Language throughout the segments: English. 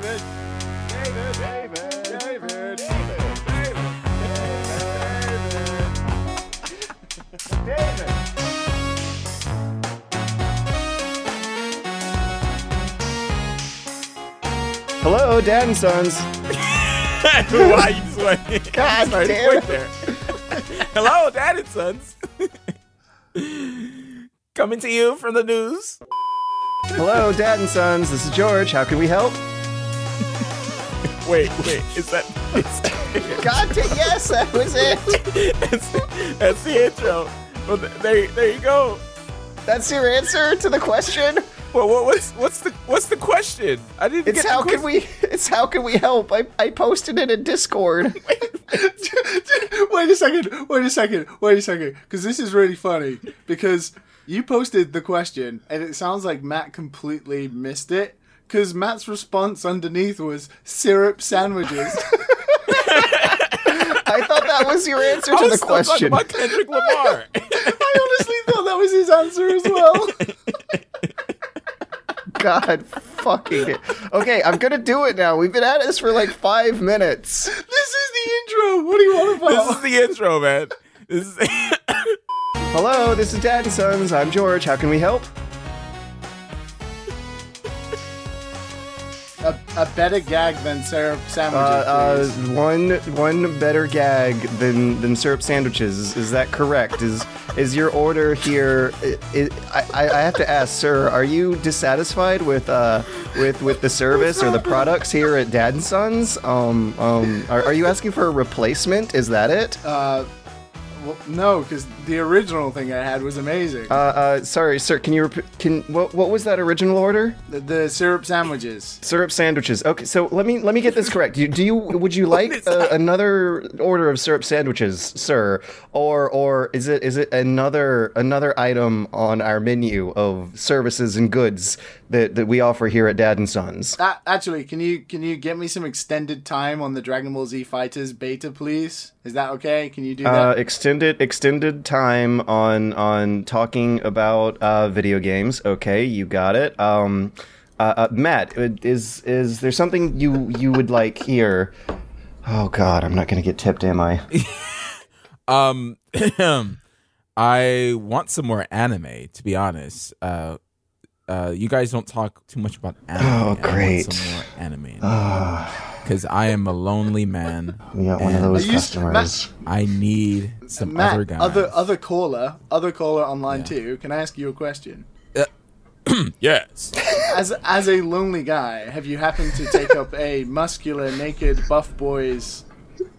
David. David. David. David. David. David. David. Hello, Dad and Sons. Why you went? God Sorry, damn it. there. Hello, Dad and Sons. Coming to you from the news. Hello, Dad and Sons. This is George. How can we help? Wait, wait, is that? Is, God, da- yes, that was it. that's, that's the intro. Well, th- there, there you go. That's your answer to the question. Well, what, what's what's the what's the question? I didn't. It's get how the can we? It's how can we help? I, I posted it in Discord. wait a second. Wait a second. Wait a second. Because this is really funny. Because you posted the question, and it sounds like Matt completely missed it. Because Matt's response underneath was syrup sandwiches. I thought that was your answer to the question. about Kendrick Lamar. I honestly thought that was his answer as well. God fucking it. Okay, I'm gonna do it now. We've been at this for like five minutes. this is the intro. What do you want to find? this is the intro, man. This is. Hello, this is Dad and Sons. I'm George. How can we help? A, a better gag than syrup Uh, sandwiches. uh, please. one one better gag than than syrup sandwiches. Is, is that correct? Is is your order here? i I, I I have to ask, sir. Are you dissatisfied with uh with with the service or the products here at Dad and Sons? Um um. Are, are you asking for a replacement? Is that it? Uh, well, no, because the original thing I had was amazing. Uh, uh, sorry, sir. Can you rep- can what what was that original order? the, the syrup sandwiches. Syrup sandwiches. Okay, so let me let me get this correct. Do you, do you would you like uh, another order of syrup sandwiches, sir, or or is it is it another another item on our menu of services and goods that, that we offer here at Dad and Sons? Uh, actually, can you can you get me some extended time on the Dragon Ball Z Fighters beta, please? Is that okay? Can you do Uh, that? extended extended time on on talking about uh, video games. Okay, you got it. Um, uh, uh, Matt, is is there something you you would like here? Oh God, I'm not gonna get tipped, am I? Um, I want some more anime. To be honest, uh, uh, you guys don't talk too much about anime. Oh, I want great. some more anime because I am a lonely man. We got one of those Are you s- customers. I need some Matt, other guys. other other caller, other caller online too. Can I ask you a question? yes. As as a lonely guy, have you happened to take up a muscular, naked buff boys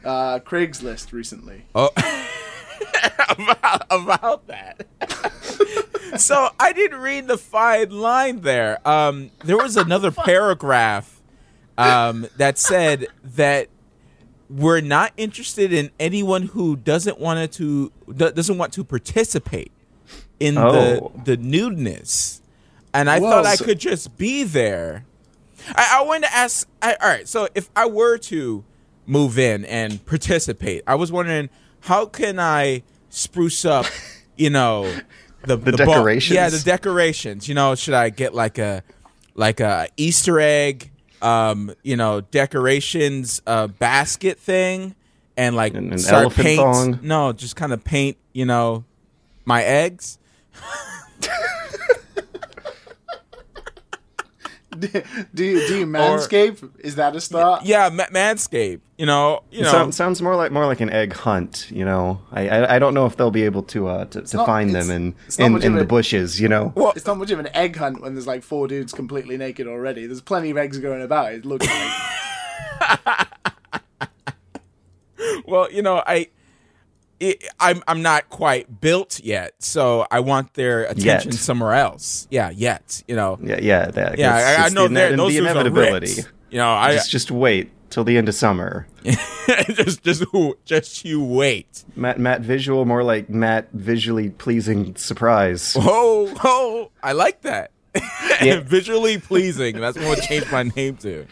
uh, Craigslist recently? Oh, about, about that. so I didn't read the fine line there. Um, there was another paragraph um, that said that we're not interested in anyone who doesn't want to do- doesn't want to participate in Oh. the the nudeness, and I Whoa, thought I so- could just be there. I, I wanted to ask. I, all right, so if I were to move in and participate, I was wondering how can I spruce up, you know, the The ball- decorations? yeah, the decorations. You know, should I get like a like a Easter egg, um, you know, decorations uh, basket thing, and like An- an start elephant paint? thong? No, just kind of paint. You know, my eggs. do you do you manscape? Is that a start? Yeah, ma- manscape. You know, you know. Sounds, sounds more like more like an egg hunt. You know, I I, I don't know if they'll be able to uh to, to not- find them in in, in the a- bushes. You know. well, It's not much of an egg hunt when there's like four dudes completely naked already. There's plenty of eggs going about. It looks like. well, you know, I. It, I'm I'm not quite built yet, so I want their attention Yet. somewhere else. Yeah, yet you know. Yeah, yeah, Yeah, it's- I, I know the, they're- those the inevitability. You know, I just just wait till the end of summer. just just just you wait. Matt Matt visual more like Matt visually pleasing surprise. Oh, oh, I like that. Yeah. Visually pleasing. That's what I'm gonna change my name to.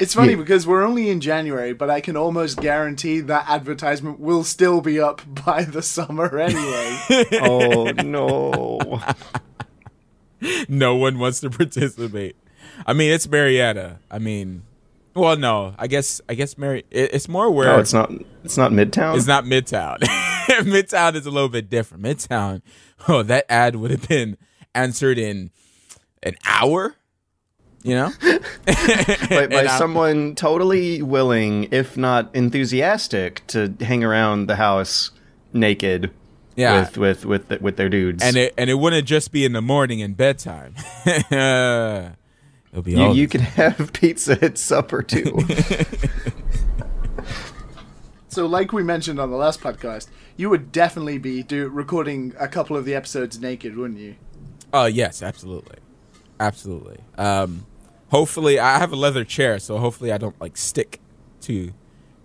It's funny Yeah. because we're only in January, but I can almost guarantee that advertisement will still be up by the summer anyway. oh no. No one wants to participate. I mean, it's Marietta. I mean, Well, no, I guess I guess Mary. It, it's more where No, it's not. It's not Midtown. It's not Midtown. Midtown is a little bit different. Midtown, oh, that ad would have been answered in an hour. You know, by, by someone totally willing, if not enthusiastic, to hang around the house naked. Yeah. With with with with their dudes. and it and it wouldn't just be in the morning and bedtime. It'll be you, all you can have pizza at supper too. So, like we mentioned on the last podcast, you would definitely be do recording a couple of the episodes naked, wouldn't you? Oh yes, absolutely, absolutely. Um, hopefully, I have a leather chair, so hopefully, I don't like stick to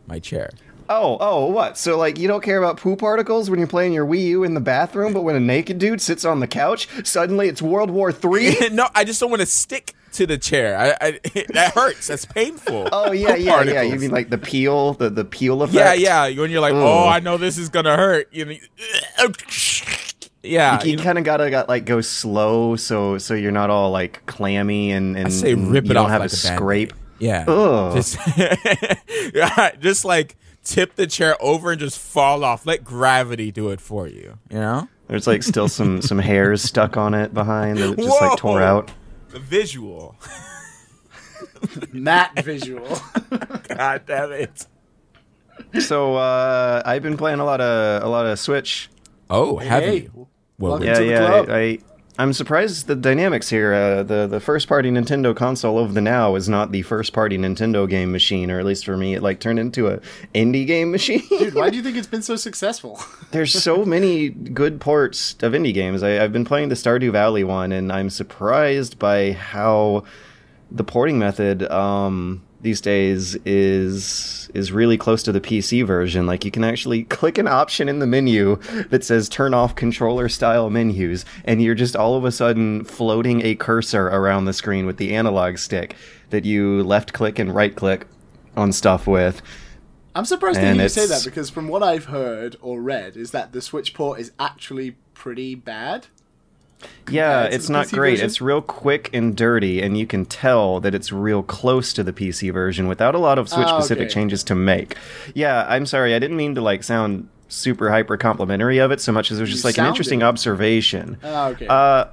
my chair. oh, oh, what? So like you don't care about poop particles when you're playing your Wii U in the bathroom, but when a naked dude sits on the couch, suddenly it's World War Three. no, I just don't want to stick to the chair. I, I that hurts. That's painful. Oh yeah, yeah, yeah. You mean like the peel, the the peel effect? Yeah, yeah. When you're like, oh, I know this is gonna hurt. You know, yeah. You, you know, kind of gotta got like go slow, so so you're not all like clammy and and I say and rip you it don't off have like to a scrape. Yeah. Ugh. Just, just like tip the chair over and just fall off. Let gravity do it for you. You know. There's like still some some hairs stuck on it behind that just like tore out. The visual. Matt visual. God damn it. So uh, I've been playing a lot of a lot of Switch. Oh, have hey, you? Welcome Yeah, yeah. I, I I'm surprised the dynamics here. Uh, the the first party Nintendo console of the now is not the first party Nintendo game machine, or at least for me, it like turned into a indie game machine. Dude, why do you think it's been so successful? There's so many good ports of indie games. I, I've been playing the Stardew Valley one, and I'm surprised by how the porting method um, these days is is really close to the PC version. Like you can actually click an option in the menu that says "Turn off controller style menus," and you're just all of a sudden floating a cursor around the screen with the analog stick that you left click and right click on stuff with. I'm surprised to And hear you say that because from what I've heard or read is that the Switch port is actually pretty bad. Yeah, to it's not PC great. version? It's real quick and dirty, and you can tell that it's real close to the PC version without a lot of Switch Ah, specific okay. changes to make. Yeah, I'm sorry, I didn't mean to like sound super hyper complimentary of it so much as it was You just like an interesting observation. Ah, okay. Uh,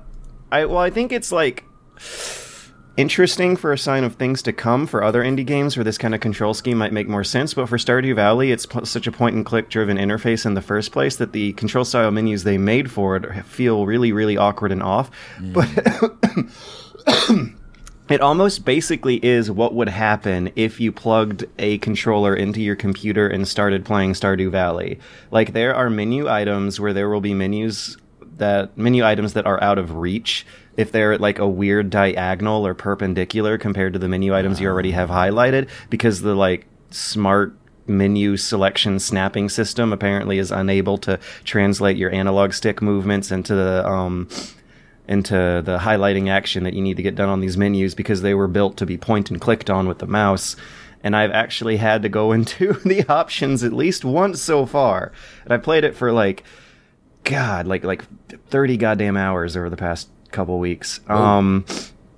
I well, I think it's like interesting for a sign of things to come for other indie games where this kind of control scheme might make more sense. But for Stardew Valley, it's p- such a point and click driven interface in the first place that the control style menus they made for it feel really, really awkward and off. Mm. But It almost basically is what would happen if you plugged a controller into your computer and started playing Stardew Valley. Like there are menu items where there will be menus that menu items that are out of reach if they're like a weird diagonal or perpendicular compared to the menu items you already have highlighted because the like smart menu selection snapping system apparently is unable to translate your analog stick movements into the um into the highlighting action that you need to get done on these menus because they were built to be point and clicked on with the mouse. And I've actually had to go into the options at least once so far. And I played it for like, God, like like thirty goddamn hours over the past couple weeks. Um,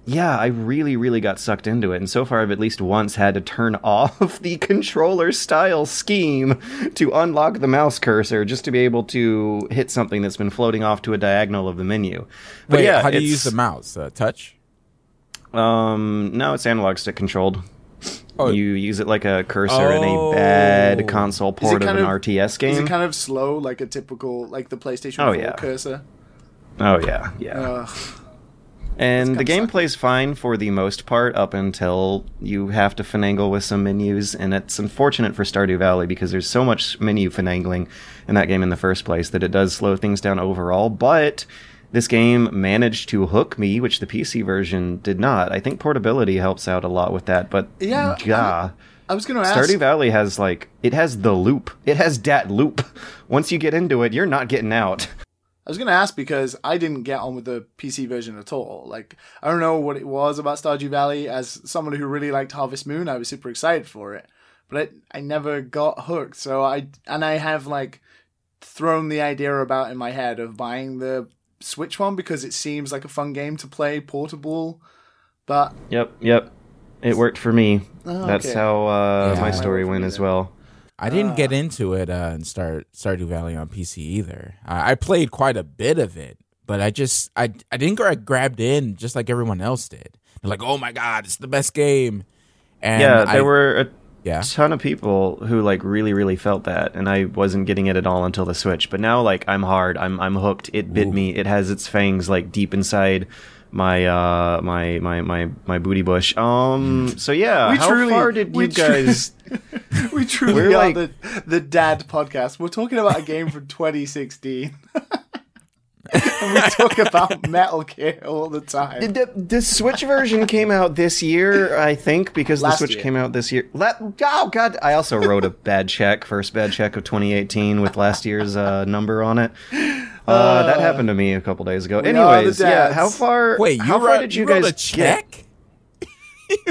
yeah, I really, really got sucked into it, and so far I've at least once had to turn off the controller style scheme to unlock the mouse cursor just to be able to hit something that's been floating off to a diagonal of the menu. But Wait, yeah, how do you use the mouse? Uh, touch? Um, no, it's analog stick controlled. Oh. You use it like a cursor in a bad Oh. console port of an of- RTS Is game. it kind of slow, like a typical, like the PlayStation Oh, 4 yeah. cursor? Oh yeah, yeah. Ugh. And the game plays fine for the most part up until you have to finagle with some menus, and it's unfortunate for Stardew Valley because there's so much menu finagling in that game in the first place that it does slow things down overall. But this game managed to hook me, which the PC version did not. I think portability helps out a lot with that, but Yeah, yeah. I was going to ask. Stardew Valley has like it has the loop. It has dat loop. Once you get into it, you're not getting out. I was going to ask because I didn't get on with the PC version at all. Like, I don't know what it was about Stardew Valley. As someone who really liked Harvest Moon, I was super excited for it, but I, I never got hooked. So I and I have like thrown the idea about in my head of buying the Switch one because it seems like a fun game to play portable. But Yep, yep. It worked for me. Oh, That's okay. how uh, Yeah, my story went as then. well. I didn't get into it uh, and start Stardew Valley on PC either. I, I played quite a bit of it, but I just I I didn't get grabbed in just like everyone else did. They're like, "Oh my god, it's the best game!" And yeah, I- there were a yeah. ton of people who like really, really felt that, and I wasn't getting it at all until the Switch. But now, like, I'm hard. I'm I'm hooked. It bit me. It has its fangs like deep inside my uh my my my my booty bush. Um. So yeah, We how truly- far did we you guys? We truly We're are like- the the dad podcast. We're talking about a game from 2016. and we talk about Metal Gear all the time. The, the Switch version came out this year, I think, because Last the Switch year. came out this year. La- oh God! I also wrote a bad check, first bad check of 2018 with last year's uh, number on it. Uh, that happened to me a couple days ago. we are the Anyways, yeah. How far? Wait, you how far wrote, did you, you wrote guys a check? Get?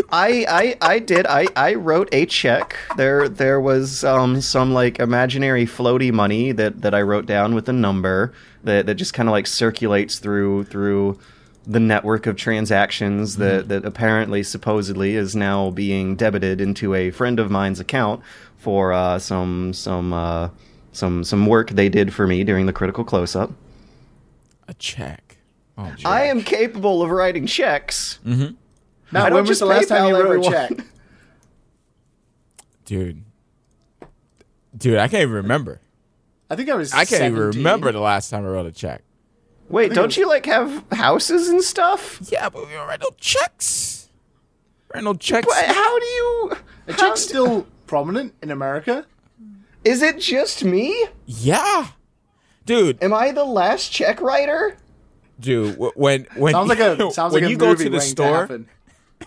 I, I I did. I, I wrote a check. There there was um some like imaginary floaty money that, that I wrote down with a number that, that just kind of like circulates through through the network of transactions that, that apparently supposedly is now being debited into a friend of mine's account for uh, some some uh, some some work they did for me during the critical close up. A check. Oh, I am capable of writing checks. Mm-hmm. Now, I don't when was the last time you PayPal wrote everyone. a check? dude. Dude, I can't even remember. I think I was. I can't even remember the last time I wrote a check. Wait, don't was- you like have houses and stuff? Yeah, but we don't write no checks. Write no checks. But how do you? A check's d- still prominent in America. Is it just me? Yeah, dude, Am I the last check writer? dude. wh- When when Sounds like a sounds when like a you go to the store, happen.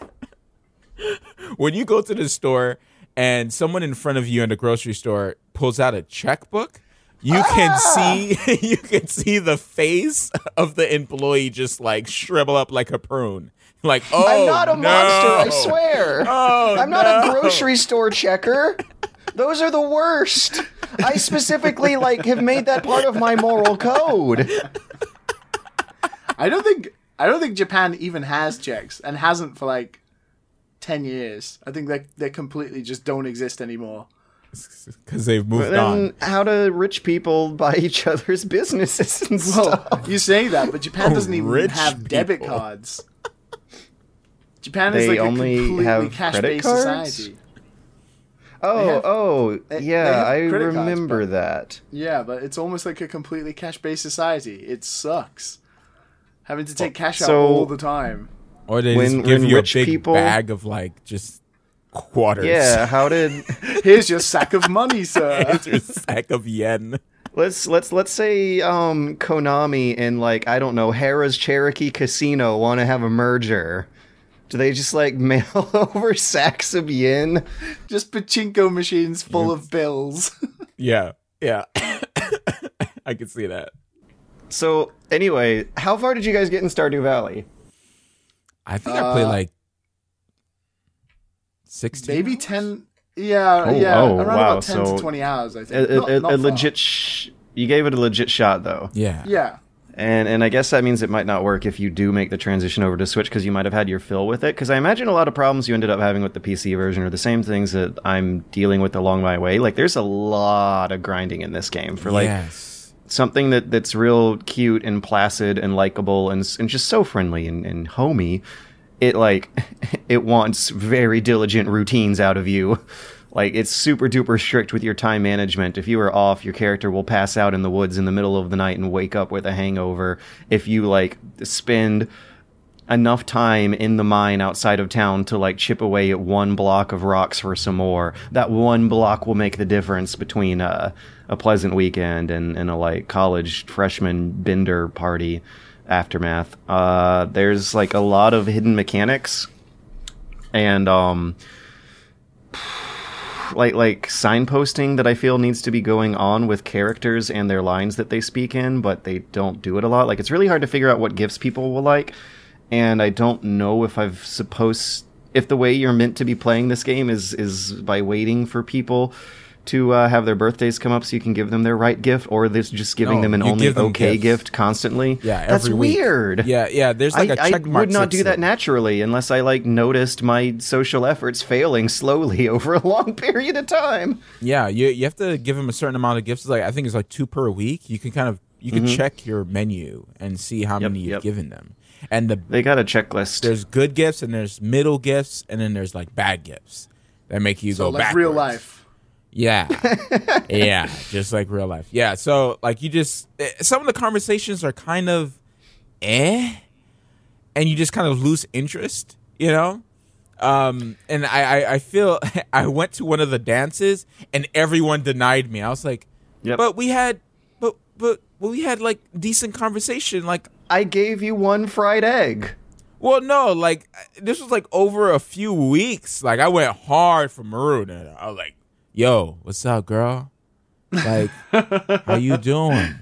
when you go to the store and someone in front of you in the grocery store pulls out a checkbook, you can Ah! see you can see the face of the employee just like shrivel up like a prune. Like, oh, I'm not a no. monster, I swear. Oh, I'm not a grocery store checker. Those are the worst. I specifically like have made that part of my moral code. I don't think I don't think Japan even has checks and hasn't for like ten years. I think they they completely just don't exist anymore. because they've moved Then on. how do rich people buy each other's businesses and stuff? Well, you say that, but Japan Oh, doesn't even rich have debit cards. Japan is They like only a completely have cash-based society. Oh, have- oh, they- they yeah, I credit cards, remember but- that. Yeah, but it's almost like a completely cash-based society. It sucks. Having to take cash out so- all the time. Or they when- just give you a big people- bag of like just quarters. Yeah, how did Here's your sack of money, sir. it's your sack of yen. let's let's let's say um Konami and like I don't know Harrah's Cherokee Casino want to have a merger. Do they just like mail over sacks of yen? Just pachinko machines full of bills. Yeah, yeah. I could see that. So anyway, how far did you guys get in Stardew Valley? I think I played Uh, like sixteen. Maybe ten. Yeah, Oh, yeah, oh, around wow, about ten so to twenty hours. I think. a- Not- a- not a legit. Sh- you gave it a legit shot though, Yeah. Yeah, and and I guess that means it might not work if you do make the transition over to Switch because you might have had your fill with it. Because I imagine a lot of problems you ended up having with the PC version are the same things that I'm dealing with along my way. Like there's a lot of grinding in this game for like yes. something that that's real cute and placid and likable and and just so friendly and, and homey it like it wants very diligent routines out of you like it's super duper strict with your time management if you are off your character will pass out in the woods in the middle of the night and wake up with a hangover if you like spend enough time in the mine outside of town to like chip away at one block of rocks for some more. That one block will make the difference between uh, a pleasant weekend and, and a like college freshman bender party aftermath. Uh, there's like a lot of hidden mechanics and um like like signposting that I feel needs to be going on with characters and their lines that they speak in, but they don't do it a lot. Like it's really hard to figure out what gifts people will like, and I don't know if I've supposed if the way you're meant to be playing this game is is by waiting for people to uh, have their birthdays come up so you can give them their right gift, or this just giving No, them an only them okay gifts. gift constantly? Yeah, that's week. weird. Yeah, yeah. There's like I a I check mark would not do system. that naturally unless I like noticed my social efforts failing slowly over a long period of time. Yeah, you you have to give them a certain amount of gifts. Like I think it's like two per week. You can kind of you can check your menu and see how Mm-hmm. Yep, many you've yep. given them. And the They got a checklist. there's good gifts and there's middle gifts and then there's like bad gifts that make you So go like backwards. real life. Yeah. yeah, just like real life. Yeah, so like you just eh, some of the conversations are kind of eh and you just kind of lose interest, you know? Um and I I, I feel I went to one of the dances and everyone denied me. I was like, Yep. "But we had but but we had like decent conversation like I gave you one fried egg. well, no, like this was like over a few weeks. Like I went hard for Maroon, and I was like, "Yo, what's up, girl? Like, how you doing?"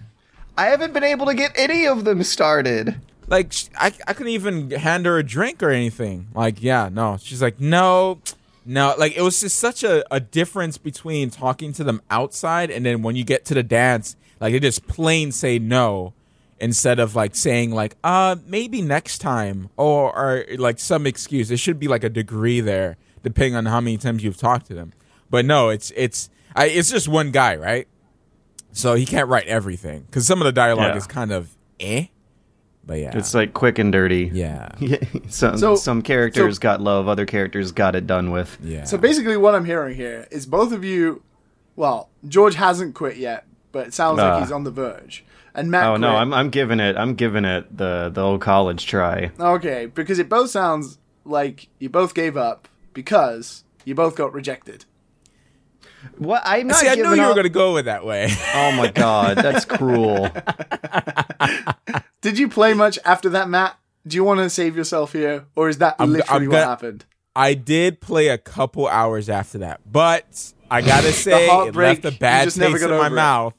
I haven't been able to get any of them started. Like, I I couldn't even hand her a drink or anything. Like, yeah, no. She's like, no, no. Like, it was just such a, a difference between talking to them outside and then when you get to the dance, like they just plain say no instead of like saying like, uh, maybe next time or or like some excuse. it should be like a degree there depending on how many times you've talked to them. But no, it's it's I, it's just one guy, right? So he can't write everything because some of the dialogue Yeah. is kind of eh. But yeah, It's like quick and dirty. yeah, some So- some characters so- got love, other characters got it done with. yeah. So basically, what I'm hearing here is both of you. Well, George hasn't quit yet, but it sounds Ah. like he's on the verge. And Matt. Oh no. I'm I'm giving it I'm giving it the the old college try. Okay, because it both sounds like you both gave up because you both got rejected. What I'm not See, I knew giving you were going to go with that way. Oh my god, that's cruel. Did you play much after that, Matt? Do you want to save yourself here, or is that I'm- literally I'm what gonna- happened? I did play a couple hours after that, but I gotta say, it heartbreak, left a bad just never taste in got my it. mouth.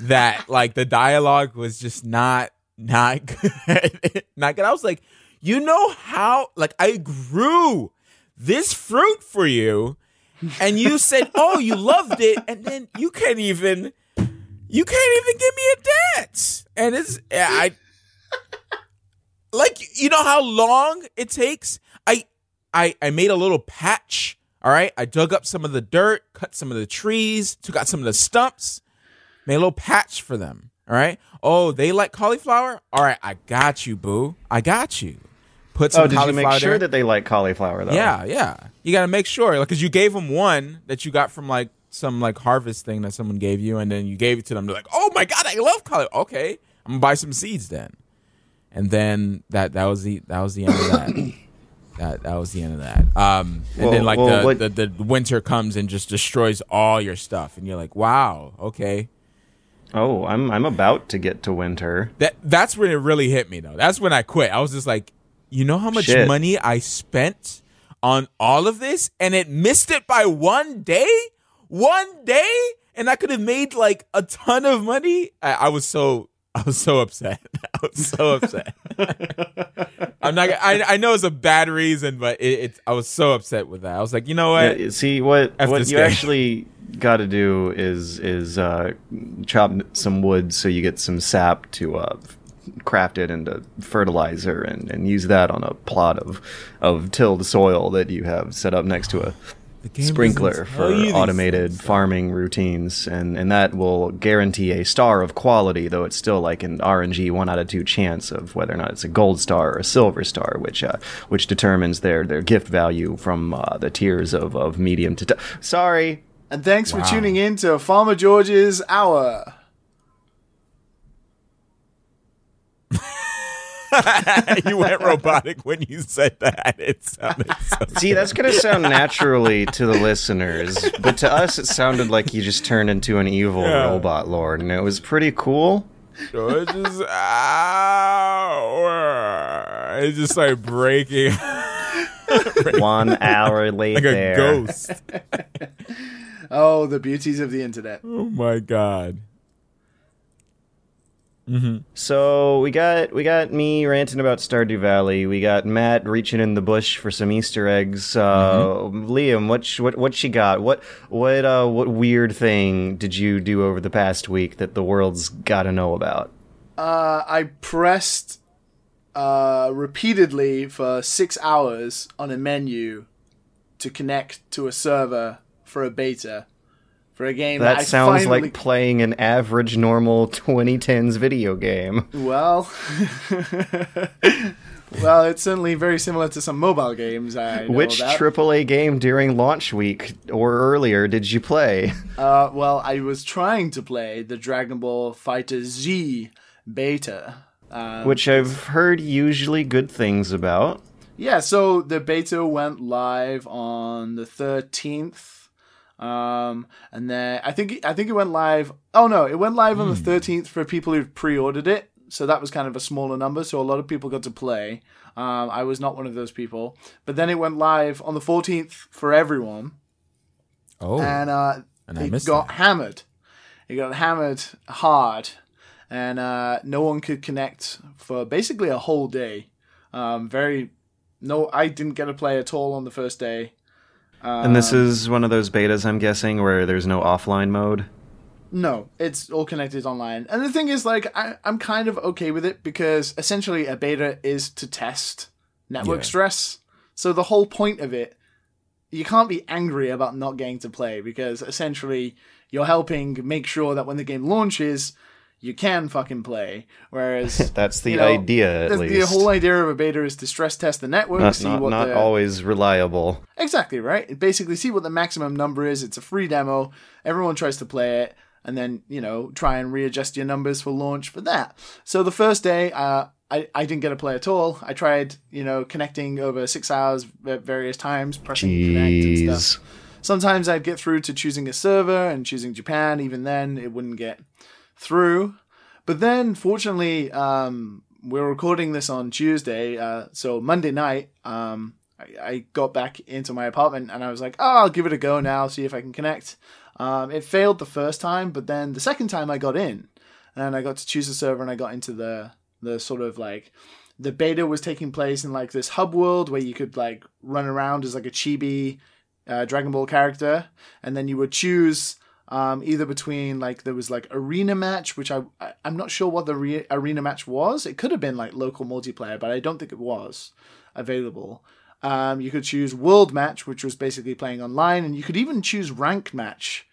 That like the dialogue was just not not good. not good. I was like, you know how like I grew this fruit for you, and you said, oh, you loved it, and then you can't even you can't even give me a dance, and it's I. like you know how long it takes? I i i made a little patch all right? I dug up some of the dirt cut some of the trees took out some of the stumps made a little patch for them all right? Oh they like cauliflower? All right i got you boo. I got you put some Oh, did you make sure there. that they like cauliflower though? yeah yeah you gotta make sure like because you gave them one that you got from like some like harvest thing that someone gave you and then you gave it to them they're like oh my god i love cauliflower okay i'm gonna buy some seeds then and then that that was the that was the end of that. that that was the end of that. Um, and Well- then like well, the, what- the the winter comes and just destroys all your stuff, and you're like, wow, okay. Oh, I'm I'm about to get to winter. That that's when it really hit me though. That's when I quit. I was just like, you know how much Shit. money I spent on all of this, and it missed it by one day, one day, and I could have made like a ton of money. I, I was so I was so upset. I was so upset. I'm not. I I know it's a bad reason, but it, it I was so upset with that. I was like, you know what? Yeah, see what F what you game. actually got to do is is uh, chop some wood so you get some sap to uh, craft it into fertilizer and, and use that on a plot of of tilled soil that you have set up next to a sprinkler for tell you these automated things. farming routines and and that will guarantee a star of quality though it's still like an RNG 1 out of 2 chance of whether or not it's a gold star or a silver star which uh, which determines their their gift value from uh, the tiers of of medium to t- sorry And thanks for tuning in to Farmer George's Hour. you went robotic when you said that. It sounded so. See, that's going to sound naturally to the listeners, but to us, it sounded like you just turned into an evil Yeah. robot lord, and it was pretty cool. George's hour. It just started breaking One hour later, like a later. ghost. Oh, the beauties of the internet. Oh my god. So we got we got me ranting about Stardew Valley. We got Matt reaching in the bush for some Easter eggs. Uh, Liam, what sh- what what she got? What what uh what weird thing did you do over the past week that the world's got to know about? Uh, I pressed uh, repeatedly for six hours on a menu to connect to a server for a beta for a game that, That sounds finally... like playing an average normal 2010s video game. Well, well, it's certainly very similar to some mobile games. Which about. AAA game during launch week or earlier did you play? Uh, well, I was trying to play the Dragon Ball FighterZ beta. Um, Which I've heard usually good things about. Yeah, so the beta went live on the thirteenth, um, and then I think I think it went live. Oh no, it went live on the thirteenth for people who pre-ordered it. So that was kind of a smaller number. So a lot of people got to play. Um, I was not one of those people, but then it went live on the fourteenth for everyone, Oh, and uh, And it got that. hammered. It got hammered hard, and uh, no one could connect for basically a whole day. Um, very no, I didn't get to play at all on the first day. And this um, is one of those betas, I'm guessing, where there's no offline mode. No, it's all connected online. And the thing is, like, I, I'm kind of okay with it because essentially a beta is to test network Yeah. stress. So the whole point of it, you can't be angry about not getting to play because essentially you're helping make sure that when the game launches, you can fucking play. Whereas That's the you know, idea, at the, least. the whole idea of a beta is to stress test the network, not see not, what not the, always reliable. Exactly right. Basically, see what the maximum number is. It's a free demo. Everyone tries to play it, and then you know try and readjust your numbers for launch for that. So the first day, uh, I I didn't get to play at all. I tried you know connecting over six hours at various times, pressing connect and stuff. Sometimes I'd get through to choosing a server and choosing Japan. Even then, it wouldn't get through. But then, fortunately, um, we're recording this on Tuesday, uh, so Monday night, um, I, I got back into my apartment and I was like, oh, I'll give it a go now, see if I can connect. Um, it failed the first time, but then the second time I got in, and I got to choose a server and I got into the the sort of like the beta was taking place in like this hub world where you could like run around as like a chibi uh, Dragon Ball character, and then you would choose um, either between like there was like arena match, which I, I I'm not sure what the re- arena match was. It could have been like local multiplayer, but I don't think it was available. Um, you could choose world match, which was basically playing online, and you could even choose ranked match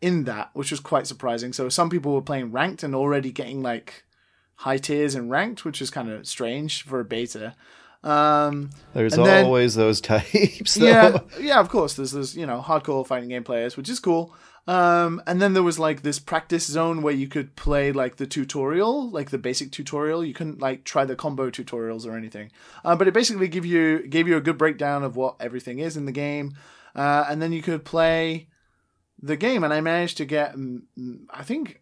in that, which was quite surprising. So some people were playing ranked and already getting like high tiers and ranked, which is kind of strange for a beta. Um, There's then- always those types, though. yeah, yeah, of course. There's there's you know hardcore fighting game players, which is cool. Um, and then there was like this practice zone where you could play like the tutorial, like the basic tutorial. You couldn't like try the combo tutorials or anything, uh, but it basically give you gave you a good breakdown of what everything is in the game, uh, and then you could play the game. And I managed to get, mm, mm, I think,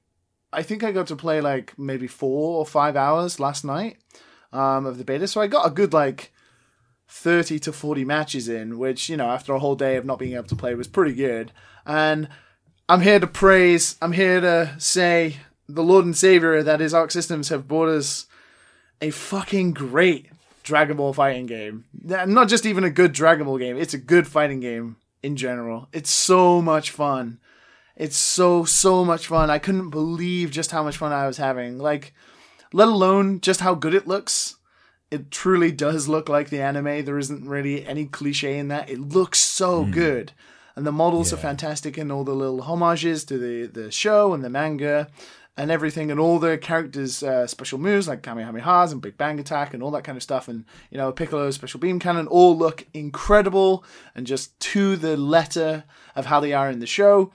I think I got to play like maybe four or five hours last night um, of the beta. So I got a good like 30 to 40 matches in, which, you know, after a whole day of not being able to play was pretty good. And I'm here to praise, I'm here to say the Lord and Savior that is Arc Systems have brought us a fucking great Dragon Ball fighting game. Not just even a good Dragon Ball game, it's a good fighting game in general. It's so much fun. It's so, so much fun. I couldn't believe just how much fun I was having. Like, let alone just how good it looks it truly does look like the anime. There isn't really any cliche in that. It looks so hmm. good. And the models are fantastic and all the little homages to the, the show and the manga and everything and all the characters' uh, special moves like Kamehamehas and Big Bang Attack and all that kind of stuff. And, you know, Piccolo's special beam cannon all look incredible and just to the letter of how they are in the show.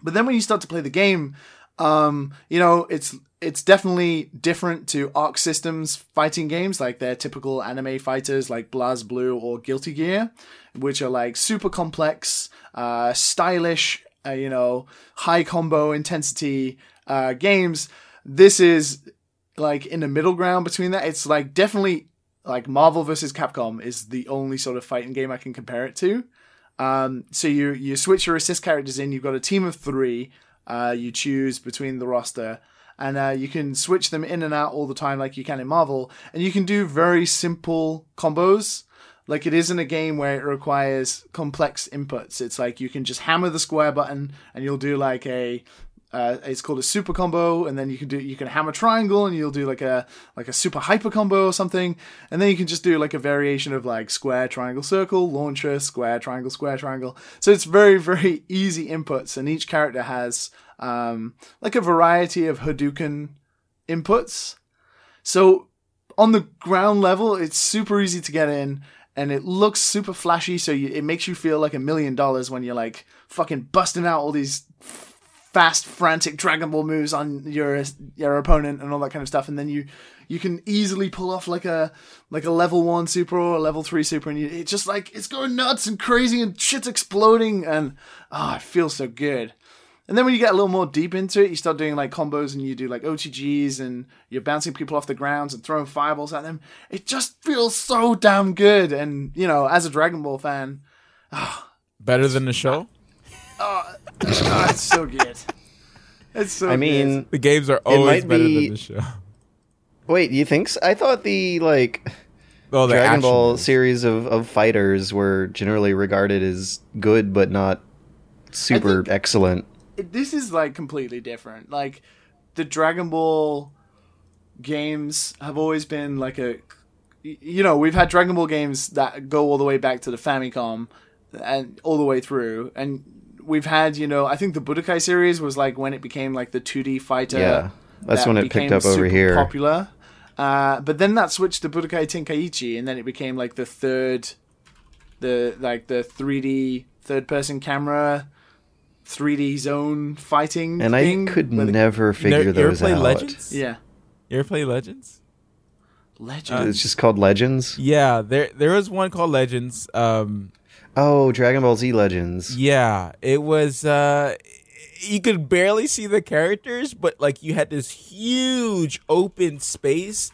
But then when you start to play the game, um, you know, it's it's definitely different to Arc Systems fighting games, like their typical anime fighters like BlazBlue or Guilty Gear, which are like super complex, uh, stylish, uh, you know, high combo intensity uh, games. This is like in the middle ground between that. It's like definitely like Marvel versus Capcom is the only sort of fighting game I can compare it to. Um, so you you switch your assist characters in. You've got a team of three. Uh, you choose between the roster, and uh, you can switch them in and out all the time like you can in Marvel, and you can do very simple combos. Like it isn't a game where it requires complex inputs. It's like you can just hammer the square button and you'll do like a uh, it's called a super combo, and then you can do you can hammer triangle, and you'll do like a like a super hyper combo or something, and then you can just do like a variation of like square triangle circle launcher square triangle square triangle. So it's very very easy inputs, and each character has um, like a variety of Hadouken inputs. So on the ground level, it's super easy to get in, and it looks super flashy. So you, it makes you feel like a million dollars when you're like fucking busting out all these fast, frantic Dragon Ball moves on your your opponent and all that kind of stuff, and then you you can easily pull off like a like a level one super or a level three super, and you, it's just like it's going nuts and crazy and shit's exploding, and ah, oh, it feels so good. And then when you get a little more deep into it, you start doing like combos and you do like OTGs and you're bouncing people off the grounds and throwing fireballs at them. It just feels so damn good. And, you know, as a Dragon Ball fan, oh, better than the show? Oh, oh, it's so good. It's so I mean, good. The games are always better be- than the show. wait, you think? So? I thought the like Oh, the Dragon Ball moves. series of, of fighters were generally regarded as good, but not super think- excellent. It- this is like completely different. Like the Dragon Ball games have always been like a you know, we've had Dragon Ball games that go all the way back to the Famicom and all the way through and we've had, you know, I think the Budokai series was like when it became like the 2D fighter. Yeah, that's that when it picked up over super here. Popular. Uh, but then that switched to Budokai Tenkaichi and then it became like the third the like the 3D third person camera 3D zone fighting And I could where the- never figure never- you ever those play out. Legends? Yeah. You ever play Legends? Legend. It's just called Legends. Yeah, there there was one called Legends. Um, Oh, Dragon Ball Z Legends. yeah, it was. Uh, you could barely see the characters, but like you had this huge open space,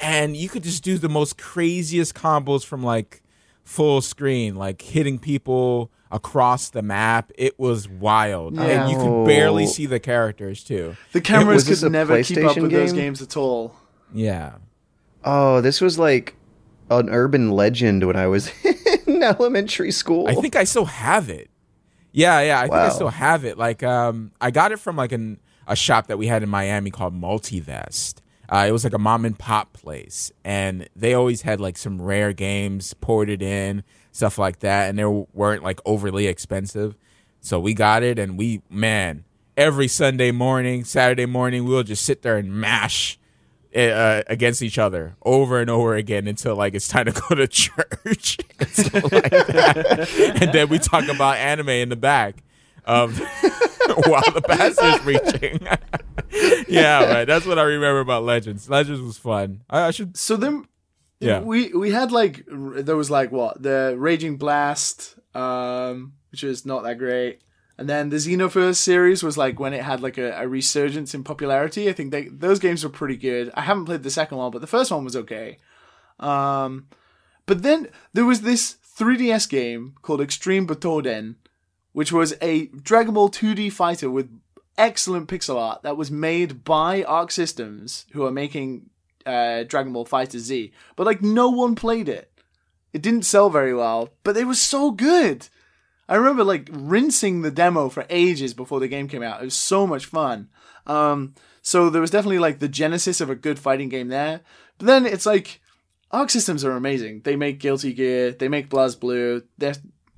and you could just do the most craziest combos from like full screen, like hitting people across the map. It was wild, Yeah. and you could barely see the characters too. the cameras was could never keep up PlayStation with those games at all. Yeah. Oh, this was like an urban legend when I was in elementary school. I think I still have it. Yeah, yeah, I think I still have it. Like, um, I got it from like an a shop that we had in Miami called Multivest. Uh, it was like a mom and pop place, and they always had like some rare games ported in, stuff like that, and they weren't like overly expensive. So we got it, and we man, every Sunday morning, Saturday morning, we'll just sit there and mash uh, against each other over and over again until like it's time to go to church and like and then we talk about anime in the back um, while the pastor's preaching. yeah, right. That's what I remember about Legends. Legends was fun. I, I should. So then, Yeah. we we had like there was like what the Raging Blast, um, which is not that great, and then the Xenoverse series was like when it had like a, a resurgence in popularity. I think they those games were pretty good. I haven't played the second one, but the first one was okay. Um, but then there was this 3DS game called Extreme Butoden, which was a Dragon Ball 2D fighter with excellent pixel art that was made by Arc Systems, who are making uh, Dragon Ball FighterZ. But like no one played it. It didn't sell very well, but it was so good. I remember like rinsing the demo for ages before the game came out. It was so much fun. Um, so there was definitely like the genesis of a good fighting game there. But then it's like Arc Systems are amazing. They make Guilty Gear, they make BlazBlue. They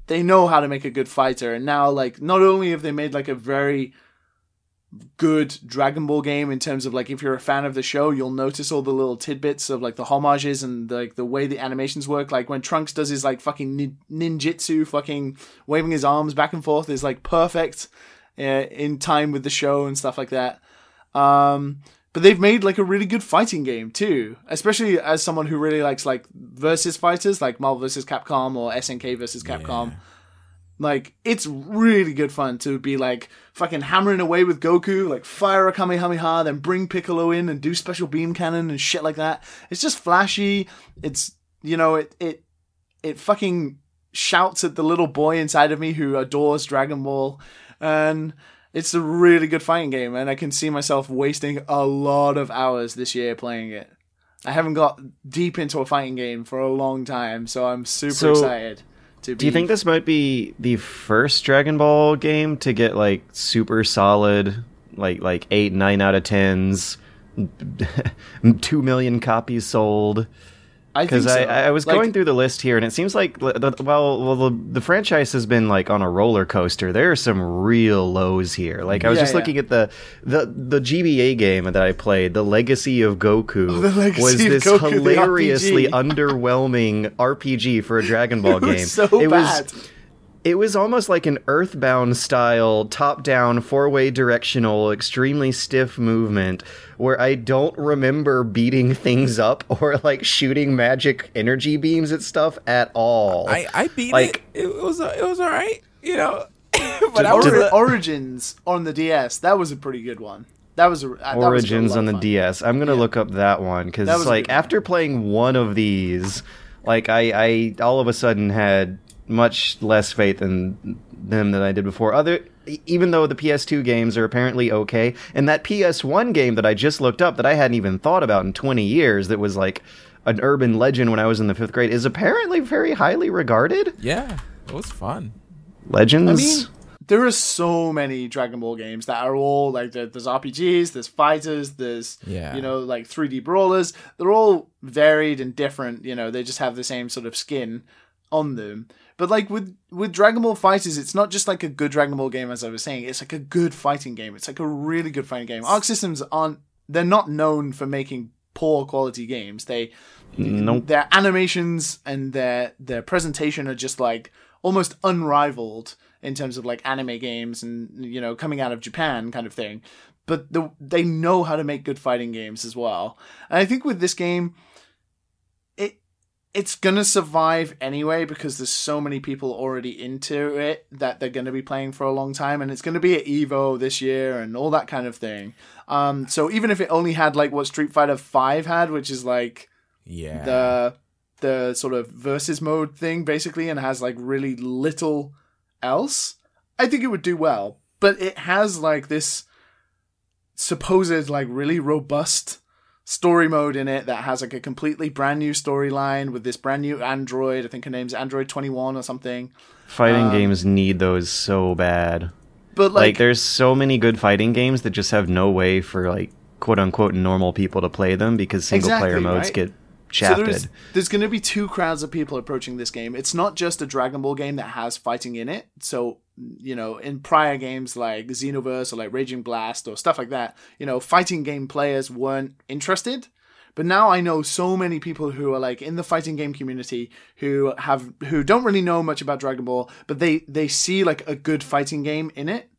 they know how to make a good fighter. And now like not only have they made like a very good Dragon Ball game in terms of like if you're a fan of the show, you'll notice all the little tidbits of like the homages and like the way the animations work. Like when Trunks does his like fucking nin- ninjutsu, fucking waving his arms back and forth is like perfect uh, in time with the show and stuff like that. Um, but they've made like a really good fighting game too, especially as someone who really likes like versus fighters, like Marvel vs. Capcom or SNK versus Capcom. Like it's really good fun to be like fucking hammering away with Goku, like fire a Kamehameha, then bring Piccolo in and do special beam cannon and shit like that. It's just flashy. It's you know it it it fucking shouts at the little boy inside of me who adores Dragon Ball, and It's a really good fighting game, and I can see myself wasting a lot of hours this year playing it. I haven't got deep into a fighting game for a long time, so I'm super So, excited. Do you think this might be the first Dragon Ball game to get like super solid, like like eight, nine out of tens, two million copies sold? I Because think so. I, I was Like, going through the list here, and it seems like the, well, well, the, the franchise has been like on a roller coaster. There are some real lows here. Like I was Yeah, just yeah. looking at the the the GBA game that I played, the Legacy of Goku, oh, The Legacy was this Goku, hilariously RPG. underwhelming RPG for a Dragon Ball It was game. so it bad. was it was almost like an Earthbound style, top down, four way directional, extremely stiff movement where I don't remember beating things up or like shooting magic energy beams at stuff at all. I, I beat Like- it. It was it was all right, you know. but I Ori- was Origins on the DS. That was a pretty good one. That was a that was a Origins on the fun. DS. I'm gonna look up that one because That like good one. after playing one of these, like I, I all of a sudden had much less faith in them than I did before. Other even though the PS2 games are apparently okay, and that PS1 game that I just looked up that I hadn't even thought about in 20 years that was like an urban legend when I was in the fifth grade is apparently very highly regarded. yeah, it was fun. Legends. I mean, there are so many Dragon Ball games that are all like there's RPGs, there's fighters, there's Yeah. you know like 3D brawlers. They're all varied and different. You know, they just have the same sort of skin on them. But like with with Dragon Ball FighterZ, it's not just like a good Dragon Ball game, as I was saying. It's like a good fighting game. It's like a really good fighting game. Arc Systems aren't they're not known for making poor quality games. They Nope. their animations and their their presentation are just like almost unrivaled in terms of like anime games and you know coming out of Japan kind of thing. But the, they know how to make good fighting games as well. And I think with this game, it's gonna survive anyway because there's so many people already into it that they're gonna be playing for a long time, and it's gonna be at Evo this year and all that kind of thing. Um, so even if it only had like what Street Fighter Five had, which is like Yeah. the the sort of versus mode thing basically and has like really little else i think it would do well but it has like this supposed like really robust story mode in it that has like a completely brand new storyline with this brand new android i think her name's android 21 or something fighting um, games need those so bad. but like, like, there's so many good fighting games that just have no way for like quote unquote normal people to play them because single player Exactly, modes right? get So there's there's going to be two crowds of people approaching this game. It's not just a Dragon Ball game that has fighting in it. So you know, in prior games like Xenoverse or like Raging Blast or stuff like that, you know, fighting game players weren't interested. But now I know so many people who are like in the fighting game community who have who don't really know much about Dragon Ball, but they they see like a good fighting game in it.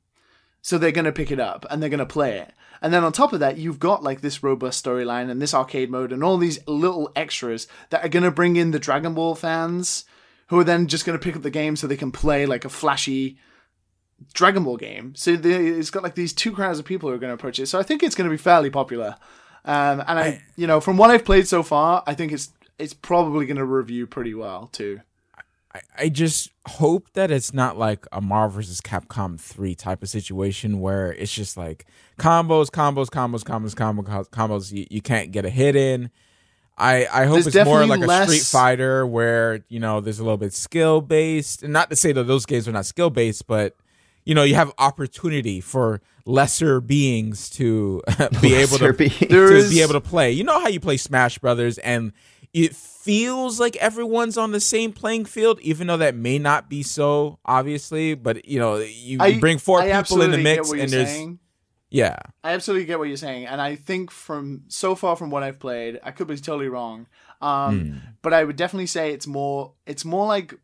So they're to pick it up and they're to play it. And then on top of that, you've got like this robust storyline and this arcade mode and all these little extras that are to bring in the Dragon Ball fans who are then just going to pick up the game so they can play like a flashy Dragon Ball game. So the, it's got like these two crowds of people who are going to approach it. So I think it's going to be fairly popular. Um, and I, you know, from what I've played so far, I think it's it's probably going to review pretty well too. I, I just hope that it's not like a Marvel vs. Capcom 3 type of situation where it's just like combos, combos, combos, combos, combos, combos. You, you can't get a hit in. I, I hope There's it's more like a Street Fighter where, you know, there's a little bit skill based. And not to say that those games are not skill based, but, you know, you have opportunity for lesser beings to be able to beings. To is- be able to play. You know how you play Smash Brothers and it feels like everyone's on the same playing field, even though that may not be so, obviously. But you know, you, you bring four I people in the mix, and there's saying. Yeah, I absolutely get what you're saying, and I think from so far from what I've played, I could be totally wrong. Um, Hmm. But I would definitely say it's more. It's more like.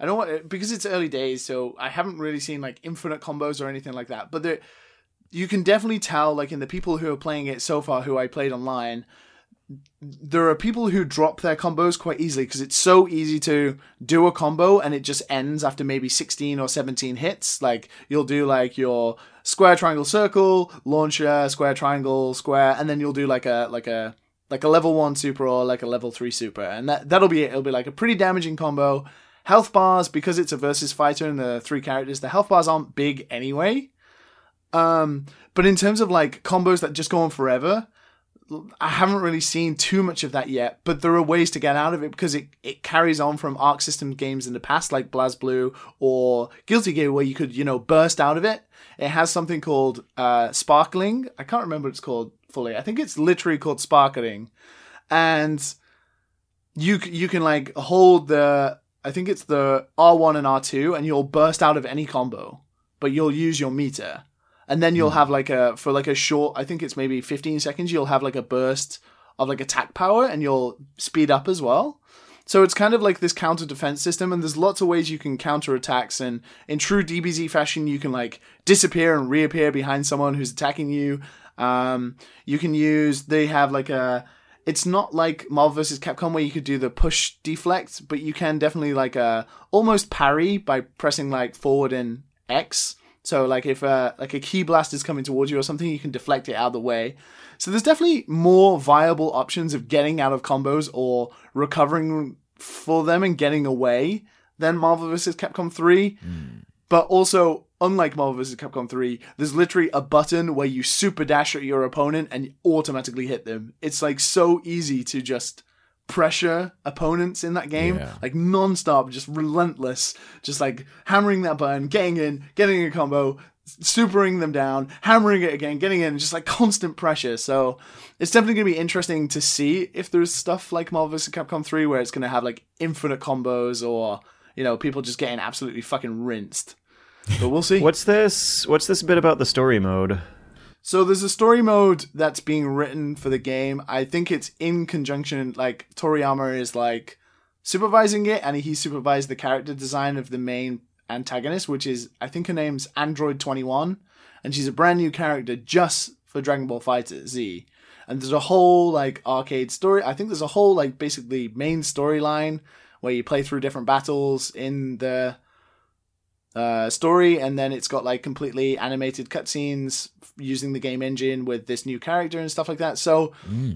I don't want because it's early days, so I haven't really seen like infinite combos or anything like that. But there, you can definitely tell, like in the people who are playing it so far, who I played online, there are people who drop their combos quite easily because it's so easy to do a combo and it just ends after maybe 16 or 17 hits. Like you'll do like your square triangle circle, launcher, square triangle, square, and then you'll do like a like a like a level 1 super or like a level 3 super. And that that'll be it. It'll be like a pretty damaging combo. health bars because it's a versus fighter and the three characters. The health bars aren't big anyway. Um, but in terms of like combos that just go on forever, I haven't really seen too much of that yet, but there are ways to get out of it because it, it carries on from Arc System games in the past, like BlazBlue or Guilty Gear, where you could, you know, burst out of it. It has something called uh, Sparkling. I can't remember what it's called fully. I think it's literally called Sparkling. And you you can like hold the I think it's the R1 and R2 and you'll burst out of any combo, but you'll use your meter and then you'll have like a for like a short i think it's maybe 15 seconds you'll have like a burst of like attack power and you'll speed up as well so it's kind of like this counter defense system and there's lots of ways you can counter attacks and in true dbz fashion you can like disappear and reappear behind someone who's attacking you um, you can use they have like a it's not like Marvel vs. Capcom where you could do the push deflect, but you can definitely like uh almost parry by pressing like forward and X. So like if uh, like a key blast is coming towards you or something, you can deflect it out of the way. So there's definitely more viable options of getting out of combos or recovering for them and getting away than Marvel vs. Capcom 3. Mm. But also, unlike Marvel vs. Capcom 3, there's literally a button where you super dash at your opponent and automatically hit them. It's like so easy to just pressure opponents in that game, Yeah. like non-stop, just relentless, just like hammering that button, getting in, getting a combo, supering them down, hammering it again, getting in, just like constant pressure. So it's definitely going to be interesting to see if there's stuff like Marvel vs. Capcom 3 where it's going to have like infinite combos or, you know, people just getting absolutely fucking rinsed. But we'll see. What's this? What's this bit about the story mode? So there's a story mode that's being written for the game. I think it's in conjunction, like Toriyama is like supervising it, and he supervised the character design of the main antagonist, which is I think her name's Android Twenty One, and she's a brand new character just for Dragon Ball FighterZ. And there's a whole like arcade story. I think there's a whole like basically main storyline where you play through different battles in the uh, story, and then it's got like completely animated cutscenes using the game engine with this new character and stuff like that. So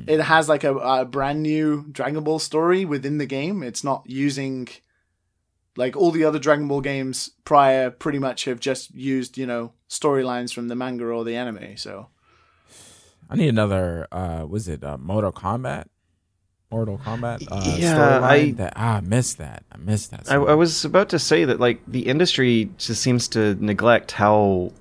it has like a, a brand new Dragon Ball story within the game. It's not using like all the other Dragon Ball games prior. Pretty much have just used you know storylines from the manga or the anime. So I need another. uh Was it uh, Mortal Kombat? Mortal Kombat. Uh, Yeah, storyline I- that ah, I missed that. I missed that. I, I was about to say that like the industry just seems to neglect how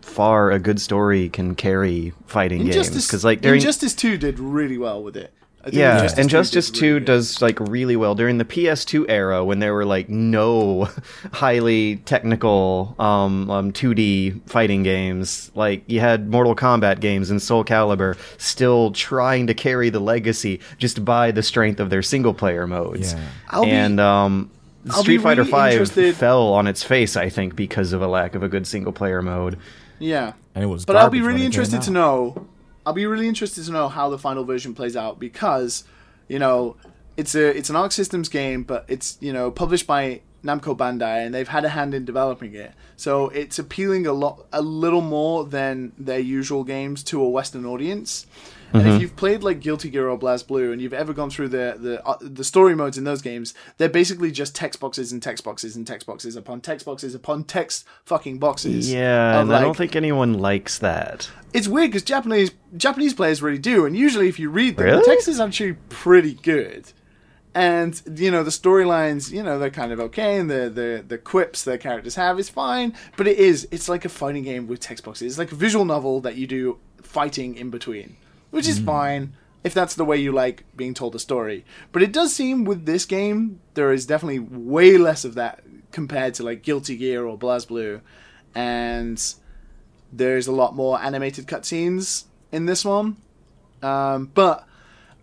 far a good story can carry fighting games because like during Injustice Two did really well with it. I think yeah, Injustice 2 Injustice Two really does like really well during the PS2 era when there were like no highly technical um, um 2D fighting games. Like you had Mortal Kombat games and Soul Calibur still trying to carry the legacy just by the strength of their single player modes. Yeah. I'll be- and um I'll Street Fighter really Five interested- fell on its face, I think, because of a lack of a good single player mode. Yeah. and it was. But I'll be really interested to know. I'll be really interested to know how the final version plays out because, you know, it's a it's an Arc Systems game, but it's you know published by Namco Bandai, and they've had a hand in developing it. So it's appealing a lot, a little more than their usual games to a Western audience. And if you've played like Guilty Gear or BlazBlue, and you've ever gone through the the uh, the story modes in those games, they're basically just text boxes and text boxes and text boxes upon text boxes upon text fucking boxes. Yeah, and I don't think anyone likes that. it's weird because Japanese Japanese players really do, and usually if you read them, Really? the text is actually pretty good. And you know the storylines, you know they're kind of okay, and the the the quips their characters have is fine, but it is it's like a fighting game with text boxes. It's like a visual novel that you do fighting in between, which is fine if that's the way you like being told a story. But it does seem with this game there is definitely way less of that compared to like Guilty Gear or BlazBlue, and there's a lot more animated cutscenes in this one. Um, but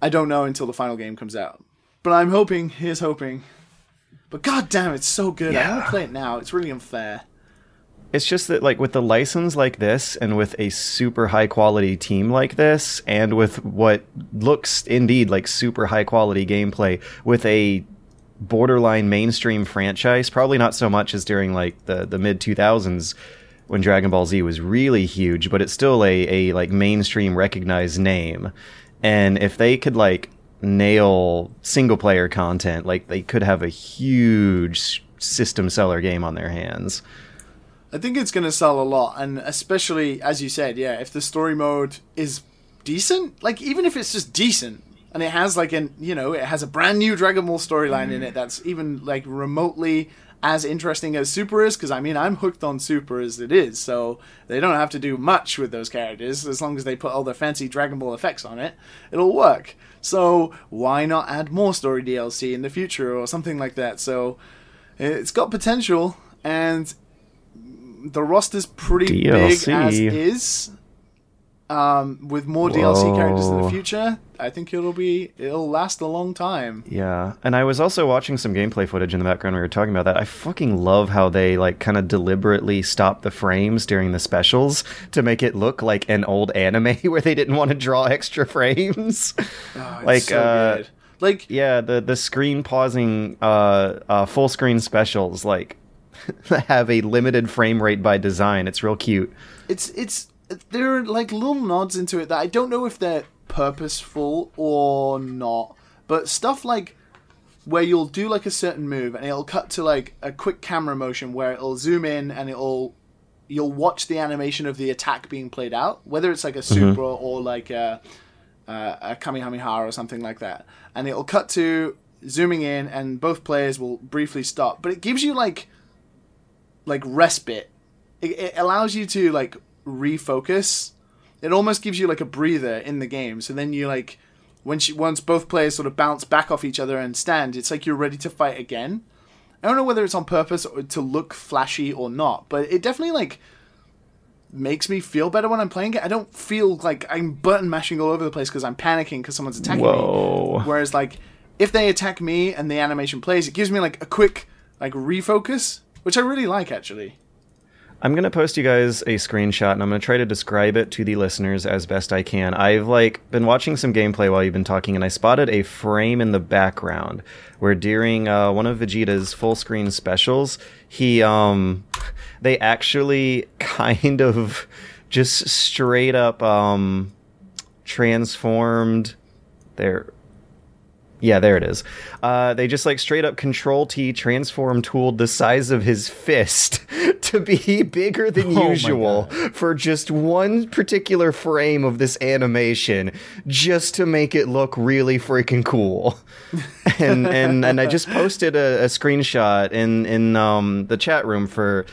I don't know until the final game comes out. But I'm hoping, here's hoping. But god damn, it's so good. I want to play it now. It's really unfair. It's just that, like, with the license like this, and with a super high quality team like this, and with what looks indeed like super high quality gameplay, with a borderline mainstream franchise, probably not so much as during like the the mid two thousands when Dragon Ball Z was really huge, but it's still a a like mainstream recognized name. And if they could like nail single player content, like they could have a huge system seller game on their hands. I think it's going to sell a lot, and especially as you said, yeah, if the story mode is decent, like even if it's just decent, and it has like an you know it has a brand new Dragon Ball storyline in it mm. that's even like remotely as interesting as Super is, because I mean I'm hooked on Super as it is, so they don't have to do much with those characters as long as they put all their fancy Dragon Ball effects on it, it'll work. So why not add more story DLC in the future or something like that? So it's got potential and the roster's pretty DLC. big as is. Um, with more DLC characters in the future, I think it'll be it'll last a long time. Yeah, and I was also watching some gameplay footage in the background. We were talking about that. I fucking love how they like kind of deliberately stop the frames during the specials to make it look like an old anime where they didn't want to draw extra frames. Oh, it's Like, so uh, good. Like yeah, the the screen pausing uh, uh, full screen specials like have a limited frame rate by design. It's real cute. it's it's there are like little nods into it that I don't know if they're purposeful or not, but stuff like where you'll do like a certain move and it'll cut to like a quick camera motion where it'll zoom in and it'll you'll watch the animation of the attack being played out, whether it's like a mm-hmm. super or like a, a, a Kamehameha or something like that, and it'll cut to zooming in and both players will briefly stop, but it gives you like like respite. It, it allows you to like refocus. It almost gives you like a breather in the game. So then you like when she, once both players sort of bounce back off each other and stand, it's like you're ready to fight again. I don't know whether it's on purpose or to look flashy or not, but it definitely like makes me feel better when I'm playing it. I don't feel like I'm button mashing all over the place because I'm panicking because someone's attacking Whoa. me. Whereas like if they attack me and the animation plays, it gives me like a quick like refocus, which I really like actually. I'm gonna post you guys a screenshot, and I'm gonna try to describe it to the listeners as best I can. I've like been watching some gameplay while you've been talking, and I spotted a frame in the background where during uh, one of Vegeta's full screen specials, he um, they actually kind of just straight up um, transformed their yeah, there it is. Uh, they just like straight up Control T transform tooled the size of his fist to be bigger than Oh usual for just one particular frame of this animation, just to make it look really freaking cool. and and and I just posted a, a screenshot in in um, the chat room for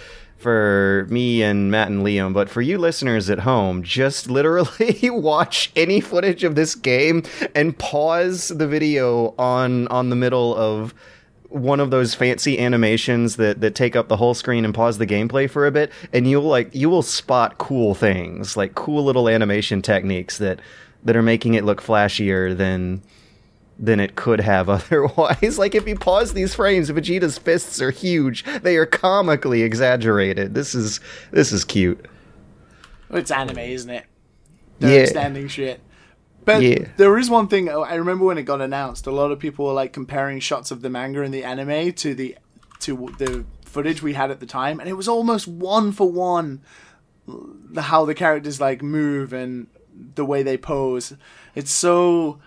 for me and Matt and Liam, but for you listeners at home, just literally watch any footage of this game and pause the video on on the middle of one of those fancy animations that that take up the whole screen and pause the gameplay for a bit and you'll like you will spot cool things, like cool little animation techniques that that are making it look flashier than than it could have otherwise. like if you pause these frames, Vegeta's fists are huge. They are comically exaggerated. This is this is cute. It's anime, isn't it? Yeah. They're standing shit. But Yeah. there is one thing oh, I remember when it got announced. A lot of people were like comparing shots of the manga and the anime to the to the footage we had at the time, and it was almost one for one how the characters like move and the way they pose. It's so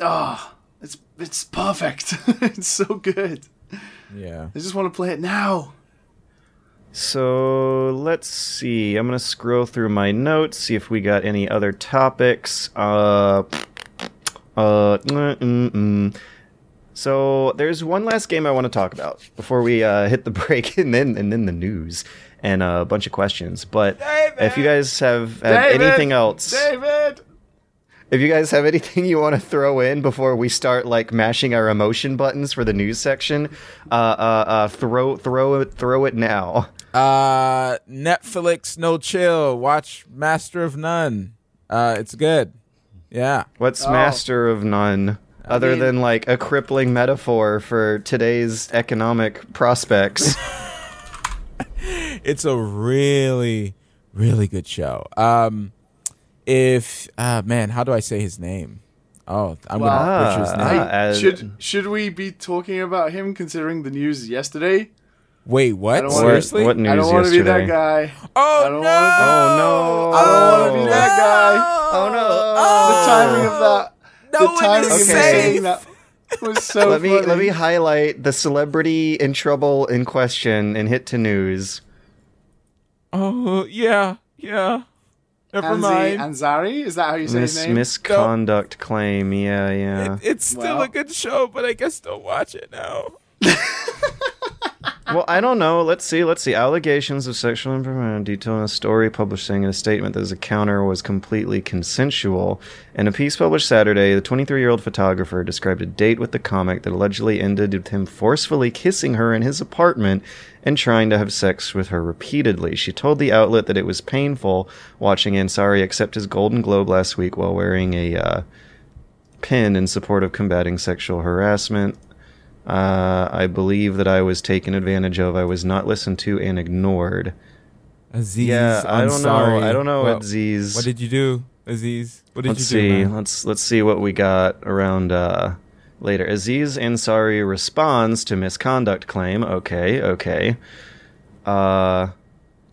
ah, it's it's perfect. it's so good. Yeah. I just want to play it now. So let's see. I'm gonna scroll through my notes, see if we got any other topics. Uh, uh, mm, mm, mm. So there's one last game I want to talk about before we uh, hit the break, and then and then the news and a bunch of questions. But if you guys have, have David! anything else, David. If you guys have anything you want to throw in before we start like mashing our emotion buttons for the news section, uh, uh, uh, throw throw it throw it now. Uh, Netflix, no chill. Watch Master of None. Uh, it's good. Yeah. What's Oh. master of none? Other mean- than like a crippling metaphor for today's economic prospects. It's a really, really good show. Um, if uh, man, how do I say his name? Oh, I'm Well, gonna butcher his Ah, name. ah. as- should should we be talking about him considering the news yesterday? Wait, what? wanna- Seriously? What news I don't want to be that guy. Oh I don't no! wanna be- Oh, no. I don't wanna be that guy. Oh, no. The timing of that. No the timing one of is him Okay. saying that. was so let me let me highlight the celebrity in trouble in question and hit to news. Oh yeah, yeah. Never Anzi mind. Ansari, is that how you say Mis- his name? misconduct claim. Yeah, yeah. It- it's still Well. a good show, but I guess don't watch it now. Well, I don't know. Let's see. Let's see. Allegations of sexual impropriety detailed in a story published saying in a statement that his encounter was completely consensual. In a piece published Saturday, the 23 year old photographer described a date with the comic that allegedly ended with him forcefully kissing her in his apartment and trying to have sex with her repeatedly. She told the outlet that it was painful watching Ansari accept his Golden Globe last week while wearing a uh, pin in support of combating sexual harassment. Uh, I believe that I was taken advantage of. I was not listened to and ignored. Aziz, yeah, I I'm don't sorry. know. I don't know, What- Aziz. What did you do, Aziz? What did let's you do? see. man? Let's let's see what we got around uh, later. Aziz Ansari responds to misconduct claim. Okay, okay. Uh,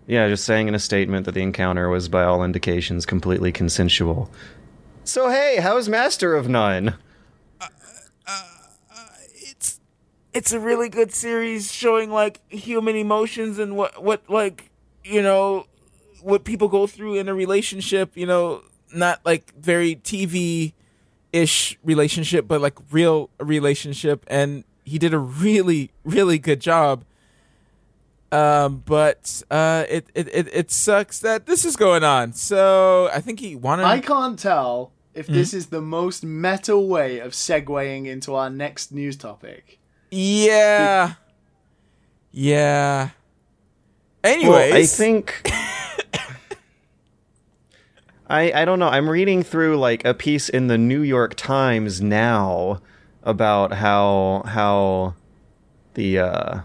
yeah, just saying in a statement that the encounter was, by all indications, completely consensual. So hey, how's Master of None? It's it's a really good series showing like human emotions and what what like you know what people go through in a relationship. You know, not like very TV ish relationship, but like real relationship. And he did a really really good job. Um, but uh, it, it it it sucks that this is going on. So I think he wanted. I can't tell if Hmm? this is the most meta way of segueing into our next news topic. Yeah. Yeah. Well, Anyways, I think I I don't know. I'm reading through like a piece in the New York Times now about how how the uh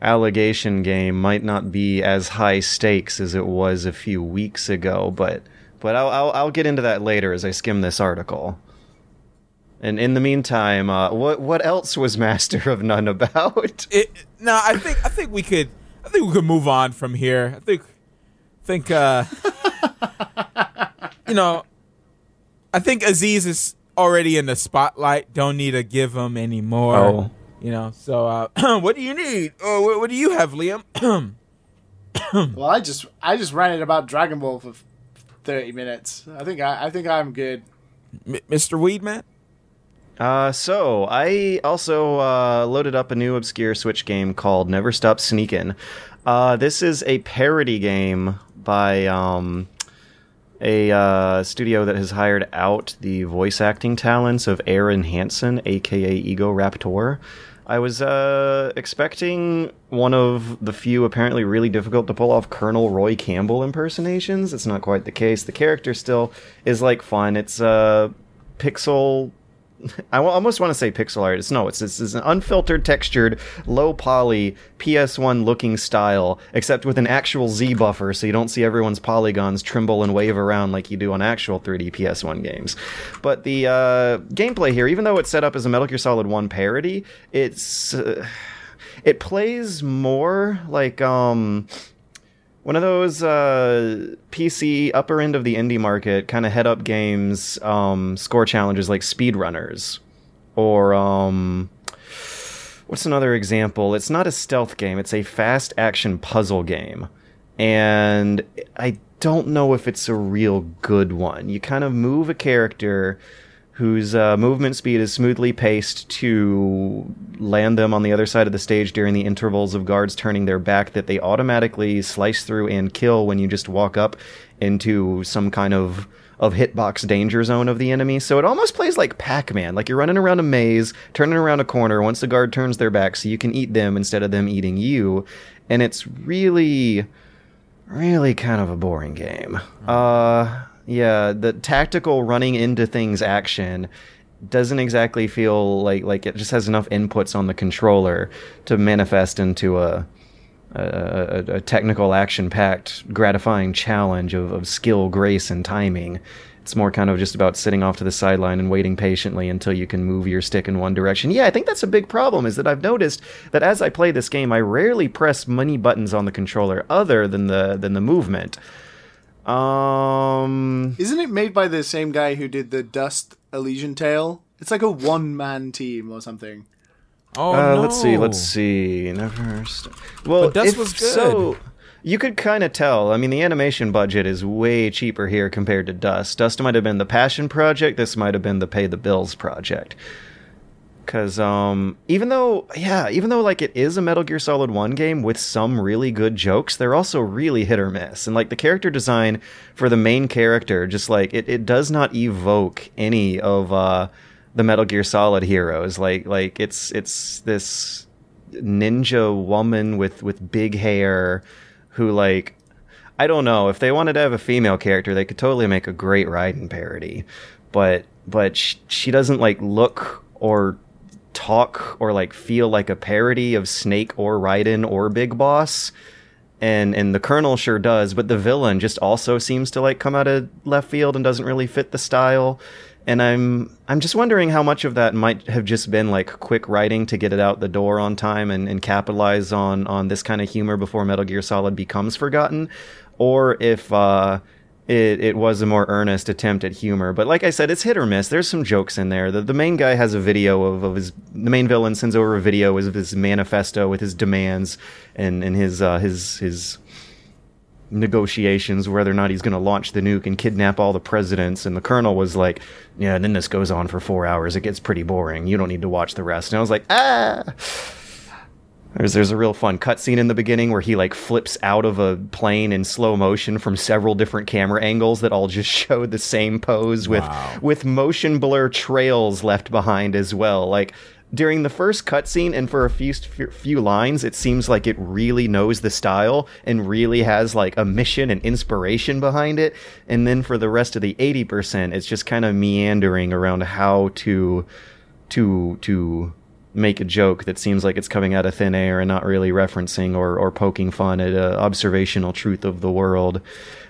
allegation game might not be as high stakes as it was a few weeks ago, but but I'll I'll, I'll get into that later as I skim this article. And in the meantime, uh, what what else was Master of None about? it, no, I think I think we could I think we could move on from here. I think think uh you know I think Aziz is already in the spotlight. Don't need to give him any more. Oh. You know, so uh what do you need? Oh, what, what do you have, Liam? Well, I just I just ranted about Dragon Ball for thirty minutes. I think I, I think I'm good. M- Mr. Weedman? Uh, so I also uh, loaded up a new obscure Switch game called Never Stop Sneakin'. Uh, this is a parody game by um, a uh, studio that has hired out the voice acting talents of Arin Hanson, aka Egoraptor. I was uh, expecting one of the few apparently really difficult to pull off Colonel Roy Campbell impersonations. It's not quite the case. The character still is like fun. It's uh, pixel I almost want to say pixel art. It's no, it's, it's, it's an unfiltered, textured, low poly PS1 looking style, except with an actual Z buffer, so you don't see everyone's polygons tremble and wave around like you do on actual 3D PS1 games. But the uh, gameplay here, even though it's set up as a Metal Gear Solid 1 parody, it's uh, it plays more like um one of those uh, PC upper end of the indie market kind of head up games um, score challenges like speedrunners or um, what's another example? It's not a stealth game; it's a fast action puzzle game, and I don't know if it's a real good one. You kind of move a character whose uh, movement speed is smoothly paced to land them on the other side of the stage during the intervals of guards turning their back that they automatically slice through and kill when you just walk up into some kind of of hitbox danger zone of the enemy. So it almost plays like Pac-Man, like you're running around a maze, turning around a corner once the guard turns their back so you can eat them instead of them eating you. And it's really really kind of a boring game. Uh yeah, the tactical running into things action doesn't exactly feel like like it just has enough inputs on the controller to manifest into a a, a, technical action packed gratifying challenge of, of skill grace and timing. It's more kind of just about sitting off to the sideline and waiting patiently until you can move your stick in one direction. Yeah i think that's a big problem is that i've noticed that as i play this game i rarely press many buttons on the controller other than the than the movement um Isn't it made by the same guy who did the Dust Elysian Tail? It's like a one man team or something. Oh Uh, no. Let's see. Let's see. Never. St- well, But Dust if was good. so, you could kind of tell. I mean, the animation budget is way cheaper here compared to Dust. Dust might have been the passion project. This might have been the pay the bills project. Because um, even though, yeah, even though like it is a Metal Gear Solid One game with some really good jokes, they're also really hit or miss. And like the character design for the main character, just like it, it does not evoke any of uh, the Metal Gear Solid heroes. Like like it's it's this ninja woman with with big hair who like I don't know if they wanted to have a female character, they could totally make a great Raiden parody, but but sh- she doesn't like look or talk or like feel like a parody of Snake or Raiden or Big Boss. And and the Colonel sure does, but the villain just also seems to like come out of left field and doesn't really fit the style. And I'm I'm just wondering how much of that might have just been like quick writing to get it out the door on time and, and capitalize on on this kind of humor before Metal Gear Solid becomes forgotten, or if uh, it it was a more earnest attempt at humor. But like I said, it's hit or miss. There's some jokes in there. The the main guy has a video of, of his the main villain sends over a video of his manifesto with his demands and and his uh, his his negotiations whether or not he's going to launch the nuke and kidnap all the presidents and the colonel was like yeah and then this goes on for four hours it gets pretty boring you don't need to watch the rest and i was like ah there's there's a real fun cutscene in the beginning where he like flips out of a plane in slow motion from several different camera angles that all just show the same pose with Wow. with motion blur trails left behind as well. Like during the first cutscene and for a few few lines, it seems like it really knows the style and really has like a mission and inspiration behind it. And then for the rest of the eighty percent, it's just kind of meandering around how to to to make a joke that seems like it's coming out of thin air and not really referencing or, or poking fun at a observational truth of the world.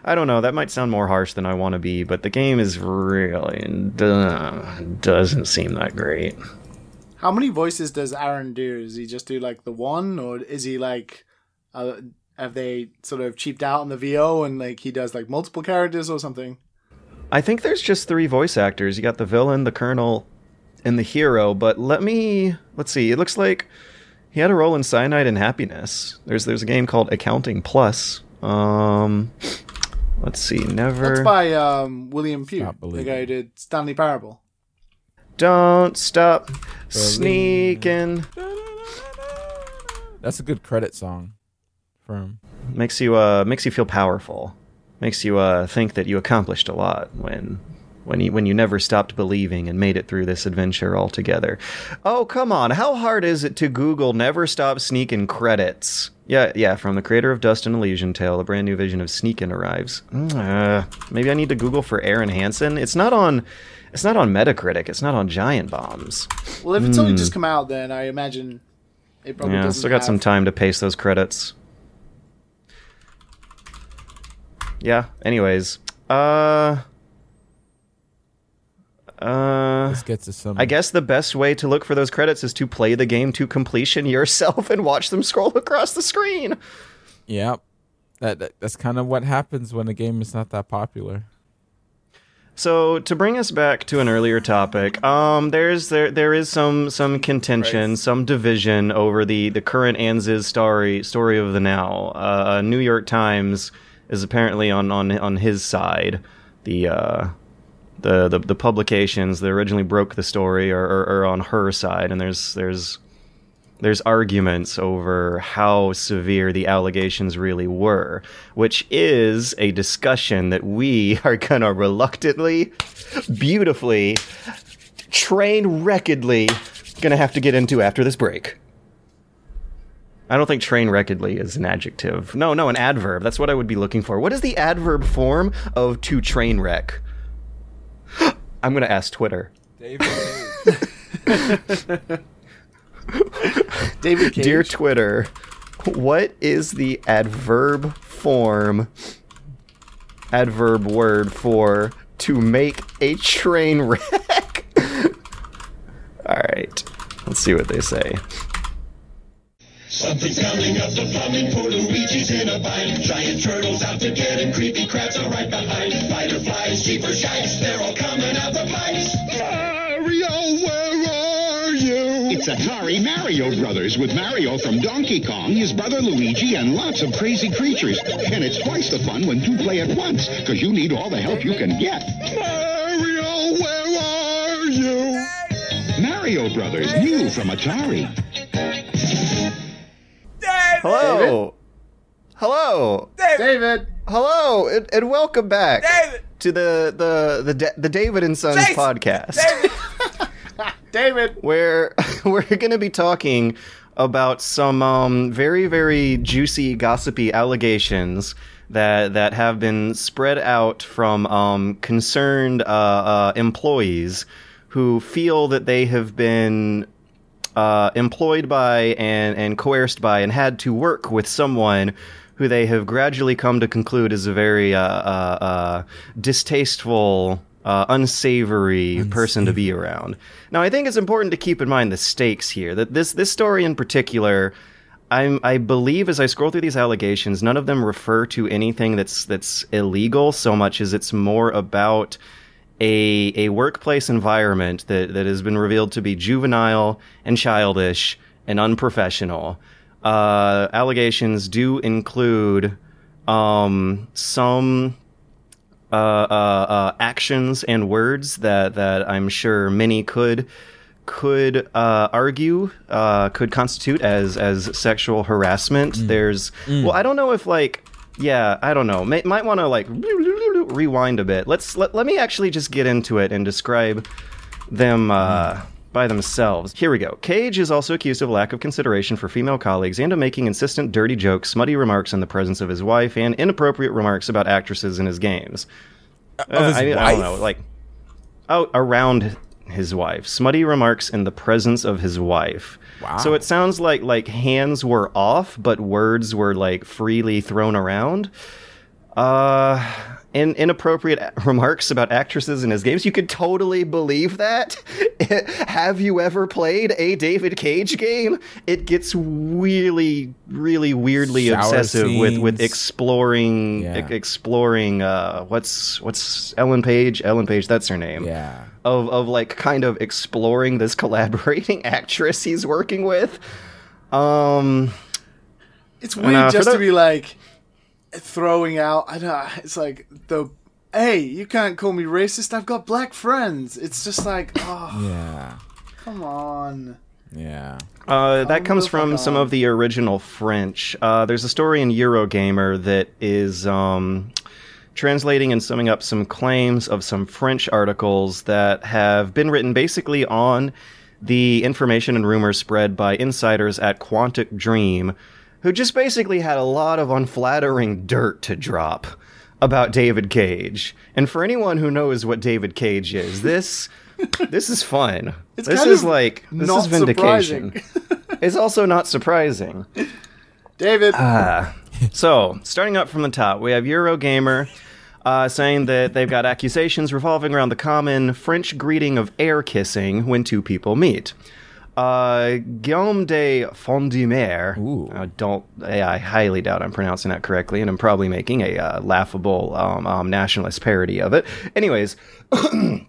I don't know. That might sound more harsh than I want to be, but the game is really uh, doesn't seem that great. How many voices does Arin do? Does he just do like the one, or is he like, uh, have they sort of cheaped out on the VO and like he does like multiple characters or something? I think there's just three voice actors. You got the villain, the colonel, and the hero. But let me let's see. It looks like he had a role in Cyanide and Happiness. There's there's a game called Accounting Plus. Um, let's see. Never. That's by um, William Pugh, Stop the guy who did Stanley Parable. Don't stop sneaking. That's a good credit song from Makes you uh makes you feel powerful. Makes you uh think that you accomplished a lot when when you when you never stopped believing and made it through this adventure altogether. Oh come on, how hard is it to Google never stop sneaking credits? Yeah, yeah, from the creator of Dust: An Elysian Tail, a brand new vision of Sneakin' arrives. Mm, Uh, maybe I need to Google for Arin Hanson. It's not on it's not on Metacritic, it's not on Giant Bombs. Well, if it's only just come out, then I imagine it probably Hmm. Yeah, doesn't. still got some time to paste those credits. Yeah. Anyways, uh, uh, let's some I guess the best way to look for those credits is to play the game to completion yourself and watch them scroll across the screen. Yep. That, that that's kind of what happens when a game is not that popular. So to bring us back to an earlier topic, um, there's there there is some some contention, some division over the the current Aziz story story of the now. Uh, New York Times is apparently on on on his side. The uh, the, the the publications that originally broke the story are, are, are on her side, and there's there's there's arguments over how severe the allegations really were, which is a discussion that we are gonna reluctantly, beautifully, train wreckedly gonna have to get into after this break. I don't think train wreckedly is an adjective. No, no, an adverb. That's what I would be looking for. What is the adverb form of to train wreck? I'm gonna ask Twitter. David Cage. Dear Twitter, what is the adverb form, adverb word for to make a train wreck? All right, let's see what they say. Something's coming up the plumbing, poor Luigi's in a bind. Giant turtles out to get him, creepy crabs are right behind. Fireflies, cheaper shikes, they're all coming out the pipes. Mario, where are you? It's Atari Mario Brothers with Mario from Donkey Kong, his brother Luigi, and lots of crazy creatures. And it's twice the fun when two play at once, because you need all the help you can get. Mario, where are you? Mario Brothers, new from Atari. Hello. Hello. David. Hello, and, and welcome back David! to the the the, Da- the David and Sons Jason! podcast, David. where we're going to be talking about some um, very very juicy, gossipy allegations that that have been spread out from um, concerned uh, uh, employees who feel that they have been uh, employed by and, and coerced by and had to work with someone who they have gradually come to conclude is a very uh, uh, uh, distasteful, uh, unsavory person to be around. Now, I think it's important to keep in mind the stakes here. That this this story in particular. I'm, I believe as I scroll through these allegations, none of them refer to anything that's that's illegal so much as it's more about a a workplace environment that, that has been revealed to be juvenile and childish and unprofessional. Uh, allegations do include um, some uh, uh, uh, actions and words that, that I'm sure many could could uh, argue uh, could constitute as as sexual harassment. There's well, I don't know if like yeah, I don't know. May, might want to like rewind a bit. Let's let, let me actually just get into it and describe them uh, by themselves. Here we go. Cage is also accused of lack of consideration for female colleagues and of making insistent dirty jokes, smutty remarks in the presence of his wife, and inappropriate remarks about actresses in his games. Of his Uh, I, I don't know, like oh, around his wife. Smutty remarks in the presence of his wife. Wow. So it sounds like like hands were off, but words were like freely thrown around. Uh, in, inappropriate remarks about actresses in his games. You could totally believe that. Have you ever played a David Cage game? It gets really, really weirdly Shower obsessive with with exploring Yeah. e- exploring. Uh, what's what's Ellen Page? Ellen Page, that's her name Yeah. of of like kind of exploring this collaborating actress he's working with. Um, It's weird for just to be like throwing out. I know. It's like the. Hey, you can't call me racist. I've got black friends. It's just like, oh, Yeah. come on. Yeah. uh, that comes from fuck some of the original French. Uh, there's a story in Eurogamer that is um, translating and summing up some claims of some French articles that have been written basically on the information and rumors spread by insiders at Quantic Dream, who just basically had a lot of unflattering dirt to drop about David Cage. And for anyone who knows what David Cage is, this this is fun. It's this is like this is vindication. it's also not surprising. David. Ah. So, starting up from the top, we have Eurogamer uh, saying that they've got accusations revolving around the common French greeting of air kissing when two people meet. Uh, Guillaume de Fondumer, Ooh. I don't, I highly doubt I'm pronouncing that correctly, and I'm probably making a uh, laughable um, um, nationalist parody of it. Anyways,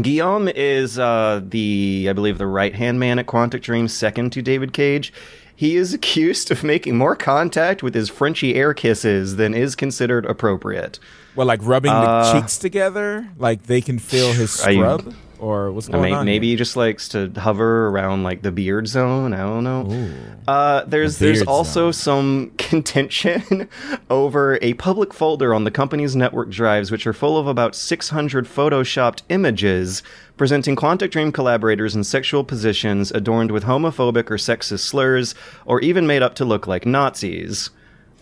Guillaume is uh, the, I believe, the right hand man at Quantic Dream, second to David Cage. He is accused of making more contact with his Frenchy air kisses than is considered appropriate. Well, like rubbing Uh, the cheeks together, like they can feel his scrub, or what's I going mean, on? maybe here? he just likes to hover around like the beard zone. I don't know. Uh, there's The there's beard also zone. some contention over a public folder on the company's network drives, which are full of about 600 photoshopped images presenting Quantic Dream collaborators in sexual positions adorned with homophobic or sexist slurs, or even made up to look like Nazis.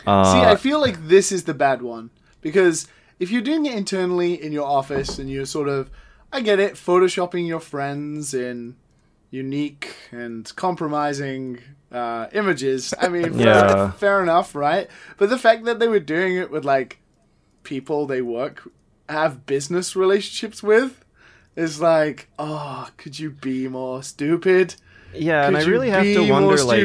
See, Uh, I feel like this is the bad one because if you're doing it internally in your office and you're sort of, I get it, photoshopping your friends in unique and compromising uh, images. I mean, fair, Yeah. fair enough, right? But the fact that they were doing it with like people they work have business relationships with is like, oh, could you be more stupid? Yeah, and Could I you really have to wonder, like,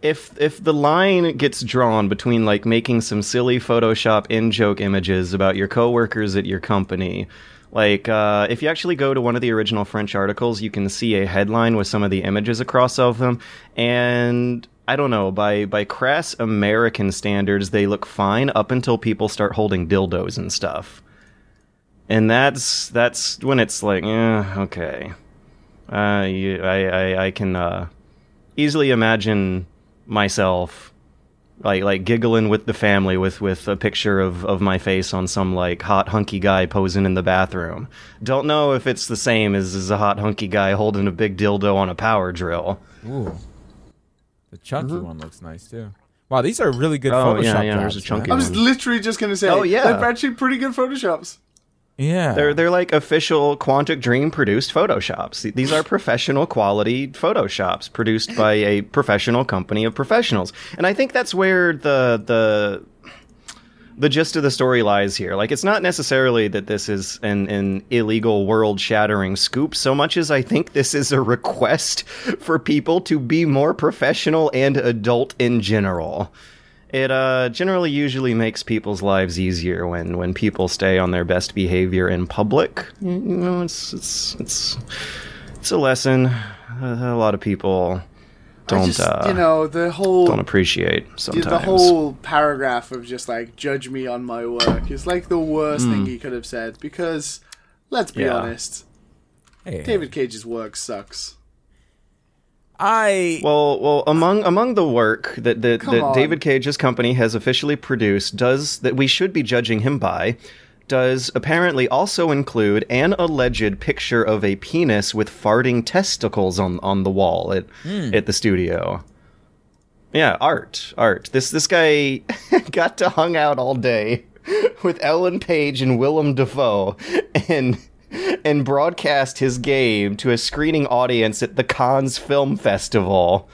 if if the line gets drawn between like making some silly Photoshop in joke images about your coworkers at your company, Like, uh, if you actually go to one of the original French articles, you can see a headline with some of the images across of them, and I don't know by by crass American standards, they look fine up until people start holding dildos and stuff, and that's that's when it's like, yeah, okay, uh, you, I, I I can uh, easily imagine myself like like giggling with the family with with a picture of of my face on some like hot hunky guy posing in the bathroom. Don't know if it's the same as, as a hot hunky guy holding a big dildo on a power drill. Ooh. The chunky mm-hmm. one looks nice too. Wow, these are really good Oh, Photoshop yeah, yeah, there's a jobs, chunky I was literally just gonna say. Oh, yeah. they're actually pretty good photoshops. Yeah. They're they're like official Quantic Dream produced photoshops. These are professional quality photoshops produced by a professional company of professionals. And I think that's where the the the gist of the story lies here. Like it's not necessarily that this is an, an illegal world shattering scoop so much as I think this is a request for people to be more professional and adult in general. It uh, generally usually makes people's lives easier when, when people stay on their best behavior in public. You know, it's it's it's it's a lesson a lot of people don't just, uh, you know, the whole don't appreciate the- sometimes. the whole paragraph of just like judge me on my work is like the worst thing he could have said because let's be Hmm. Yeah. honest, Hey, David Cage's work sucks. I Well, well, among among the work that that, that. David Cage's company has officially produced does that we should be judging him by does apparently also include an alleged picture of a penis with farting testicles on on the wall at hmm. at the studio. Yeah, art, art. This this guy got to hung out all day with Ellen Page and Willem Dafoe and and broadcast his game to a screening audience at the Cannes Film Festival.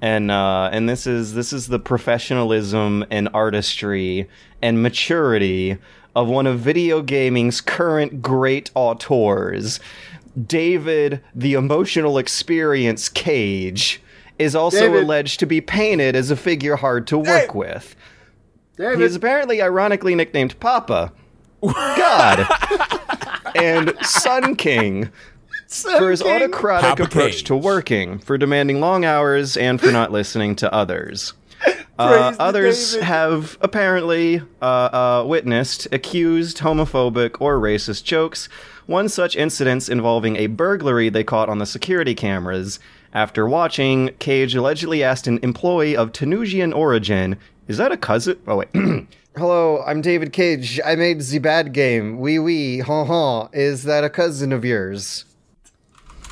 And uh, and this is this is the professionalism and artistry and maturity of one of video gaming's current great auteurs, David the Emotional Experience Cage, is also David. alleged to be painted as a figure hard to work with. David, He is apparently ironically nicknamed Papa, God, and Sun King for his King. autocratic Papa approach Cage. to working, for demanding long hours, and for not listening to others. Uh, others David. have apparently uh, uh, witnessed accused homophobic or racist jokes. One such incident involving a burglary they caught on the security cameras. After watching, Cage allegedly asked an employee of Tunisian origin, "Is that a cousin?" Oh wait. Hello, I'm David Cage. I made the bad game. Wee wee, ha ha. Is that a cousin of yours?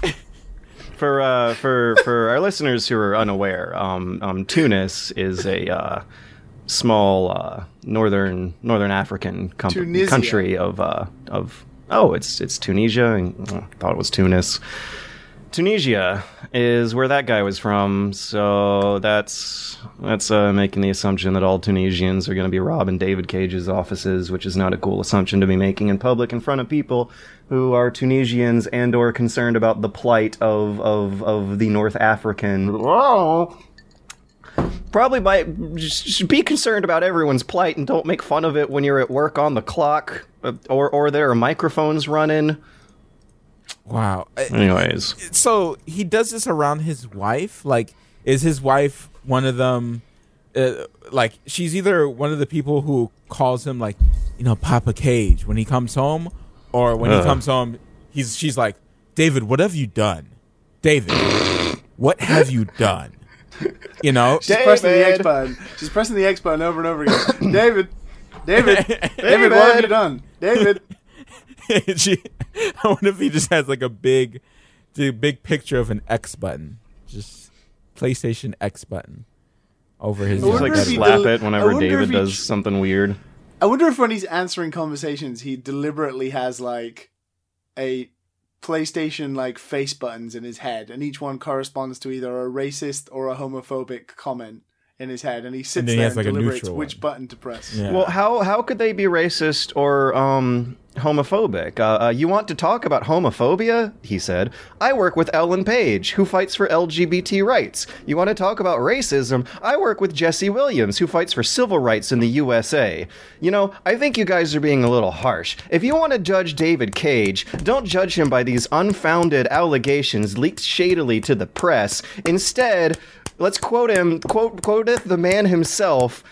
for uh, for for our listeners who are unaware, um, um, Tunis is a uh, small uh, northern northern African com- country of uh, of oh, it's it's Tunisia. I thought it was Tunis. Tunisia is where that guy was from, so that's that's uh, making the assumption that all Tunisians are going to be robbing David Cage's offices, which is not a cool assumption to be making in public in front of people who are Tunisians and or concerned about the plight of of of the North African. Whoa. Probably by just, be concerned about everyone's plight and don't make fun of it when you're at work on the clock uh, or or there are microphones running. Wow. Anyways. so he does this around his wife like is his wife one of them uh, like she's either one of the people who calls him like you know papa cage when he comes home or when he Uh. comes home he's she's like david what have you done david what have you done you know She's pressing the X button. She's pressing the X button over and over again. David, David, David, what have you done? David, she, I wonder if he just has like a big, the big picture of an X button, just PlayStation X button over his. I Just like if he slap del- it whenever David he does ch- something weird. I wonder if when he's answering conversations, he deliberately has like a PlayStation like face buttons in his head, and each one corresponds to either a racist or a homophobic comment in his head, and he sits then he there has, and like, a deliberates neutral which one. button to press. Yeah. Well, how how could they be racist or um homophobic? Uh, uh, you want to talk about homophobia? He said. I work with Ellen Page, who fights for LGBT rights. You want to talk about racism? I work with Jesse Williams, who fights for civil rights in the USA. You know, I think you guys are being a little harsh. If you want to judge David Cage, don't judge him by these unfounded allegations leaked shadily to the press. Instead, let's quote him. Quote quoteth the man himself.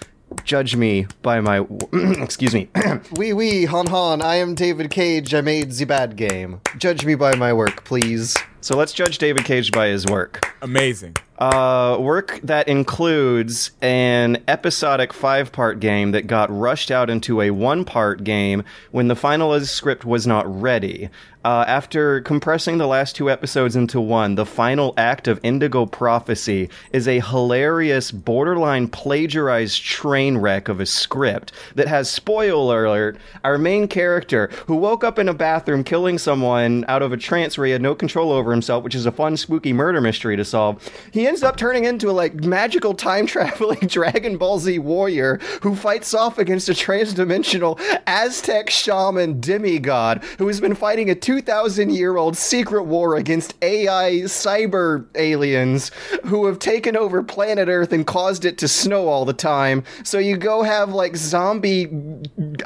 Judge me by my. excuse me. Wee wee, hon hon, I am David Cage. I made the bad game. Judge me by my work, please. So let's judge David Cage by his work. Amazing. Uh, work that includes an episodic five part game that got rushed out into a one part game when the finalized script was not ready. Uh, after compressing the last two episodes into one, the final act of Indigo Prophecy is a hilarious, borderline plagiarized train wreck of a script that has, spoiler alert, our main character who woke up in a bathroom killing someone out of a trance where he had no control over himself, which is a fun, spooky murder mystery to solve. He ends up turning into a like magical time traveling Dragon Ball Z warrior who fights off against a transdimensional Aztec shaman demigod who has been fighting a 2,000 year old secret war against AI cyber aliens who have taken over planet Earth and caused it to snow all the time. So you go have like zombie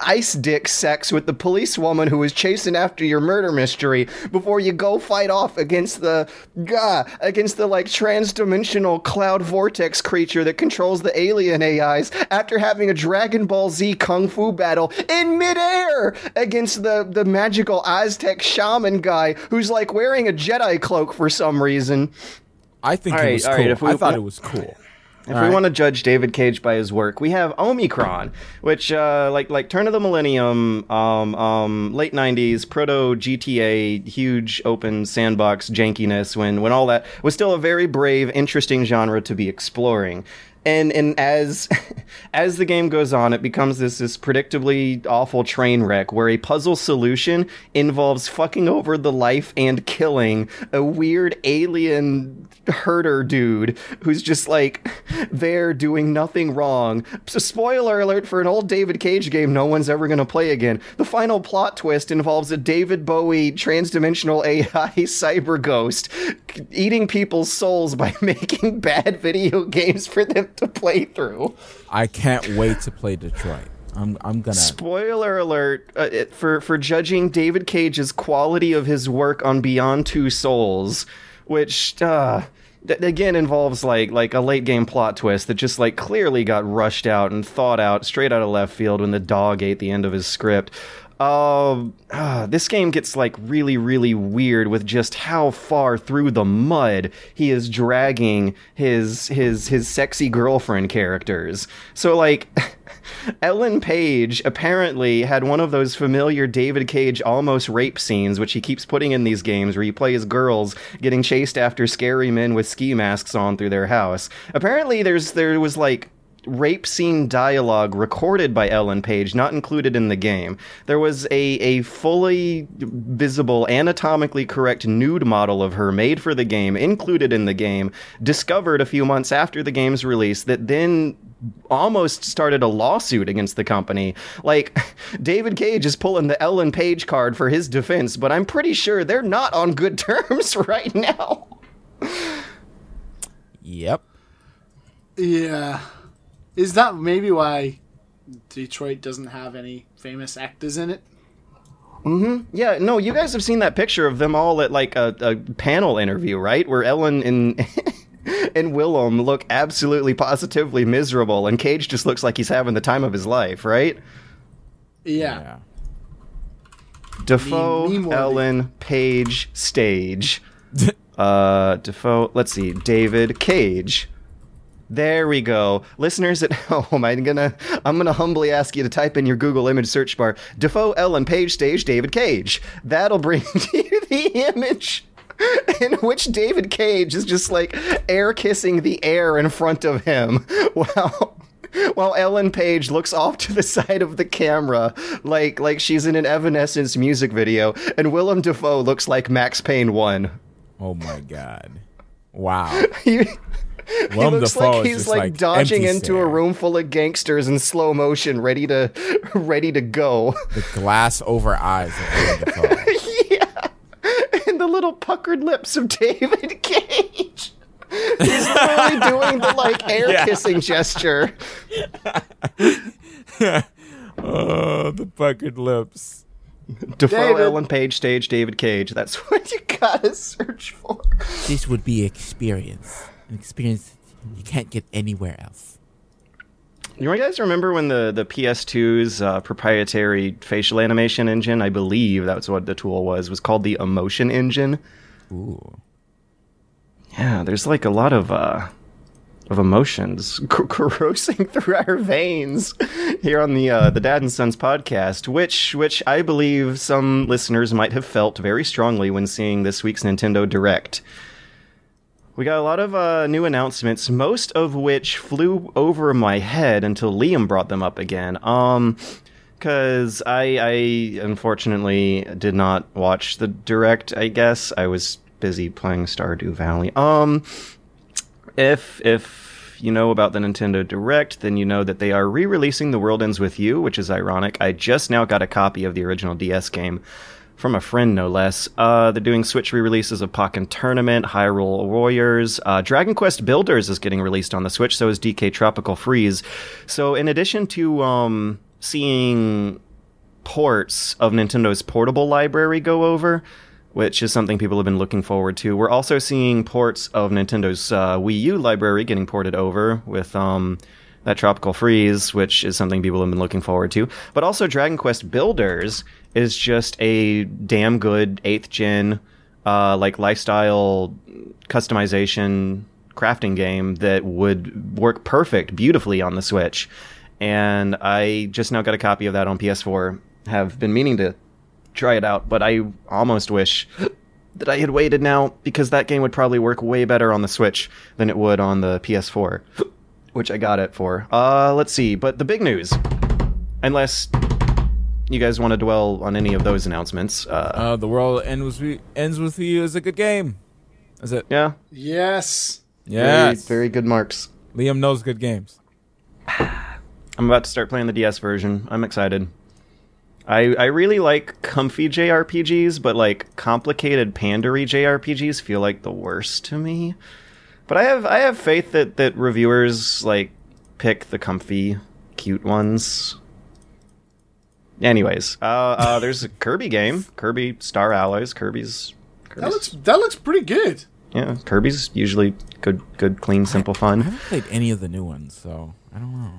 ice dick sex with the policewoman who is chasing after your murder mystery before you go fight off against the gah, against the like transdimensional cloud vortex creature that controls the alien AIs after having a Dragon Ball Z kung fu battle in midair against the the magical Aztec shaman guy who's like wearing a Jedi cloak for some reason. I think All it right, was cool. right, we- I thought it was cool. If we want to judge David Cage by his work, we have Omikron, which uh, like like turn of the millennium, um, um, late '90s, proto GTA, huge open sandbox jankiness. When when all that was still a very brave, interesting genre to be exploring. And and as as the game goes on, it becomes this this predictably awful train wreck where a puzzle solution involves fucking over the life and killing a weird alien herder dude who's just like there doing nothing wrong. So spoiler alert for an old David Cage game no one's ever gonna play again. The final plot twist involves a David Bowie transdimensional AI cyber ghost eating people's souls by making bad video games for them to play through. I can't wait to play Detroit. I'm I'm gonna. Spoiler alert uh, it, for for judging David Cage's quality of his work on Beyond Two Souls, which uh, th- again involves like like a late game plot twist that just like clearly got rushed out and thought out straight out of left field when the dog ate the end of his script. Um, ah, this game gets like really, really weird with just how far through the mud he is dragging his his his sexy girlfriend characters. So like, Ellen Page apparently had one of those familiar David Cage almost rape scenes, which he keeps putting in these games, where he plays girls getting chased after scary men with ski masks on through their house. Apparently, there's there was like rape scene dialogue recorded by Ellen Page, not included in the game. There was a, a fully visible, anatomically correct nude model of her made for the game, included in the game, discovered a few months after the game's release, that then almost started a lawsuit against the company. Like, David Cage is pulling the Ellen Page card for his defense, but I'm pretty sure they're not on good terms right now. Yep. Yeah. Is that maybe why Detroit doesn't have any famous actors in it? Mhm. Yeah, no, you guys have seen that picture of them all at like a, a panel interview, right? Where Ellen and and Willem look absolutely positively miserable, and Cage just looks like he's having the time of his life, right? Yeah. Yeah. Dafoe, Meme- meme-worthy. Ellen, Page, Stage. uh, Dafoe. Let's see, David Cage. There we go. Listeners at home, I'm gonna I'm gonna humbly ask you to type in your Google image search bar Dafoe Ellen Page stage David Cage. That'll bring you the image in which David Cage is just like air kissing the air in front of him while while Ellen Page looks off to the side of the camera like like she's in an Evanescence music video, and Willem Dafoe looks like Max Payne 1. Oh my god. Wow. You, he Willem looks Dafoe like he's like, like, dodging empty into a room full of gangsters in slow motion, ready to ready to go. The glass over eyes of yeah, and the little puckered lips of David Cage. He's literally doing the like air Yeah. kissing gesture. oh, the puckered lips. Dafoe, David. Ellen Page, stage David Cage. That's what you gotta search for. This would be experience. An experience you can't get anywhere else. You guys remember when the, the PS2's uh, proprietary facial animation engine, I believe that's what the tool was, was called the Emotion Engine? Ooh. Yeah, there's like a lot of uh, of emotions c- coursing through our veins here on the uh, the Dad and Sons podcast, which which I believe some listeners might have felt very strongly when seeing this week's Nintendo Direct. We got a lot of uh, new announcements, most of which flew over my head until Liam brought them up again. Um, because I, I unfortunately did not watch the direct. I guess I was busy playing Stardew Valley. Um, if if you know about the Nintendo Direct, then you know that they are re-releasing The World Ends with You, which is ironic. I just now got a copy of the original DS game from a friend, no less. Uh, they're doing Switch re-releases of Pokken Tournament, Hyrule Warriors, uh, Dragon Quest Builders is getting released on the Switch. So is DK Tropical Freeze. So in addition to um, seeing ports of Nintendo's portable library go over, which is something people have been looking forward to. We're also seeing ports of Nintendo's uh, Wii U library getting ported over with um, that Tropical Freeze, which is something people have been looking forward to. But also, Dragon Quest Builders is just a damn good eighth gen, uh, like lifestyle customization crafting game that would work perfect, beautifully on the Switch. And I just now got a copy of that on PS4. Have been meaning to try it out, but I almost wish that I had waited now because that game would probably work way better on the Switch than it would on the PS4, which I got it for. Uh, let's see. But the big news, unless you guys want to dwell on any of those announcements, uh, Uh, the world ends with ends with you is a good game. Is it? yeah, Yes. Yes. very, very good marks. Liam knows good games. I'm about to start playing the DS version. I'm excited. I I really like comfy JRPGs, but like complicated pandery JRPGs feel like the worst to me. But I have I have faith that that reviewers like pick the comfy, cute ones. Anyways, uh, uh, there's a Kirby game, Kirby Star Allies. Kirby's, That looks that looks pretty good. yeah, Kirby's usually good, good, clean, simple fun. I fun. haven't played any of the new ones, so I don't know.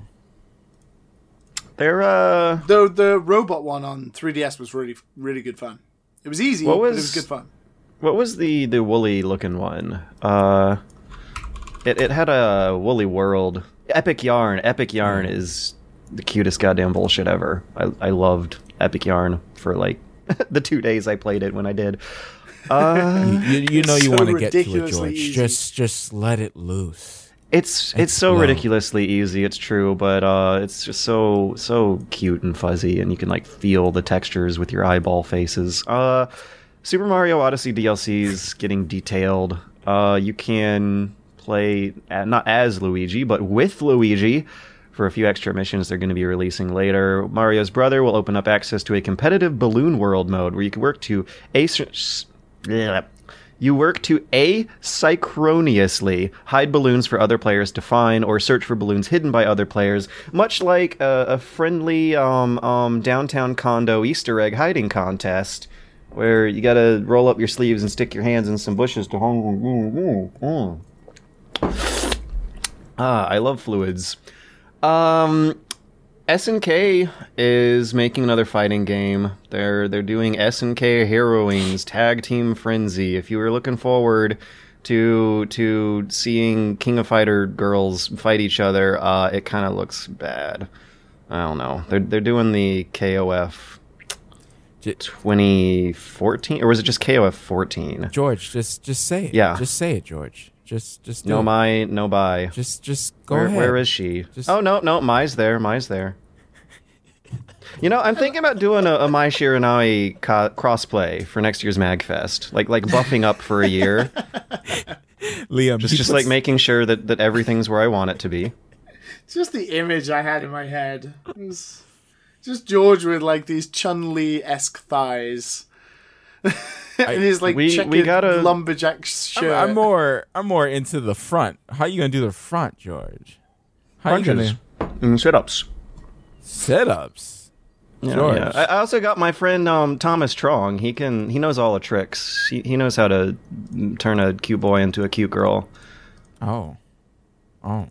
They're uh, The the robot one on 3DS was really really good fun. It was easy, What but it was- was good fun. What was the the woolly looking one? Uh, it it had a woolly world. Epic Yarn. Epic Yarn is the cutest goddamn bullshit ever. I I loved Epic Yarn for like the two days I played it when I did. Uh, You, you, you know you so want to get to it, George. easy. Just just let it loose. it's it's so Explode. ridiculously easy. It's true, but uh, it's just so so cute and fuzzy, and you can like feel the textures with your eyeball faces. Uh, Super Mario Odyssey DLCs getting detailed. Uh, you can play uh, not as Luigi, but with Luigi for a few extra missions they're going to be releasing later. Mario's brother will open up access to a competitive balloon world mode where you can work to ace. You work to asynchronously hide balloons for other players to find or search for balloons hidden by other players, much like a, a friendly um, um, downtown condo Easter egg hiding contest where you gotta roll up your sleeves and stick your hands in some bushes to. Ah, I love fluids. Um, SNK is making another fighting game. They're they're doing SNK Heroines Tag Team Frenzy. If you were looking forward to to seeing King of Fighter girls fight each other, uh, it kind of looks bad. I don't know. They're they're doing the KOF 2014 or was it just KOF 14? George, just just say it. Yeah. Just say it, George. Just just do No it. my, no buy. Just just go Where, ahead. where is she? Just- Oh no, no, Mai's there. Mai's there. You know, I'm thinking about doing a, a Mai Shiranui co- crossplay for next year's Magfest, like like buffing up for a year, Liam, just just puts- like making sure that that everything's where I want it to be. It's just the image I had in my head. It just George with like these Chun Li esque thighs. and his like we- we gotta- lumberjack I'm, shirt. I'm more. I'm more into the front. How you gonna do the front, George? How you Punches gonna and sit-ups. sit ups? Yeah, George. yeah. I I also got my friend um, Thomas Trong. He can he knows all the tricks. He he knows how to mm, turn a cute boy into a cute girl. Oh, oh.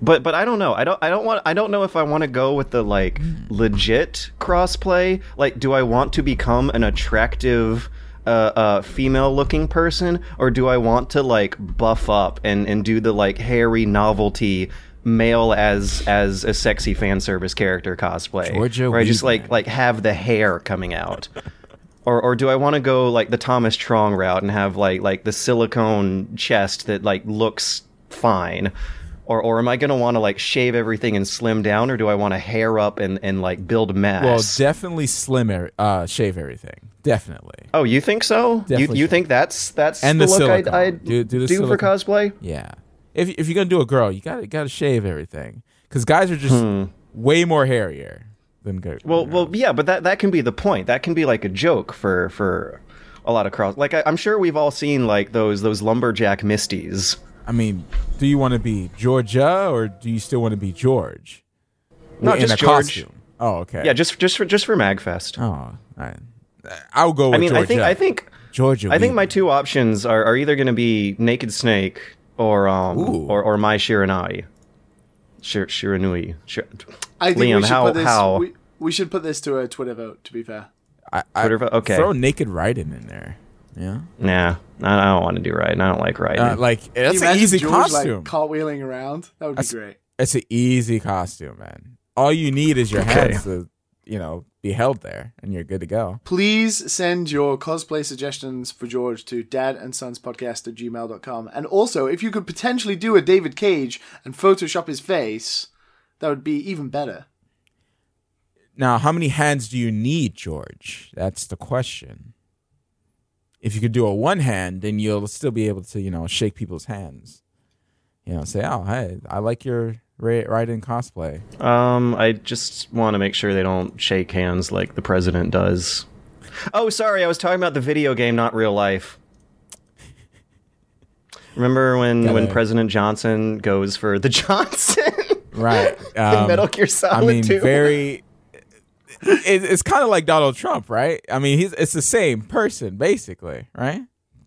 But but I don't know. I don't I don't want I don't know if I want to go with the like legit crossplay. Like do I want to become an attractive uh, uh female looking person or do I want to like buff up and and do the like hairy novelty male as as a sexy fan service character cosplay Georgia where I just like like have the hair coming out. Or, or do I want to go like the Thomas Trong route and have like like the silicone chest that like looks fine? Or, or am I going to want to like shave everything and slim down, or do I want to hair up and, and like build mass? Well, definitely slim. Er- uh, shave everything. Definitely. oh, you think so? You, Definitely you so. think that's that's And the, the look I'd, Do- do the for cosplay? Yeah. If if you're gonna do a girl, you gotta gotta shave everything because guys are just Hmm. way more hairier than girls. Well, well, yeah, but that that can be the point. That can be like a joke for for a lot of cross. Like I, I'm sure we've all seen like those those lumberjack misties. I mean, do you want to be Georgia or do you still want to be George? No, in just a George. costume. Oh, okay. Yeah, just just for just for Magfest. Oh, I, I'll go with I mean, Georgia. I think I think Georgia. I think my two options are, are either going to be Naked Snake or um Ooh. or or Mai Shiranui. Shir- Shiranui. Shir- I think Liam, we should how put this. how? We, we should put this to a Twitter vote. To be fair, I, I, Twitter vote? Okay. Throw naked Raiden in there. Yeah. Nah, I I don't want to do right. I don't like riding. Uh, like Can that's an easy George, costume. Like, cartwheeling around. That would That's- be great. it's an easy costume, man. All you need is your Okay. hands to, you know, be held there, and you're good to go. Please send your cosplay suggestions for George to dad and sons podcast at gmail.com. And also, if you could potentially do a David Cage and Photoshop his face, that would be even better. Now, how many hands do you need, George? That's the question. If you could do a one hand, then you'll still be able to, you know, shake people's hands. You know, say, "Oh, hey, I like your Ra- Raiden cosplay." Um, I just want to make sure they don't shake hands like the president does. Oh, sorry, I was talking about the video game, not real life. Remember when when Gotta- President Johnson goes for the Johnson Right. in Um, Metal Gear Solid I mean, 2? very. It, it's kind of like Donald Trump, right? I mean, he's it's the same person basically, right?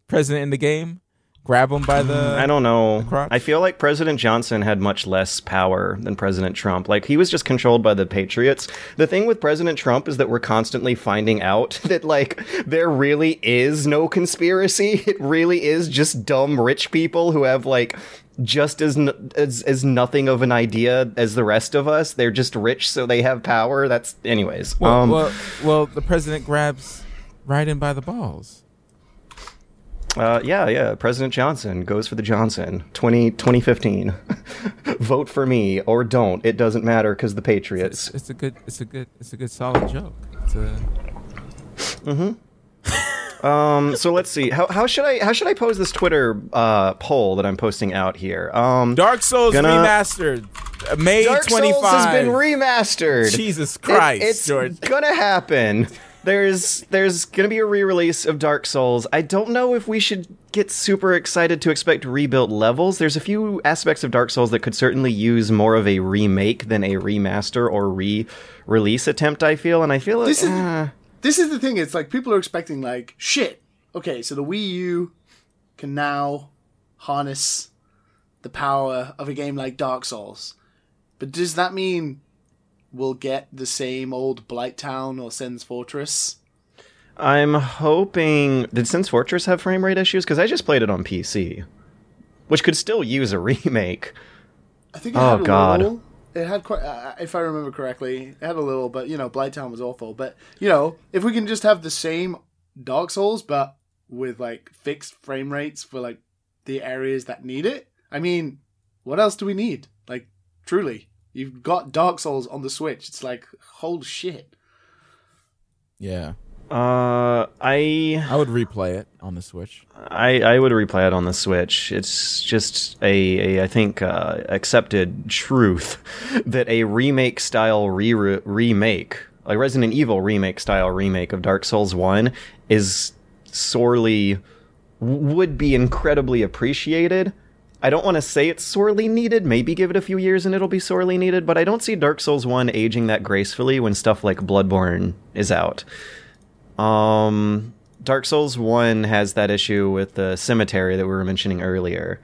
President in the game, grab him by the. Mm, I don't know. I feel like President Johnson had much less power than President Trump. Like he was just controlled by the Patriots. The thing with President Trump is that we're constantly finding out that like there really is no conspiracy. It really is just dumb rich people who have like just as n- as as nothing of an idea as the rest of us. They're just rich so they have power. That's anyways. Well, um well, well, the president grabs Raiden by the balls. Uh, yeah, yeah. President Johnson goes for the Johnson. 20, 2015. Vote for me or don't. It doesn't matter because the Patriots. It's, it's a good, it's a good, it's a good solid joke. It's a, Um, so let's see. How, how should I how should I pose this Twitter uh, poll that I'm posting out here? Um, Dark Souls Gonna- remastered, May Dark twenty Souls has been remastered. Jesus It- Christ, it's George. gonna happen. There's there's gonna be a re-release of Dark Souls. I don't know if we should get super excited to expect rebuilt levels. There's a few aspects of Dark Souls that could certainly use more of a remake than a remaster or re-release attempt. I feel, and I feel like This is- uh, This is the thing. It's like people are expecting, like, shit. Okay, so the Wii U can now harness the power of a game like Dark Souls. But does that mean we'll get the same old Blighttown or Sen's Fortress? I'm hoping. Did Sen's Fortress have frame rate issues? Because I just played it on PC, which could still use a remake. I think Oh, God. It had quite, uh, if I remember correctly, it had a little, but you know, Blighttown was awful. But you know, if we can just have the same Dark Souls, but with like fixed frame rates for like the areas that need it, I mean, what else do we need? Like, truly, you've got Dark Souls on the Switch. It's like, holy shit. Yeah, Uh, I I would replay it on the Switch. I, I would replay it on the Switch. It's just a, a I think uh, accepted truth that a remake style re- remake, a Resident Evil remake style remake of Dark Souls One, is sorely would be incredibly appreciated. I don't want to say it's sorely needed. Maybe give it a few years and it'll be sorely needed. But I don't see Dark Souls One aging that gracefully when stuff like Bloodborne is out. Um, Dark Souls 1 has that issue with the cemetery that we were mentioning earlier.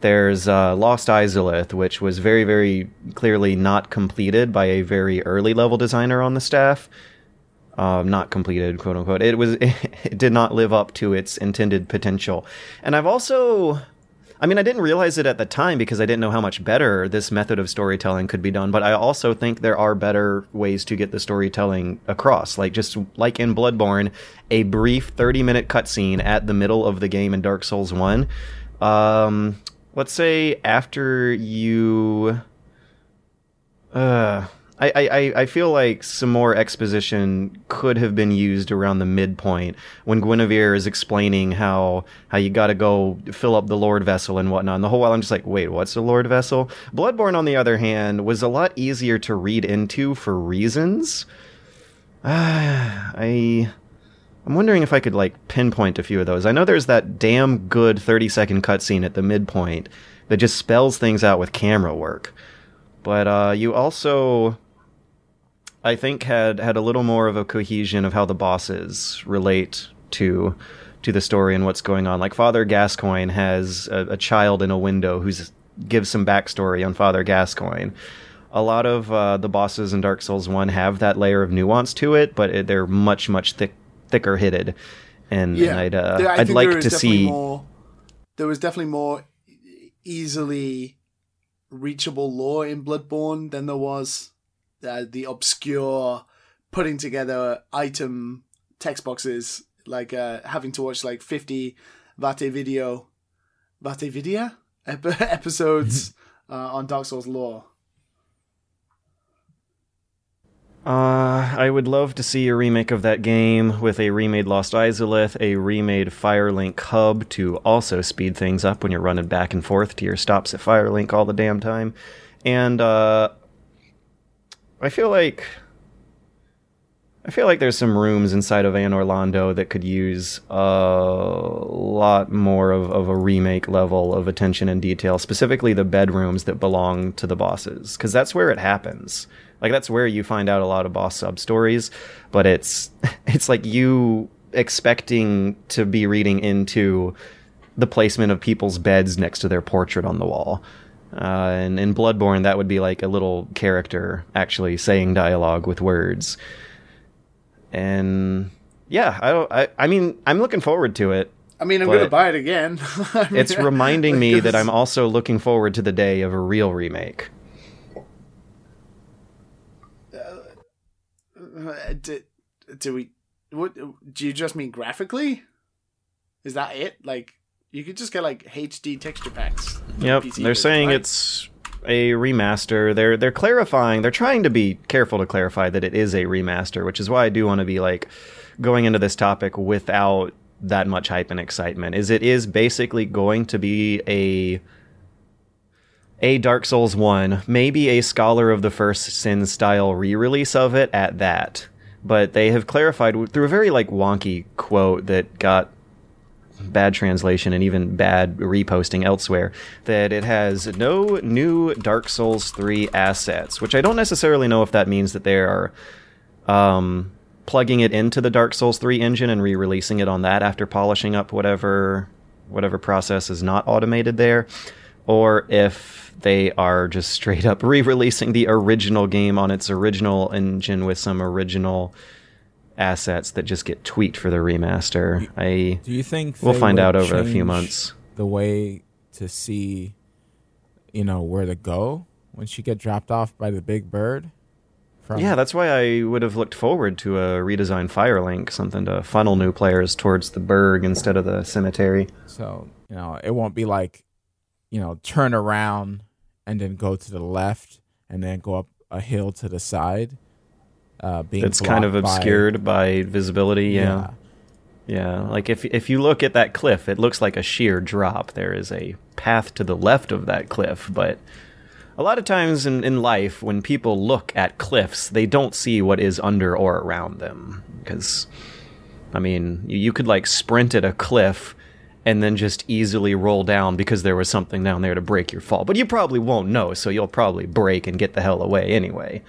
There's uh, Lost Izalith, which was very, very clearly not completed by a very early level designer on the staff. Um, not completed, quote unquote. It was, it did not live up to its intended potential. And I've also, I mean, I didn't realize it at the time because I didn't know how much better this method of storytelling could be done. But I also think there are better ways to get the storytelling across. Like just like in Bloodborne, a brief 30 minute cutscene at the middle of the game in Dark Souls 1. Um, let's say after you. Uh, I, I, I feel like some more exposition could have been used around the midpoint when Gwynevere is explaining how how you got to go fill up the Lordvessel and whatnot. And the whole while I'm just like, wait, what's the Lordvessel? Bloodborne, on the other hand, was a lot easier to read into for reasons. Ah, I I'm wondering if I could like pinpoint a few of those. I know there's that damn good 30 second cutscene at the midpoint that just spells things out with camera work. But uh, you also I think had had a little more of a cohesion of how the bosses relate to to the story and what's going on. Like Father Gascoigne has a, a child in a window who's gives some backstory on Father Gascoigne. A lot of uh, the bosses in Dark Souls One have that layer of nuance to it, but it, they're much much thick, thicker hitted. And, Yeah, and I'd uh, There- I'd like to see more. There was definitely more easily reachable lore in Bloodborne than there was uh, the obscure putting together item text boxes, like uh, having to watch like fifty VaatiVidya, Vate video ep- episodes uh, on Dark Souls lore. Uh, I would love to see a remake of that game with a remade Lost Izalith, a remade Firelink hub to also speed things up when you're running back and forth to your stops at Firelink all the damn time. And uh, I feel like I feel like there's some rooms inside of Anor Londo that could use a lot more of, of a remake level of attention and detail, specifically the bedrooms that belong to the bosses, because that's where it happens. Like that's where you find out a lot of boss sub stories, but it's it's like you expecting to be reading into the placement of people's beds next to their portrait on the wall. Uh, and in Bloodborne, that would be like a little character actually saying dialogue with words. And yeah, I, I, I mean, I'm looking forward to it. I mean, I'm going to buy it again. I mean, It's reminding me that I'm also looking forward to the day of a real remake. Uh, do, do we? What do you just mean graphically? Is that it? Like you could just get like HD texture packs. Yep, PC they're saying right? it's a remaster. They're they're clarifying. They're trying to be careful to clarify that it is a remaster, which is why I do want to be like going into this topic without that much hype and excitement. Is it is basically going to be a a Dark Souls 1, maybe a Scholar of the First Sin style re-release of it at that. But they have clarified through a very like wonky quote that got bad translation and even bad reposting elsewhere that it has no new Dark Souls 3 assets, which I don't necessarily know if that means that they are um, plugging it into the Dark Souls 3 engine and re-releasing it on that after polishing up whatever whatever process is not automated there or if they are just straight up re-releasing the original game on its original engine with some original assets that just get tweaked for the remaster. I Do you think We'll find out over a few months. The way to see, you know, where to go when she get dropped off by the big bird. From Yeah, that's why I would have looked forward to a redesigned Firelink, something to funnel new players towards the Burg instead of the cemetery. so you know it won't be like, you know, turn around and then go to the left and then go up a hill to the side. Uh, being It's kind of blocked by- obscured by, visibility. Yeah. yeah. Like if if you look at that cliff, it looks like a sheer drop. There is a path to the left of that cliff, but a lot of times in, in life, when people look at cliffs, they don't see what is under or around them. Because, I mean, you, you could like sprint at a cliff and then just easily roll down because there was something down there to break your fall. But you probably won't know, so you'll probably break and get the hell away anyway.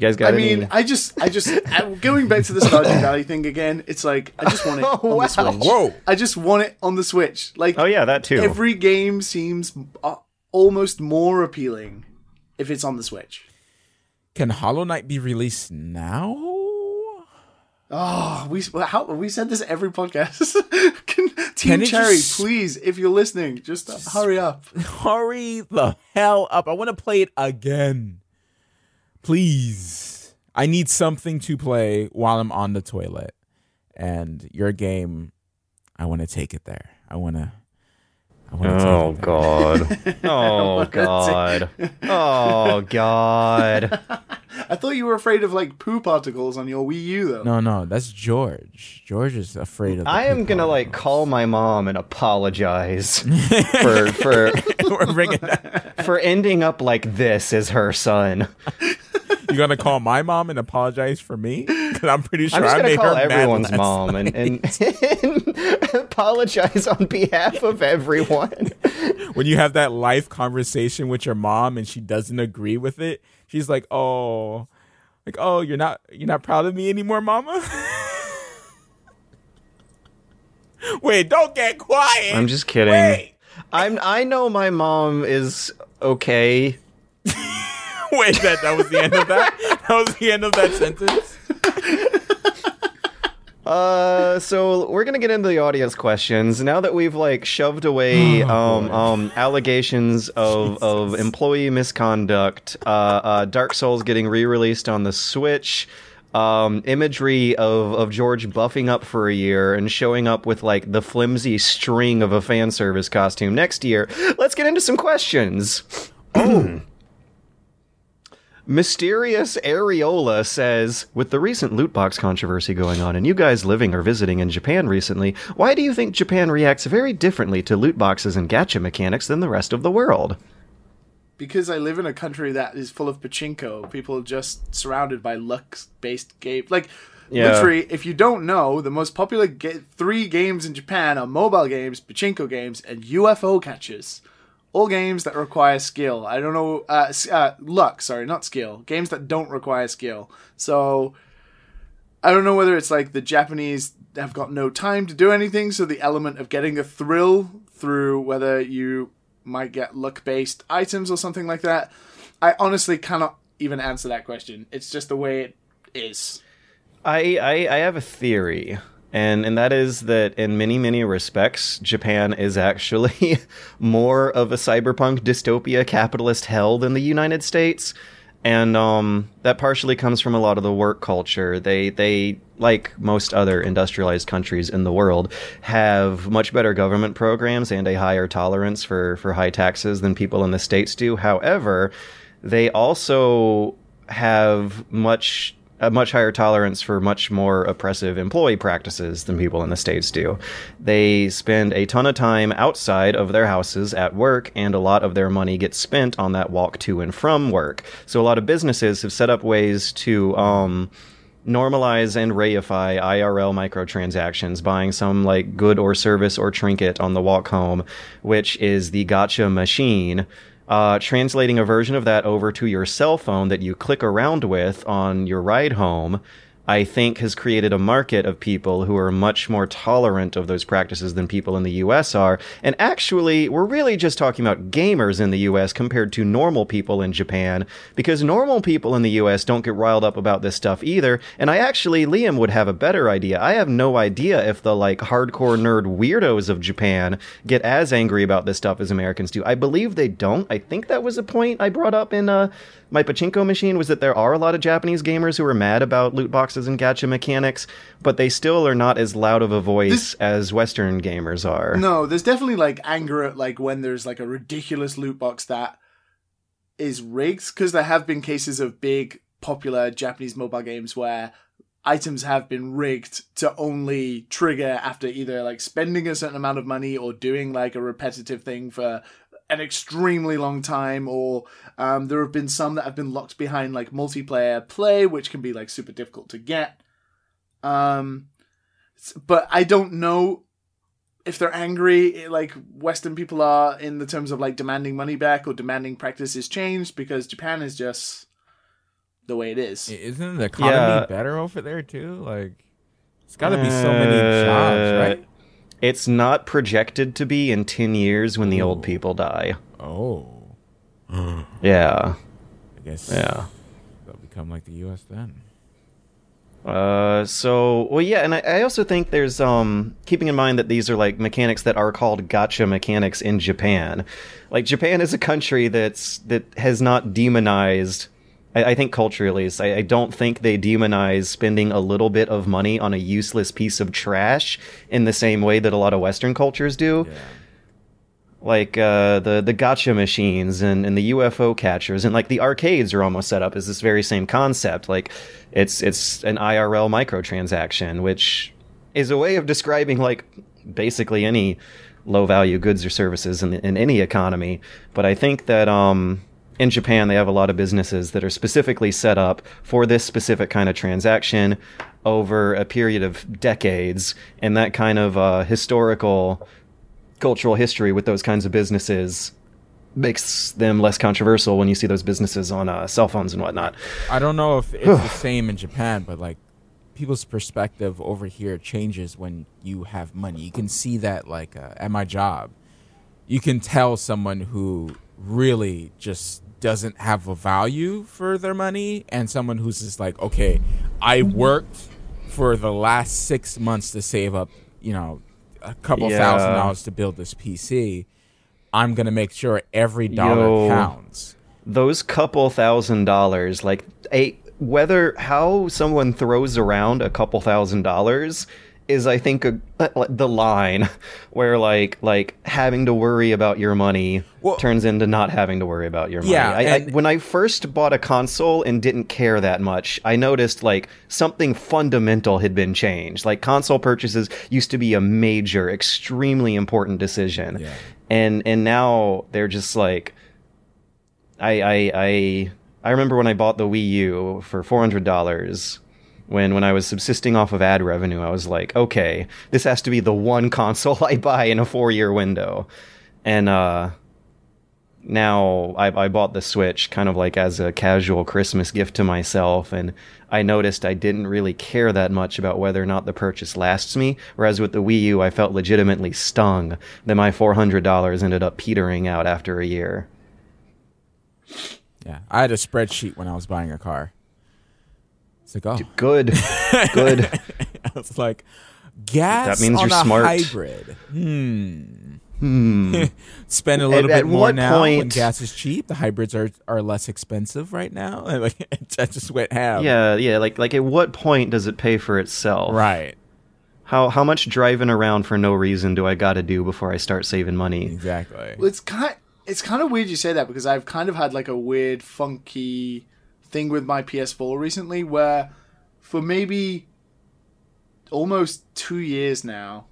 You guys got I any? mean, I just, I just, going back to the Stardew Valley thing again. It's like I just want it Oh, on wow. the Switch. Whoa. I just want it on the Switch. Like, oh yeah, that too. every game seems uh, almost more appealing if it's on the Switch. Can Hollow Knight be released now? Oh, we how we said this every podcast. Can, Team Can Cherry, just- please, if you're listening, just, uh, hurry up. Hurry the hell up. I want to play it again. Please. I need something to play while I'm on the toilet. And your game, I want to take it there. I want to. I want to Oh take it there. god. Oh god. Oh god. I thought you were afraid of like poo particles on your Wii U, though. No, no, that's George. George is afraid of. The I am gonna like call my mom and apologize for for We're bringing that. for ending up like this as her son. You gonna call my mom and apologize for me? Because I'm pretty sure I'm I made call her everyone's mom and, and, and apologize on behalf of everyone. when you have that life conversation with your mom and she doesn't agree with it, she's like, "Oh, like oh, you're not you're not proud of me anymore, mama." Wait, don't get quiet. I'm just kidding. Wait, I'm I know my mom is okay. wait, that that was the end of that. That was the end of that sentence. Uh, so we're gonna get into the audience questions now that we've like shoved away Oh, um um allegations of of employee misconduct. Uh, uh, Dark Souls getting re-released on the Switch. Um, imagery of of George buffing up for a year and showing up with like the flimsy string of a fan service costume next year. Let's get into some questions. Oh. Mysterious Areola says, with the recent loot box controversy going on and you guys living or visiting in Japan recently, why do you think Japan reacts very differently to loot boxes and gacha mechanics than the rest of the world? Because I live in a country that is full of pachinko, people are just surrounded by luck-based games. Like, Yeah. literally, if you don't know, the most popular ga- three games in Japan are mobile games, pachinko games, and UFO catchers. All games that require skill. I don't know, uh, uh, luck. Sorry, not skill. Games that don't require skill. So, I don't know whether it's like the Japanese have got no time to do anything, so the element of getting a thrill through whether you might get luck based items or something like that. I honestly cannot even answer that question. It's just the way it is. I, I, I have a theory, and, and that is that in many, many respects, Japan is actually more of a cyberpunk dystopia capitalist hell than the United States. And um, that partially comes from a lot of the work culture. They, they, like most other industrialized countries in the world, have much better government programs and a higher tolerance for, for high taxes than people in the States do. However, they also have much a much higher tolerance for much more oppressive employee practices than people in the states do. They spend a ton of time outside of their houses at work, and a lot of their money gets spent on that walk to and from work. So a lot of businesses have set up ways to um, normalize and reify IRL microtransactions, buying some like good or service or trinket on the walk home, which is the gacha machine. Uh, translating a version of that over to your cell phone that you click around with on your ride home, I think has created a market of people who are much more tolerant of those practices than people in the US are. And actually, we're really just talking about gamers in the US compared to normal people in Japan, because normal people in the US don't get riled up about this stuff either. And I actually, Liam would have a better idea. I have no idea if the like hardcore nerd weirdos of Japan get as angry about this stuff as Americans do. I believe they don't. I think that was a point I brought up in uh, my pachinko machine was that there are a lot of Japanese gamers who are mad about loot boxes and gacha mechanics, but they still are not as loud of a voice This- as Western gamers are. No, there's definitely like anger at like when there's like a ridiculous loot box that is rigged because there have been cases of big popular Japanese mobile games where items have been rigged to only trigger after either like spending a certain amount of money or doing like a repetitive thing for an extremely long time or um, there have been some that have been locked behind like multiplayer play which can be like super difficult to get um but i don't know if they're angry eh, like western people are in the terms of like demanding money back or demanding practices changed because japan is just the way it is Isn't the economy Yeah. better over there too? Like, it's got to be so many jobs, Uh, right? It's not projected to be in 10 years when the old people die. Oh, Yeah. I guess. Yeah. they'll become like the U.S. then. Uh, so well, yeah, and I, I also think there's um keeping in mind that these are like mechanics that are called gacha mechanics in Japan. Like Japan is a country that's that has not demonized. I, I think culturally, at least, I, I don't think they demonize spending a little bit of money on a useless piece of trash in the same way that a lot of Western cultures do. Yeah. Like uh, the the gacha machines and, and the UFO catchers and like the arcades are almost set up as this very same concept. Like it's it's an IRL microtransaction, which is a way of describing like basically any low value goods or services in, in any economy. But I think that um, in Japan they have a lot of businesses that are specifically set up for this specific kind of transaction over a period of decades, and that kind of uh, historical cultural history with those kinds of businesses makes them less controversial when you see those businesses on uh, cell phones and whatnot. I don't know if it's the same in Japan, but like people's perspective over here changes when you have money. You can see that like uh, at my job. You can tell someone who really just doesn't have a value for their money and someone who's just like, "Okay, I worked for the last 6 months to save up, you know, a couple Yeah. thousand dollars to build this PC. I'm going to make sure every dollar Yo. counts." Those couple thousand dollars, like a whether how someone throws around a couple thousand dollars is I think a, uh, the line where like like having to worry about your money Well- turns into not having to worry about your money. Yeah, I, I, when I first bought a console and didn't care that much, I noticed like something fundamental had been changed. Like console purchases used to be a major, extremely important decision, Yeah. and and now they're just like I I I I remember when I bought the Wii U for four hundred dollars. When when I was subsisting off of ad revenue, I was like, okay, this has to be the one console I buy in a four year window, and uh, now I, I bought the Switch kind of like as a casual Christmas gift to myself, and I noticed I didn't really care that much about whether or not the purchase lasts me. Whereas with the Wii U, I felt legitimately stung that my four hundred dollars ended up petering out after a year. Yeah, I had a spreadsheet when I was buying a car. It's like, oh, Good, good. I was like, gas That means on you're a smart. hybrid. Hmm. Hmm. Spend a little At- bit at more what now when gas is cheap. The hybrids are are less expensive right now. And like, I just went ham. Yeah, yeah. Like, like, at what point does it pay for itself? Right. How how much driving around for no reason do I got to do before I start saving money? Exactly. Well, it's kind it's kind of weird you say that because I've kind of had like a weird funky thing with my PS4 recently where for maybe almost 2 years now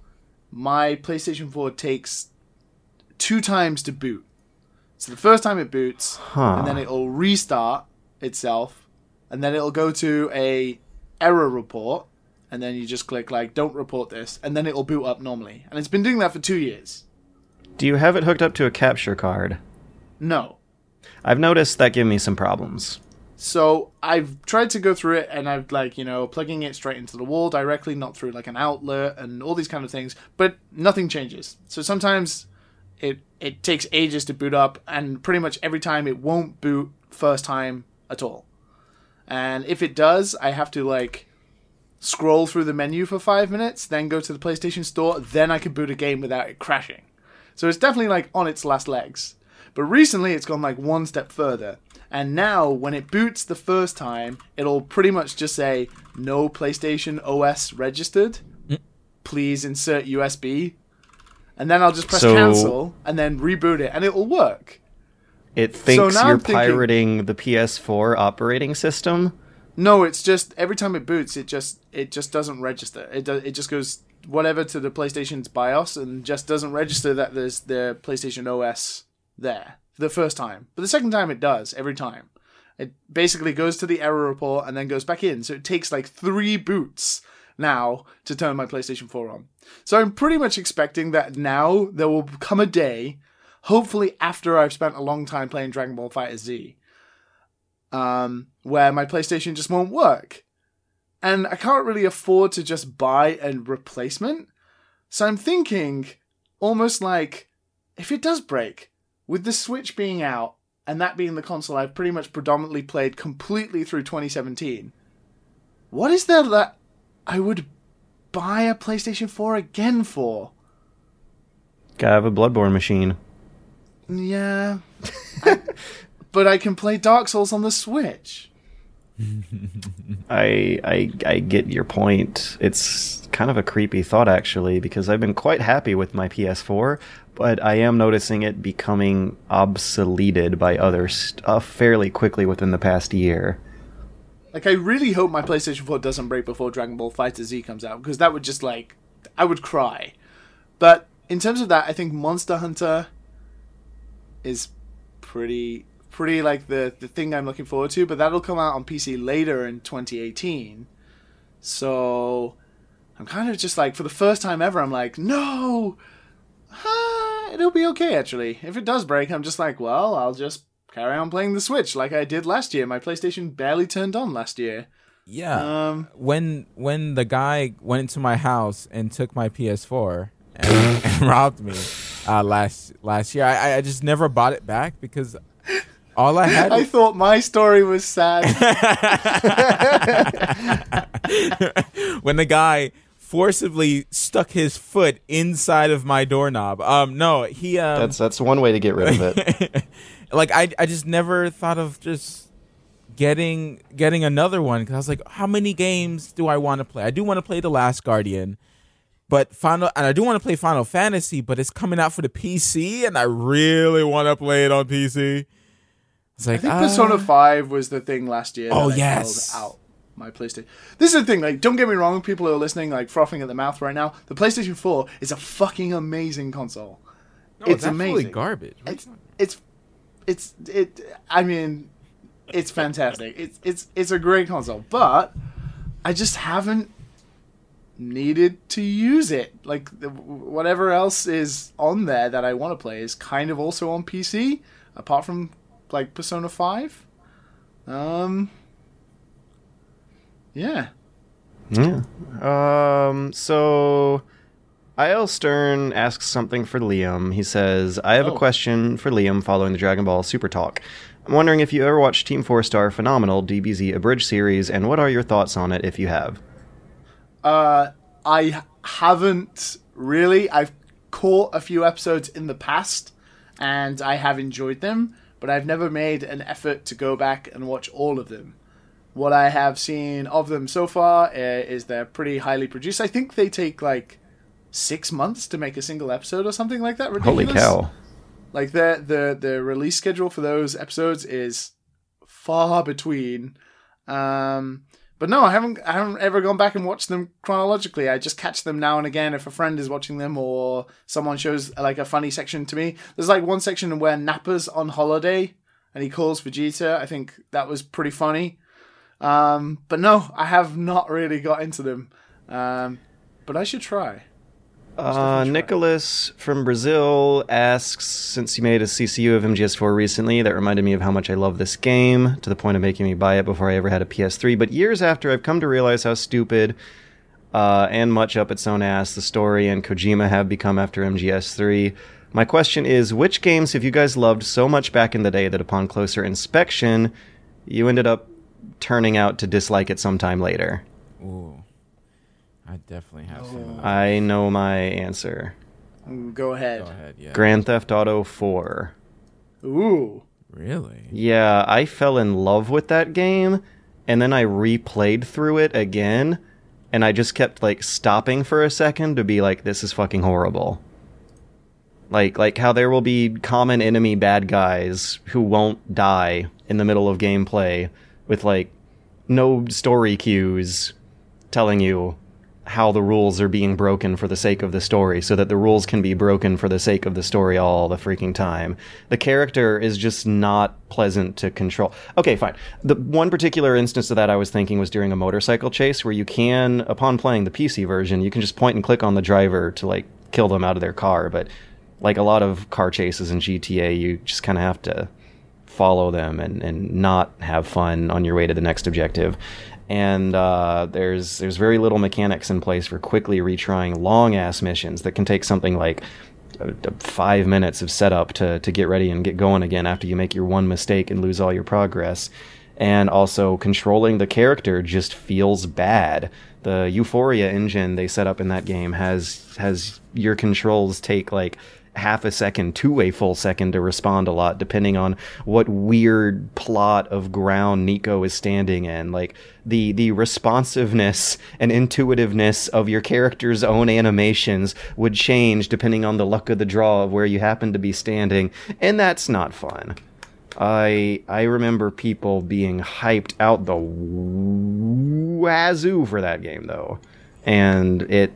my PlayStation 4 takes two times to boot. So the first time it boots Huh. and then it'll restart itself and then it'll go to a error report and then you just click like don't report this and then it'll boot up normally. And it's been doing that for 2 years. Do you have it hooked up to a capture card? No. I've noticed that give me some problems. So I've tried to go through it and I've like, you know, plugging it straight into the wall directly, not through like an outlet and all these kind of things, but nothing changes. So sometimes it it takes ages to boot up and pretty much every time it won't boot first time at all. And if it does, I have to like scroll through the menu for 5 minutes, then go to the PlayStation Store, then I can boot a game without it crashing. So it's definitely like on its last legs. But recently it's gone like one step further. And now when it boots the first time, it'll pretty much just say no PlayStation OS registered. Mm. Please insert USB. And then I'll just press So- cancel and then reboot it and it'll work. It thinks now you're thinking- pirating the PS4 operating system. No, it's just every time it boots, it just it just doesn't register. It does, it just goes whatever to the PlayStation's BIOS and just doesn't register that there's the PlayStation OS there the first time. But the second time it does every time. It basically goes to the error report and then goes back in. So it takes like three boots now to turn my PlayStation 4 on. So I'm pretty much expecting that now there will come a day, hopefully after I've spent a long time playing Dragon Ball FighterZ, um, where my PlayStation just won't work. And I can't really afford to just buy a replacement. So I'm thinking almost like if it does break, with the Switch being out and that being the console I've pretty much predominantly played completely through 2017, what is there that I would buy a PlayStation 4 again for? Gotta have a Bloodborne machine. Yeah. But I can play Dark Souls on the Switch. I, I I get your point. It's kind of a creepy thought actually because I've been quite happy with my PS4, but I am noticing it becoming obsoleted by other stuff fairly quickly within the past year. Like, I really hope my PlayStation 4 doesn't break before Dragon Ball FighterZ comes out, because that would just, like, I would cry. But in terms of that, I think Monster Hunter is pretty, pretty, like, the, the thing I'm looking forward to, but that'll come out on PC later in 2018. So, I'm kind of just like, for the first time ever, I'm like, no! Ah, it'll be okay, actually. If it does break, I'm just like, well, I'll just carry on playing the Switch like I did last year. My PlayStation barely turned on last year. Yeah. Um, when when the guy went into my house and took my PS4 and, and robbed me uh, last last year, I, I just never bought it back because all I had I thought my story was sad. when the guy forcibly stuck his foot inside of my doorknob. Um, no, he um, That's that's one way to get rid of it. like I I just never thought of just getting getting another one because I was like, how many games do I want to play? I do want to play The Last Guardian, but Final and I do want to play Final Fantasy, but it's coming out for the PC, and I really want to play it on PC. It's like I think ah. Persona 5 was the thing last year. Oh, that yes. held out my PlayStation. This is the thing, like, don't get me wrong, people who are listening, like, frothing at the mouth right now. The PlayStation 4 is a fucking amazing console. No, it's absolutely amazing. garbage. It's, it's, it's, it, I mean, it's fantastic. It's, it's, it's a great console, but I just haven't needed to use it. Like, the, whatever else is on there that I want to play is kind of also on PC, apart from, like, Persona 5. Um, yeah. Yeah. Um. So, Il Stern asks something for Liam. He says, "I have a Oh. question for Liam following the Dragon Ball Super Talk. I'm wondering if you ever watched Team Four Star Phenomenal DBZ Abridged series, and what are your thoughts on it if you have?" Uh, I haven't really. I've caught a few episodes in the past, and I have enjoyed them, but I've never made an effort to go back and watch all of them. What I have seen of them so far uh, is they're pretty highly produced. I think they take like six months to make a single episode or something like that. Holy cow! Like the the the release schedule for those episodes is far between. Um, but no, I haven't I haven't ever gone back and watched them chronologically. I just catch them now and again if a friend is watching them or someone shows like a funny section to me. There's like one section where Nappa's on holiday and he calls Vegeta. I think that was pretty funny. Um, but no, I have not really got into them. Um, but I should try. Uh. Nicholas from Brazil asks, since you made a CCU of MGS4 recently, that reminded me of how much I love this game, to the point of making me buy it before I ever had a PS3. But years after, I've come to realize how stupid uh, and much up its own ass the story and Kojima have become after MGS3. My question is, which games have you guys loved so much back in the day that upon closer inspection, you ended up turning out to dislike it sometime later? Ooh, I definitely have some. I know my answer. Go ahead. Go ahead, yeah. Grand Theft Auto 4. Ooh. Really? Yeah, I fell in love with that game, and then I replayed through it again, and I just kept like stopping for a second to be like, this is fucking horrible. Like like how there will be common enemy bad guys who won't die in the middle of gameplay with like no story cues telling you how the rules are being broken for the sake of the story so that the rules can be broken for the sake of the story all the freaking time. The character is just not pleasant to control. Okay, fine. The one particular instance of that I was thinking was during a motorcycle chase where you can upon playing the PC version, you can just point and click on the driver to like kill them out of their car, but like a lot of car chases in GTA, you just kind of have to follow them and, and not have fun on your way to the next objective and uh, there's there's very little mechanics in place for quickly retrying long ass missions that can take something like uh, five minutes of setup to to get ready and get going again after you make your one mistake and lose all your progress. And also controlling the character just feels bad. The Euphoria engine they set up in that game has has your controls take like half a second to a full second to respond a lot, depending on what weird plot of ground Niko is standing in. Like the the responsiveness and intuitiveness of your character's own animations would change depending on the luck of the draw of where you happen to be standing, and that's not fun. I I remember people being hyped out the wazoo for that game though, and it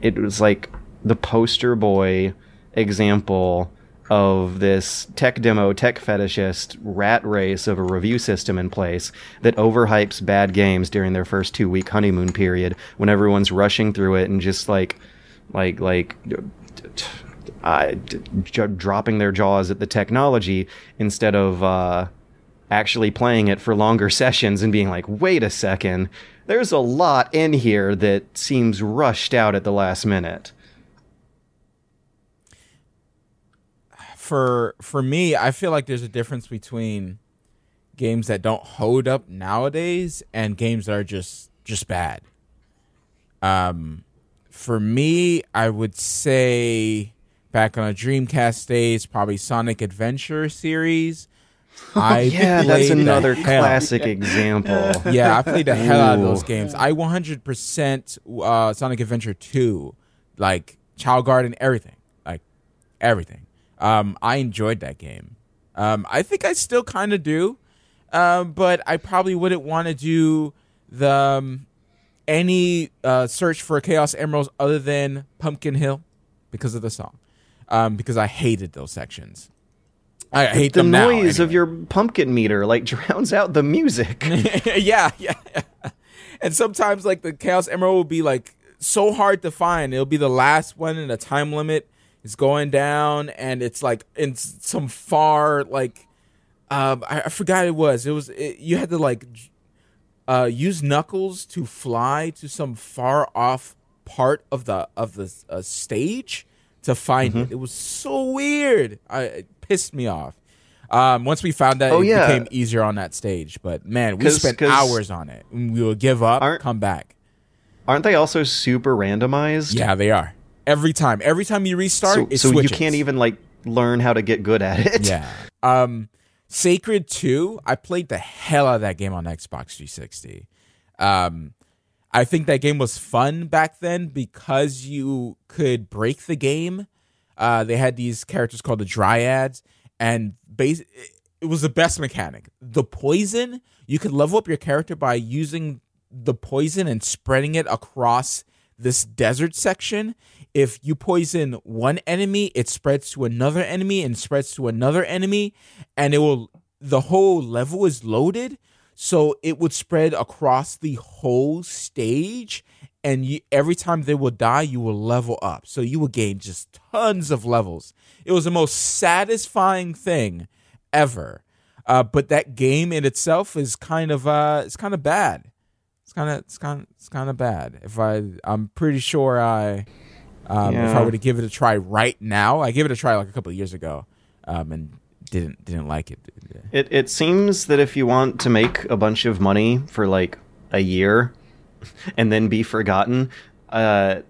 it was like the poster boy example of this tech demo, tech fetishist rat race of a review system in place that overhypes bad games during their first two week honeymoon period when everyone's rushing through it and just like, like, like, uh, dropping their jaws at the technology instead of uh, actually playing it for longer sessions and being like, wait a second, there's a lot in here that seems rushed out at the last minute. For for me, I feel like there's a difference between games that don't hold up nowadays and games that are just just bad. Um, for me, I would say back on a Dreamcast days, probably Sonic Adventure series. I yeah, that's another classic example. Yeah, I played the hell out of those games. I 100% uh, Sonic Adventure 2, like Chao Garden, everything, like everything. Um, I enjoyed that game. Um, I think I still kind of do, um, but I probably wouldn't want to do the um, any uh, search for Chaos Emeralds other than Pumpkin Hill because of the song. Um, because I hated those sections. I hate the noise anyway. of your pumpkin meter like drowns out the music. yeah, yeah, And sometimes like the Chaos Emerald will be like so hard to find. It'll be the last one in a time limit is going down, and it's like in some far like um, I, I forgot it was. It was it, you had to like uh, use knuckles to fly to some far off part of the of the uh, stage to find mm-hmm. it. It was so weird. I, it pissed me off. Um, once we found that, oh, it yeah. became easier on that stage. But man, we spent hours on it. We would give up, come back. Aren't they also super randomized? Yeah, they are every time. Every time you restart, so, it so switches. you can't even like learn how to get good at it. Yeah. Um, Sacred Two, I played the hell out of that game on Xbox 360. Um, I think that game was fun back then because you could break the game. Uh, they had these characters called the Dryads, and base it was the best mechanic. The poison, you could level up your character by using the poison and spreading it across this desert section if you poison one enemy, it spreads to another enemy and spreads to another enemy, and it will the whole level is loaded, so it would spread across the whole stage. And you, every time they will die, you will level up. So you will gain just tons of levels. It was the most satisfying thing ever. Uh, but that game in itself is kind of uh, it's kind of bad. It's kind of it's kind of it's kind of bad. If I I'm pretty sure I um, yeah. If I were to give it a try right now, I gave it a try like a couple of years ago, um, and didn't didn't like it. It it seems that if you want to make a bunch of money for like a year, and then be forgotten, uh,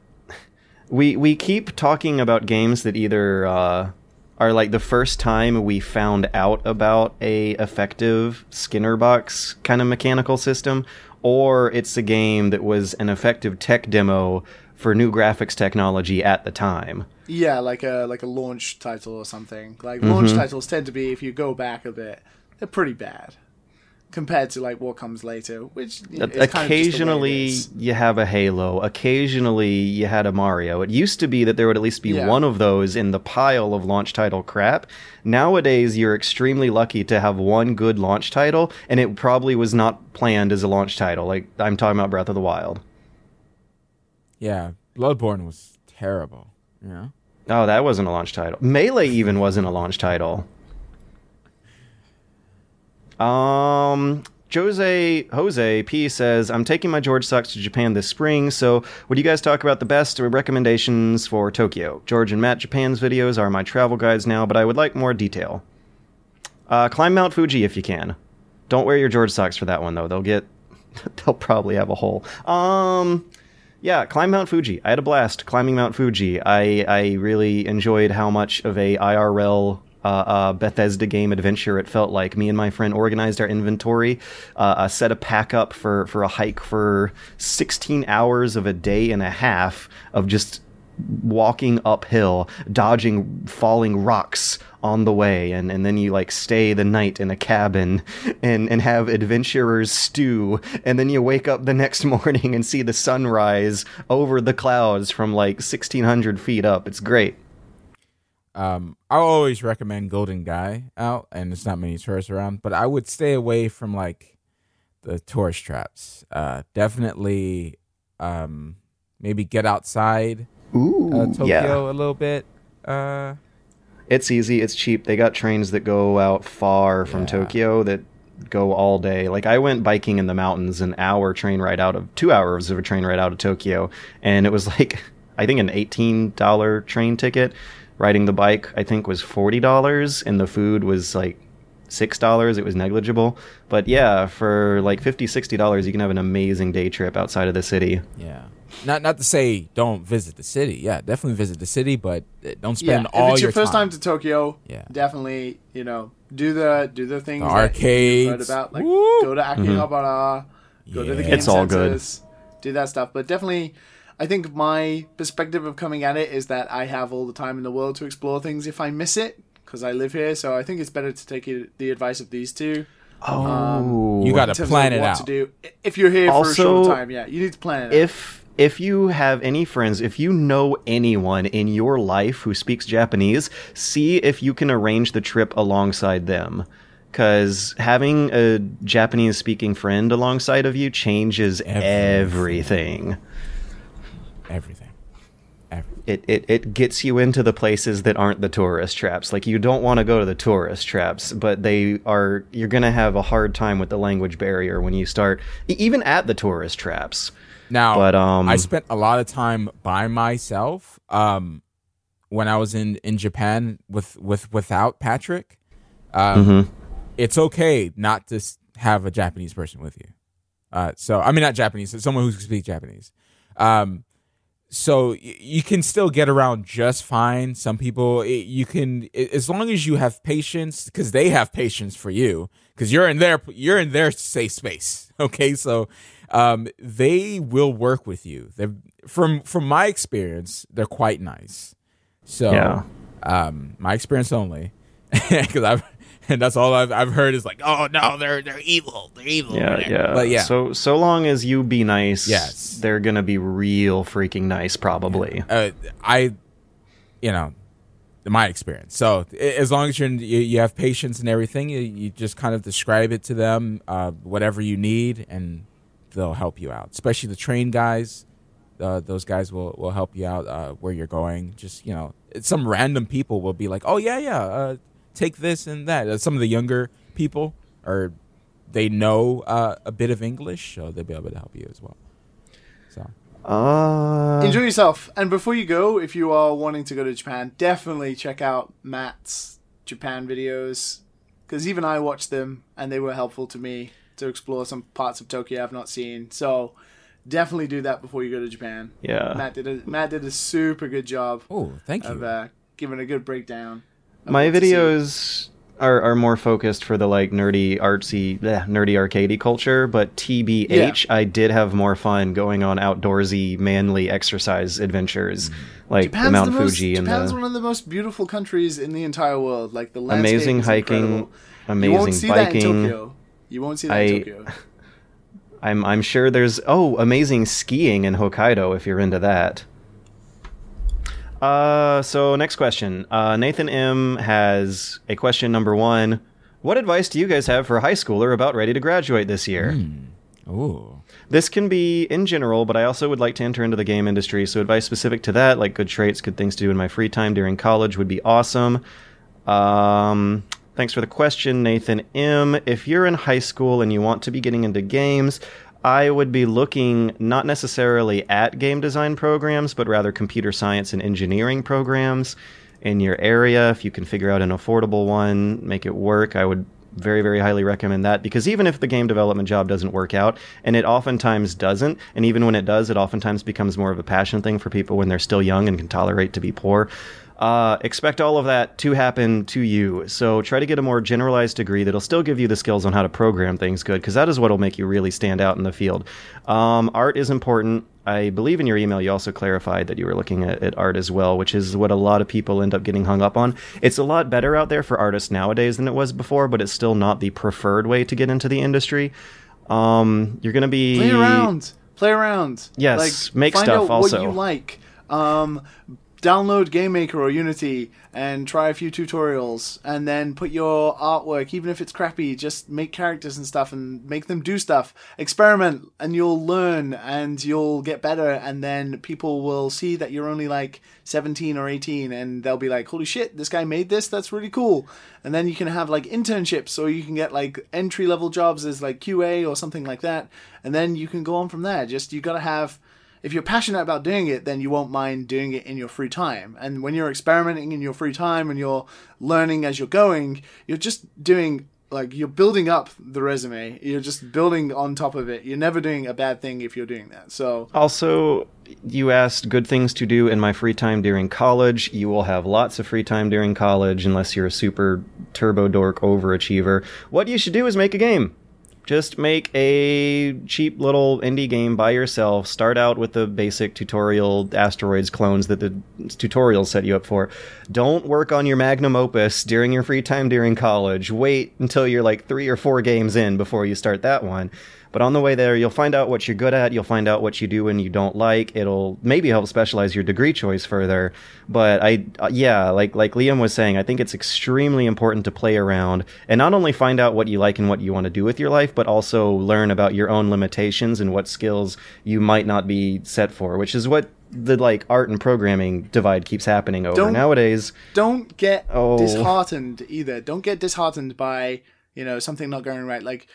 we we keep talking about games that either uh, are like the first time we found out about a effective Skinner box kind of mechanical system, or it's a game that was an effective tech demo for new graphics technology at the time. Yeah, like a like a launch title or something. Like Mm-hmm. launch titles tend to be, if you go back a bit, they're pretty bad compared to like what comes later. Which you know, is kind of just the way it occasionally you have a Halo. Occasionally you had a Mario. It used to be that there would at least be Yeah. one of those in the pile of launch title crap. Nowadays you're extremely lucky to have one good launch title, and it probably was not planned as a launch title. Like I'm talking about Breath of the Wild. Yeah, Bloodborne was terrible. You know. Oh, that wasn't a launch title. Melee even wasn't a launch title. Um, Jose Jose P says, "I'm taking my George Socks to Japan this spring. So, would you guys talk about the best recommendations for Tokyo? George and Matt Japan's videos are my travel guides now, but I would like more detail. Uh, climb Mount Fuji if you can. Don't wear your George socks for that one though. They'll get, they'll probably have a hole. Um." Yeah, climb Mount Fuji. I had a blast climbing Mount Fuji. I I really enjoyed how much of a IRL uh, uh, Bethesda game adventure it felt like. Me and my friend organized our inventory, uh, uh, set a pack up for for a hike for 16 hours of a day and a half of just walking uphill, dodging falling rocks on the way, and, and then you like stay the night in a cabin and, and have adventurers stew, and then you wake up the next morning and see the sunrise over the clouds from like 1600 feet up. It's great. Um, I always recommend Golden Gai out, and there's not many tourists around, but I would stay away from like the tourist traps. Uh, definitely, um, maybe get outside Ooh, uh, Tokyo yeah. a little bit. Uh, It's easy. It's cheap. They got trains that go out far from Yeah. Tokyo that go all day. Like I went biking in the mountains, an hour train ride out of two hours of a train ride out of Tokyo, and it was like I think an eighteen dollar train ticket. Riding the bike, I think, was forty dollars, and the food was like six dollars. It was negligible, but yeah, for like 50 60 dollars, you can have an amazing day trip outside of the city. yeah, not not to say don't visit the city. Yeah, definitely visit the city, but uh, don't spend Yeah, spend if all it's your, your first time. time to Tokyo, Yeah. definitely you know do the do the things The that you've arcades. about, like Woo! go to Akihabara, go to the game It's all good. centers, do that stuff. But definitely, I think my perspective of coming at it is that I have all the time in the world to explore things if I miss it because I live here. So I think it's better to take it, the advice of these two. Um, oh, You got to plan it out. to do if you're here for a Also, short time. Yeah, you need to plan it. out. if if you have any friends, if you know anyone in your life who speaks Japanese, see if you can arrange the trip alongside them. Because having a Japanese speaking friend alongside of you changes everything. Everything. Everything. It, it, it gets you into the places that aren't the tourist traps. Like, you don't want to go to the tourist traps, but they are, you're going to have a hard time with the language barrier when you start, even at the tourist traps. Now, But, um, I spent a lot of time by myself um, when I was in, in Japan with, with without Patrick. Um, Mm-hmm. It's okay not to have a Japanese person with you. Uh, so I mean, not Japanese, someone who speaks Japanese. Um, so y- you can still get around just fine. Some people, you can as long as you have patience, because they have patience for you, because you're in their you're in their safe space. Okay, so um, they will work with you. They're from from my experience, they're quite nice. So Yeah. um, my experience only, because I've and that's all I've I've heard is like, oh no, they're they're evil, they're evil. Yeah, there." yeah. But yeah, So so long as you be nice, Yes. they're gonna be real freaking nice, probably. uh, I, you know, in my experience. So as long as you're, you you have patience and everything, you, you just kind of describe it to them, uh, whatever you need, and they'll help you out. Especially the train guys. Uh, those guys will, will help you out uh, where you're going. Just you know, some random people will be like, "Oh yeah, yeah, uh, take this and that." Uh, some of the younger people are they know uh, a bit of English, so they'll be able to help you as well. So Uh, Enjoy yourself. And before you go, if you are wanting to go to Japan, definitely check out Matt's Japan videos. Because even I watched them and they were helpful to me to explore some parts of Tokyo I've not seen. So definitely do that before you go to Japan. Yeah. Matt did a, Matt did a super good job oh, thank you. of uh, giving a good breakdown. My what to see. videos are, are more focused for the like nerdy artsy bleh, nerdy arcadey culture but tbh i did have more fun going on outdoorsy manly exercise adventures mm-hmm. like the Japan's mount the most, fuji and Japan's the one of the most beautiful countries in the entire world. Like the landscape amazing hiking incredible. amazing you won't see that in biking Tokyo. You won't see that I- in Tokyo. I'm I'm sure there's oh amazing skiing in Hokkaido if you're into that. Uh, so next question. Uh, Nathan M has a question number one. What advice do you guys have for a high schooler about ready to graduate this year? Ooh. This can be in general, but I also would like to enter into the game industry. So advice specific to that, like good traits, good things to do in my free time during college, would be awesome. Um, thanks for the question, Nathan M. If you're in high school and you want to be getting into games, I would be looking not necessarily at game design programs, but rather computer science and engineering programs in your area. If you can figure out an affordable one, make it work, I would very, very highly recommend that because even if the game development job doesn't work out, and it oftentimes doesn't, and even when it does, it oftentimes becomes more of a passion thing for people when they're still young and can tolerate to be poor. Uh, expect all of that to happen to you. So try to get a more generalized degree that'll still give you the skills on how to program things good, because that is what'll make you really stand out in the field. Um, art is important. I believe in your email you also clarified that you were looking at, at art as well, which is what a lot of people end up getting hung up on. It's a lot better out there for artists nowadays than it was before, but it's still not the preferred way to get into the industry. Um, you're going to be Play around. Play around. Yes, like, make find stuff out also. what you like. Um, download Game Maker or Unity and try a few tutorials, and then put your artwork, even if it's crappy, just make characters and stuff, and make them do stuff. Experiment, and you'll learn, and you'll get better, and then people will see that you're only like 17 or 18, and they'll be like, "Holy shit, this guy made this! That's really cool." And then you can have like internships, or you can get like entry level jobs as like QA or something like that, and then you can go on from there. Just you gotta have if you're passionate about doing it, then you won't mind doing it in your free time. And when you're experimenting in your free time and you're learning as you're going, you're just doing like you're building up the resume. You're just building on top of it. You're never doing a bad thing if you're doing that. So Also, you asked good things to do in my free time during college. You will have lots of free time during college unless you're a super turbo dork overachiever. What you should do is make a game. Just make a cheap little indie game by yourself. Start out with the basic tutorial asteroids clones that the tutorials set you up for. Don't work on your magnum opus during your free time during college. Wait until you're like three or four games in before you start that one. But on the way there, you'll find out what you're good at. You'll find out what you do and you don't like. It'll maybe help specialize your degree choice further. But I, uh, yeah, like like Liam was saying, I think it's extremely important to play around and not only find out what you like and what you want to do with your life, but also learn about your own limitations and what skills you might not be set for. Which is what the like art and programming divide keeps happening over Don't- nowadays. don't get Oh. disheartened either. Don't get disheartened by you know something not going right. Like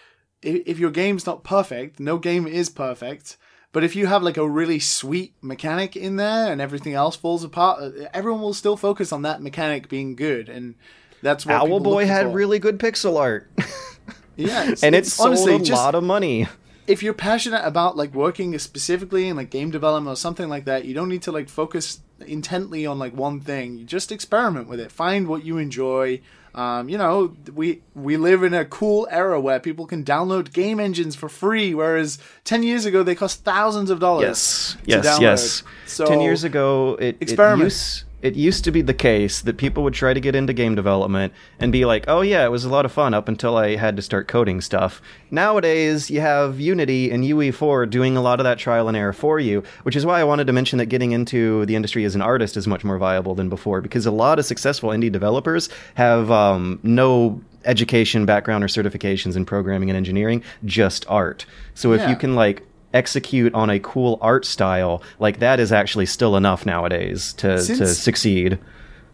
if, if your game's not perfect, no game is perfect. But if you have like a really sweet mechanic in there and everything else falls apart, uh, everyone will still focus on that mechanic being good, and that's what Owlboy had for. really good pixel art, yeah, it's, and it it's sold honestly a just lot of money. if you're passionate about like working specifically in like game development or something like that, you don't need to like focus intently on like one thing. You just experiment with it. Find what you enjoy. Um, you know, we we live in a cool era where people can download game engines for free, whereas ten years ago they cost thousands of dollars. Yes, to yes, download. yes. So Ten years ago, it, it Experiment. used it used to be the case that people would try to get into game development and be like, "Oh yeah, it was a lot of fun up until I had to start coding stuff." Nowadays, you have Unity and UE4 doing a lot of that trial and error for you, which is why I wanted to mention that getting into the industry as an artist is much more viable than before because a lot of successful indie developers have um, no education background or certifications in programming and engineering, just art. So if Yeah. you can like execute on a cool art style like that is actually still enough nowadays to to succeed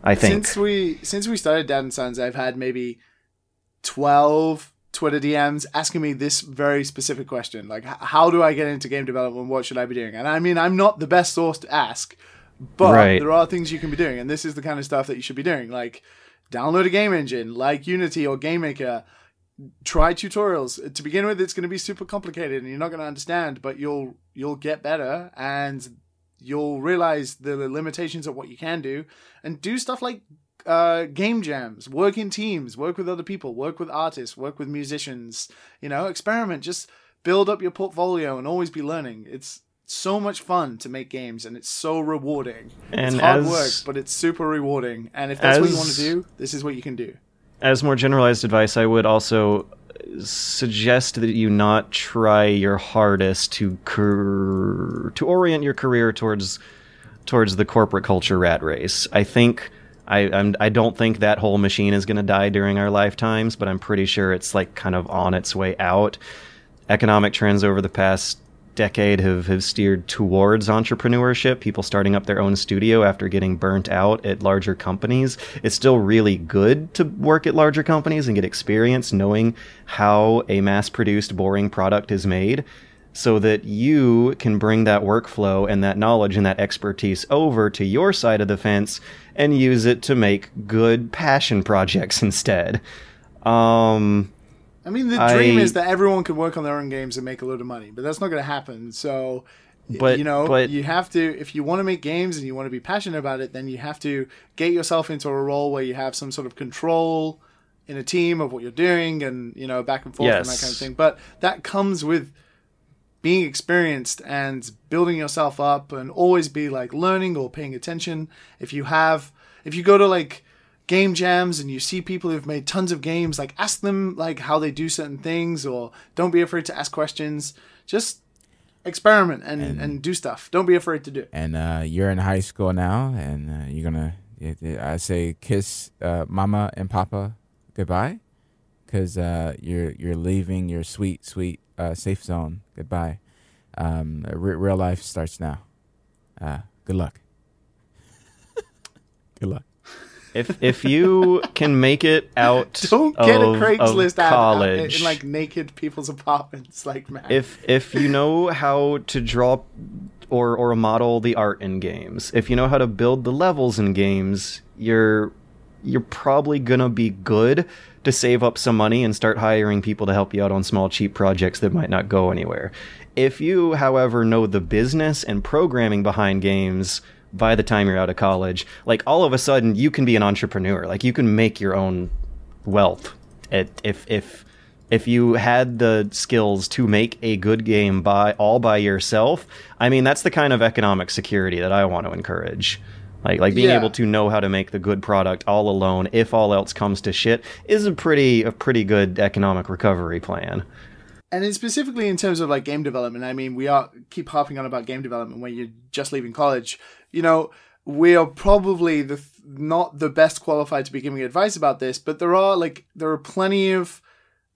i think Since we since we started Dad and Sons, I've had maybe twelve Twitter DMs asking me this very specific question, like how do I get into game development? What should I be doing? And I mean, I'm not the best source to ask, but Right. there are things you can be doing, and this is the kind of stuff that you should be doing, like download a game engine like Unity or GameMaker. Try tutorials. To begin with, it's going to be super complicated, and you're not going to understand, but you'll you'll get better, and you'll realize the limitations of what you can do and do stuff like uh, game jams, work in teams, work with other people, work with artists, work with musicians. You know, experiment. Just build up your portfolio and always be learning. It's so much fun to make games and it's so rewarding. And it's hard as- work, but it's super rewarding. And if that's what you want to do, this is what you can do. As more generalized advice, I would also suggest that you not try your hardest to cur- to orient your career towards towards the corporate culture rat race. I think I I'm, I don't think that whole machine is going to die during our lifetimes, but I'm pretty sure it's like kind of on its way out. Economic trends over the past decade have, have steered towards entrepreneurship, people starting up their own studio after getting burnt out at larger companies. It's still really good to work at larger companies and get experience knowing how a mass produced, boring product is made so that you can bring that workflow and that knowledge and that expertise over to your side of the fence and use it to make good passion projects instead. Um, I mean, the dream I- is that everyone could work on their own games and make a load of money, but that's not going to happen. So, But- you know, but- you have to if you want to make games and you want to be passionate about it, then you have to get yourself into a role where you have some sort of control in a team of what you're doing, and you know, back and forth and that kind of thing. But that comes with being experienced and building yourself up and always be like learning or paying attention if you have if you go to like game jams and you see people who've made tons of games like ask them like how they do certain things or don't be afraid to ask questions just experiment and and, do stuff don't be afraid to do it and uh, you're in high school now, and uh, you're gonna. I say kiss uh, mama and papa goodbye, because uh, you're you're leaving your sweet sweet uh, safe zone. Goodbye. Um, re- real life starts now. Uh, good luck. good luck. If if you can make it out don't get of, a craigslist of ad out uh, college in like naked people's apartments like man if if you know how to draw or or model the art in games, if you know how to build the levels in games, you're you're probably gonna be good to save up some money and start hiring people to help you out on small cheap projects that might not go anywhere. If you, however, know the business and programming behind games by the time you're out of college, like all of a sudden you can be an entrepreneur. Like you can make your own wealth. It, if if if you had the skills to make a good game by all by yourself, I mean that's the kind of economic security that I want to encourage. Like like being Yeah. able to know how to make the good product all alone if all else comes to shit is a pretty a pretty good economic recovery plan. And then specifically in terms of like game development i mean we are keep harping on about game development when you're just leaving college you know we are probably the not the best qualified to be giving advice about this but there are like there are plenty of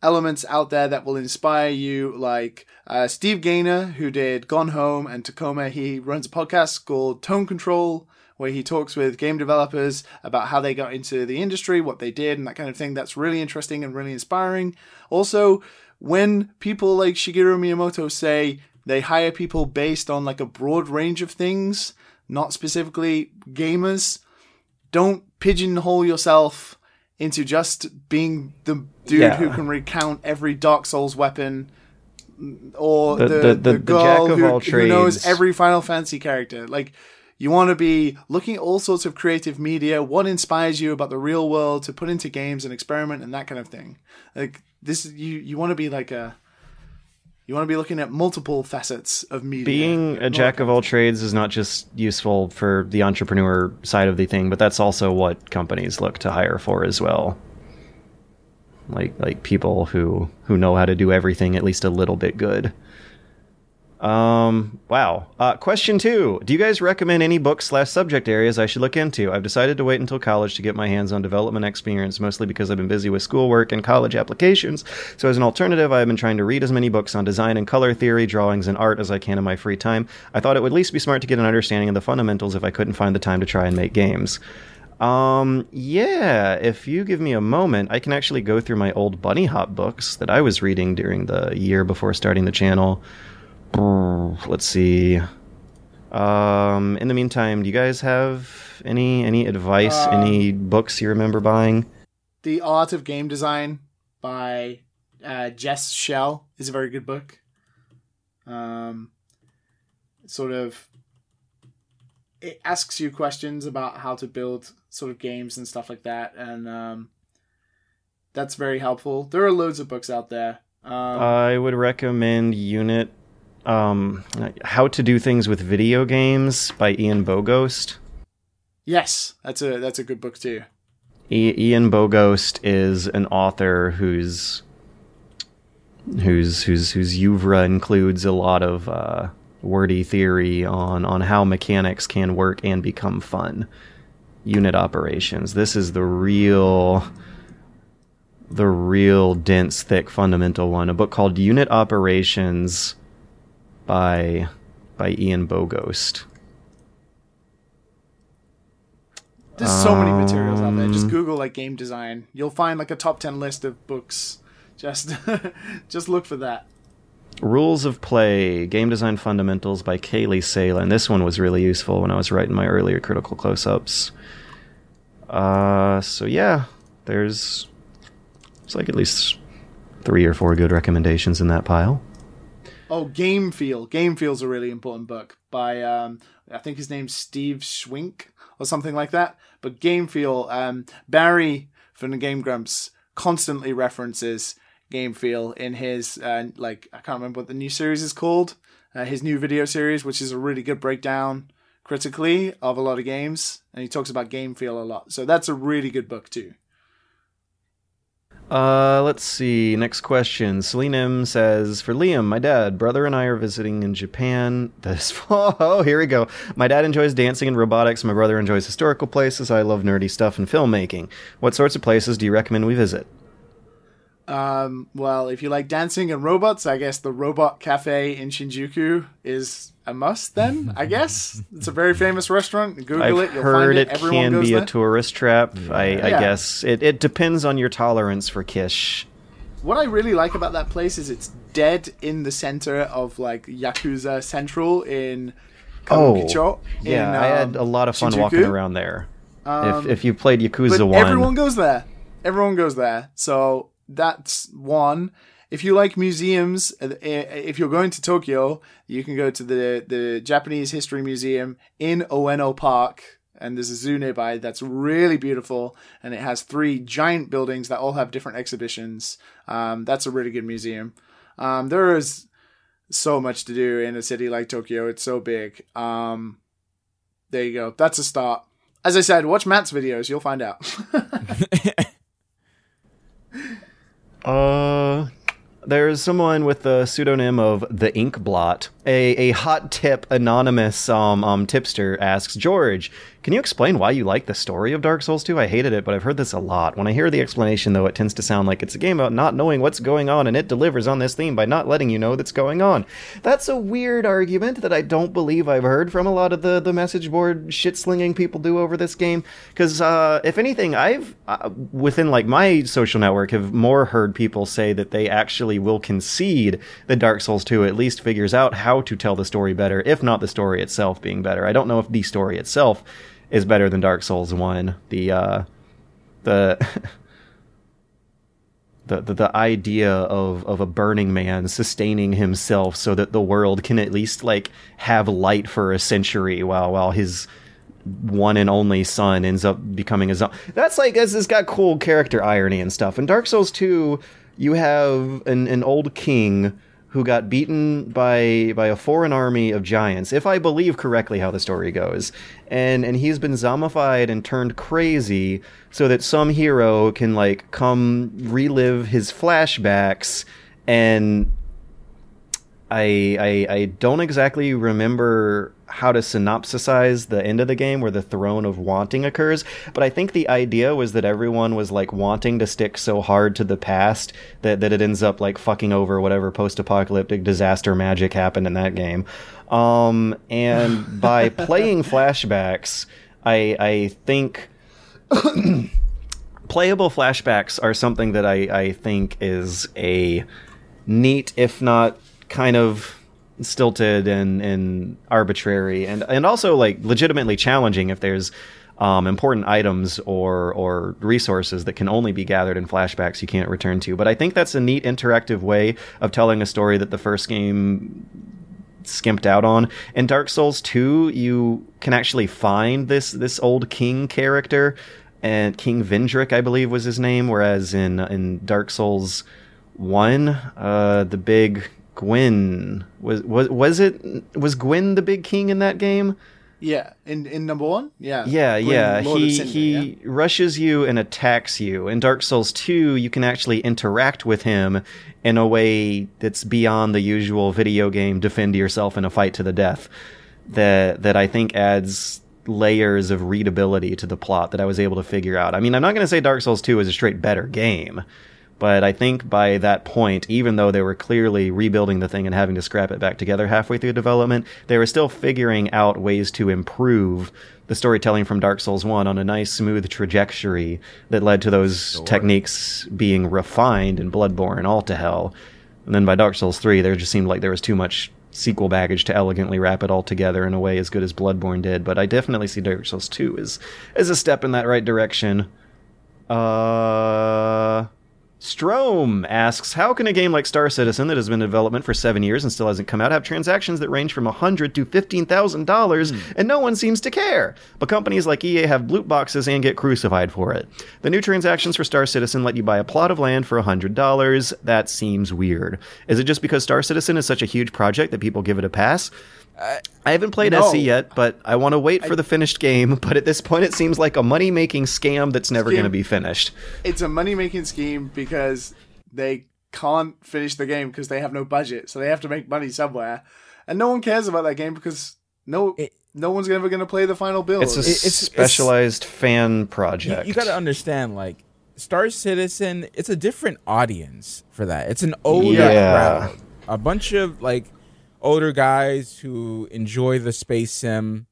elements out there that will inspire you like uh, steve gaynor who did gone home and tacoma he runs a podcast called tone control where he talks with game developers about how they got into the industry, what they did, and that kind of thing. That's really interesting and really inspiring. Also, when people like Shigeru Miyamoto say they hire people based on like a broad range of things, not specifically gamers, don't pigeonhole yourself into just being the dude Yeah. who can recount every Dark Souls weapon or The- the, the- the, the- the girl jack of who, who knows every Final Fantasy character. Like you want to be looking at all sorts of creative media, what inspires you about the real world to put into games and experiment and that kind of thing. Like this, you you want to be like a you want to be looking at multiple facets of media. Being a jack of all trades is not just useful for the entrepreneur side of the thing, but that's also what companies look to hire for as well. Like like people who who know how to do everything at least a little bit good. Um. Wow. Uh, question two: Do you guys recommend any books slash subject areas I should look into? I've decided to wait until college to get my hands on development experience, mostly because I've been busy with schoolwork and college applications. So, as an alternative, I've been trying to read as many books on design and color theory, drawings, and art as I can in my free time. I thought it would at least be smart to get an understanding of the fundamentals if I couldn't find the time to try and make games. Um, yeah, if you give me a moment, I can actually go through my old Bunny Hop books that I was reading during the year before starting the channel. Let's see. Um, in the meantime, do you guys have any any advice, Um, any books you remember buying? The Art of Game Design by uh, Jess Schell is a very good book. Um, sort of it asks you questions about how to build sort of games and stuff like that, and um, that's very helpful. There are loads of books out there. Um, I would recommend Unit um, How to Do Things with Video Games by Ian Bogost. yes, that's a that's a good book too. I- Ian Bogost is an author whose whose whose whose oeuvre includes a lot of uh, wordy theory on on how mechanics can work and become fun. Unit operations. This is the real the real dense, thick, fundamental one. A book called Unit Operations by by Ian Bogost. There's so many materials out there. Um, Just Google like game design. You'll find like a top ten list of books. Just just look for that. Rules of Play, Game Design Fundamentals by Katie Salen. This one was really useful when I was writing my earlier critical close ups. Uh, so yeah, there's it's like at least three or four good recommendations in that pile. Oh, Game Feel. Game Feel's a really important book by um, I think his name's Steve Swink or something like that. But Game Feel, um, Barry from the Game Grumps constantly references Game Feel in his uh, like I can't remember what the new series is called. Uh, his new video series, which is a really good breakdown critically of a lot of games, and he talks about Game Feel a lot. So that's a really good book too. Uh, let's see. Next question. Celine M says, For Liam, my dad, brother, and I are visiting in Japan this fall. Oh, here we go. My dad enjoys dancing and robotics. My brother enjoys historical places. I love nerdy stuff and filmmaking. What sorts of places do you recommend we visit? Um, well, if you like dancing and robots, I guess the Robot Cafe in Shinjuku is a must. Then I guess it's a very famous restaurant. Google I've it, you'll heard find it. it Everyone can goes be there. a tourist trap. I, I Yeah. guess it, it depends on your tolerance for kish. what I really like about that place is it's dead in the center of like Yakuza Central in Kabukicho. yeah. in, I had um, a lot of fun Shinjuku. walking around there. if, if you played Yakuza But 1. everyone goes there. Everyone goes there. So that's one. If you like museums, uh, if you're going to Tokyo, you can go to the the Japanese History Museum in Ueno Park, and there's a zoo nearby that's really beautiful, and it has three giant buildings that all have different exhibitions. Um, that's a really good museum. Um, there is so much to do in a city like Tokyo. It's so big. Um, there you go. That's a start. As I said, watch Matt's videos. You'll find out. Uh, there's someone with the pseudonym of the Ink Blot. A a hot tip anonymous um um tipster asks George, can you explain why you like the story of Dark Souls 2? I hated it, but I've heard this a lot. When I hear the explanation, though, it tends to sound like it's a game about not knowing what's going on, and it delivers on this theme by not letting you know that's going on. That's a weird argument that I don't believe I've heard from a lot of the the message board shit slinging people do over this game. Because uh, if anything, I've uh, within like my social network have more heard people say that they actually will concede that Dark Souls 2 at least figures out how to tell the story better, if not the story itself being better. I don't know if the story itself is better than Dark Souls 1. The uh the the, the, the idea of, of a burning man sustaining himself so that the world can at least like have light for a century while while his one and only son ends up becoming a zombie. That's like it's got cool character irony and stuff. In Dark Souls 2, you have an, an old king who got beaten by by a foreign army of giants, if I believe correctly how the story goes. And and he's been zombified and turned crazy so that some hero can like come relive his flashbacks and I, I I don't exactly remember how to synopsisize the end of the game where the throne of wanting occurs, but I think the idea was that everyone was like wanting to stick so hard to the past that, that it ends up like fucking over whatever post apocalyptic disaster magic happened in that game. Um, and by playing flashbacks, I I think playable flashbacks are something that I, I think is a neat, if not kind of stilted and, and arbitrary and, and also like legitimately challenging if there's um, important items or or resources that can only be gathered in flashbacks you can't return to. But I think that's a neat interactive way of telling a story that the first game skimped out on. In Dark Souls 2, you can actually find this this old king character and King Vendrick, I believe was his name, whereas in in Dark Souls 1, uh the big Gwyn was was was it was Gwyn the big king in that game? Yeah, in in number one, yeah, Yeah, Gwyn, yeah. Lord He Cinder, he yeah? rushes you and attacks you. In Dark Souls 2, you can actually interact with him in a way that's beyond the usual video game defend yourself in a fight to the death. That that I think adds layers of readability to the plot that I was able to figure out. I mean, I'm not going to say Dark Souls 2 is a straight better game, but I think by that point, even though they were clearly rebuilding the thing and having to scrap it back together halfway through development, they were still figuring out ways to improve the storytelling from Dark Souls 1 on a nice, smooth trajectory that led to those techniques being refined in Bloodborne all to hell. And then by Dark Souls 3, there just seemed like there was too much sequel baggage to elegantly wrap it all together in a way as good as Bloodborne did. But I definitely see Dark Souls 2 as, as a step in that right direction. Uh. Strom asks, how can a game like Star Citizen that has been in development for seven years and still hasn't come out have transactions that range from 100 to $15,000 hmm. and no one seems to care? But companies like EA have loot boxes and get crucified for it. The new transactions for Star Citizen let you buy a plot of land for $100. That seems weird. Is it just because Star Citizen is such a huge project that people give it a pass? I haven't played No. SC yet, but I want to wait for the finished game. But at this point, it seems like a money making scam that's never going to be finished. It's a money making scheme because they can't finish the game because they have no budget, so they have to make money somewhere, and no one cares about that game because no It- no one's ever going to play the final build. It's a It- it's- specialized fan You, project. you got to understand, like Star Citizen, it's a different audience for that. It's an older Yeah. crowd, a bunch of like older guys who enjoy the space sim.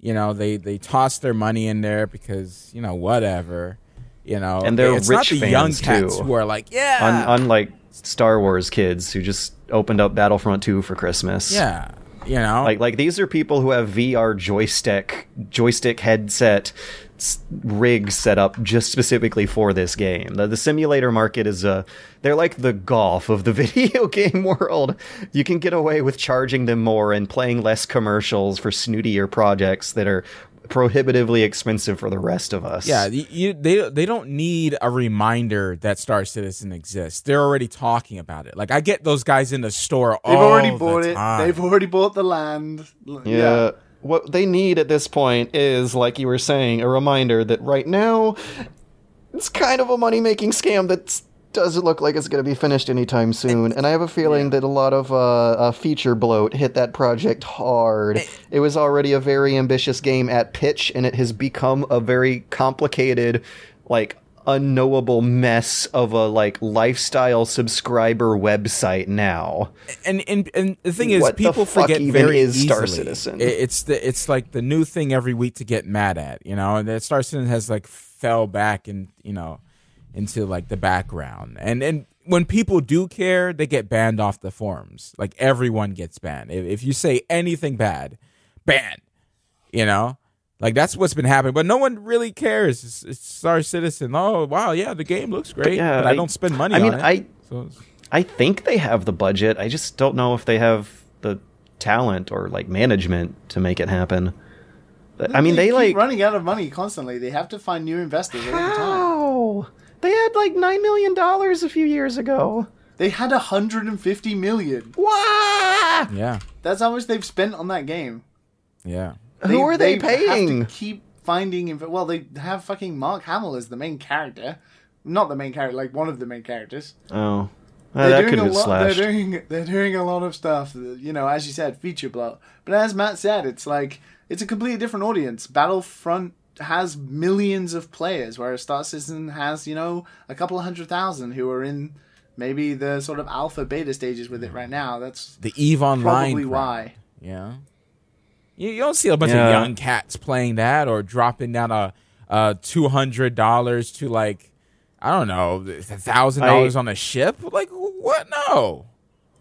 You know, they they toss their money in there because you know whatever. You know, And they're it's not rich the young fans, cats too. who are like, yeah, Un- unlike Star Wars kids who just opened up Battlefront 2 for Christmas. yeah, you know, Like like these are people who have VR joystick joystick headset s- rigs set up just specifically for this game. The, the simulator market is uh they're like the golf of the video game world. You can get away with charging them more and playing less commercials for snootier projects that are prohibitively expensive for the rest of us. Yeah, you, you, they they don't need a reminder that Star Citizen exists. They're already talking about it. Like I get those guys in the store. They've all already the bought it. They've already bought the land. L- Yeah. What they need at this point is, like you were saying, a reminder that right now it's kind of a money making scam that doesn't look like it's going to be finished anytime soon. And I have a feeling that a lot of uh, uh, feature bloat hit that project hard. It was already a very ambitious game at pitch, and it has become a very complicated, like, unknowable mess of a like lifestyle subscriber website now. and and and the thing is, What people forget even very is Star easily. Citizen? It's the it's like the new thing every week to get mad at, you know. And that Star Citizen has like fell back and you know into like the background, and and when people do care, they get banned off the forums. Like everyone gets banned if, if you say anything bad, ban. You know. Like that's what's been happening, but no one really cares. It's, it's Star Citizen. Oh wow, yeah, the game looks great, yeah, but I, I- don't spend money. I mean, on it. I- So it's- I think they have the budget. I just don't know if they have the talent or like management to make it happen. I mean, they, keep like running out of money constantly. They have to find new investors all the time. how they had like nine million dollars a few years ago. They had 150 million. Wah! yeah, That's how much they've spent on that game. yeah. Who are they, Have paying? to keep finding. Inv- well, they have fucking Mark Hamill as the main character, not the main character, like one of the main characters. Oh, They're Uh, that doing could a lot. slashed. They're doing. They're doing a lot of stuff. You know, as you said, feature bloat. But as Matt said, it's like it's a completely different audience. Battlefront has millions of players, whereas Star Citizen has you know a couple of hundred thousand who are in maybe the sort of alpha beta stages with it right now. That's The Eve Online. probably crowd. why. Yeah. You, you don't see a bunch Yeah. of young cats playing that or dropping down a, a two hundred dollars to like I don't know thousand dollars on a ship. Like what? No.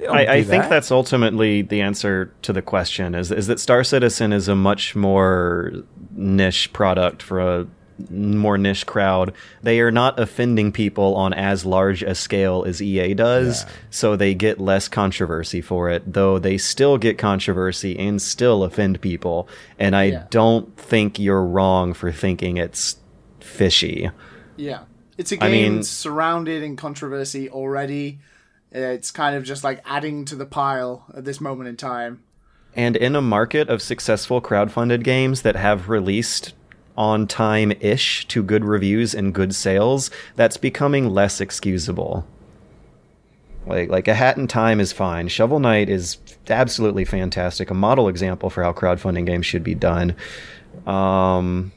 I, I do think that. that's ultimately the answer to the question is is that Star Citizen is a much more niche product for a more niche crowd, they are not offending people on as large a scale as EA does, Yeah. so they get less controversy for it, though they still get controversy and still offend people. And I Yeah. don't think you're wrong for thinking it's fishy. Yeah. It's a game mean- surrounded in controversy already. It's kind of just like adding to the pile at this moment in time. And in a market of successful crowdfunded games that have released on time ish to good reviews and good sales, that's becoming less excusable. Like like a hat in time is fine. Shovel Knight is absolutely fantastic, a model example for how crowdfunding games should be done. Um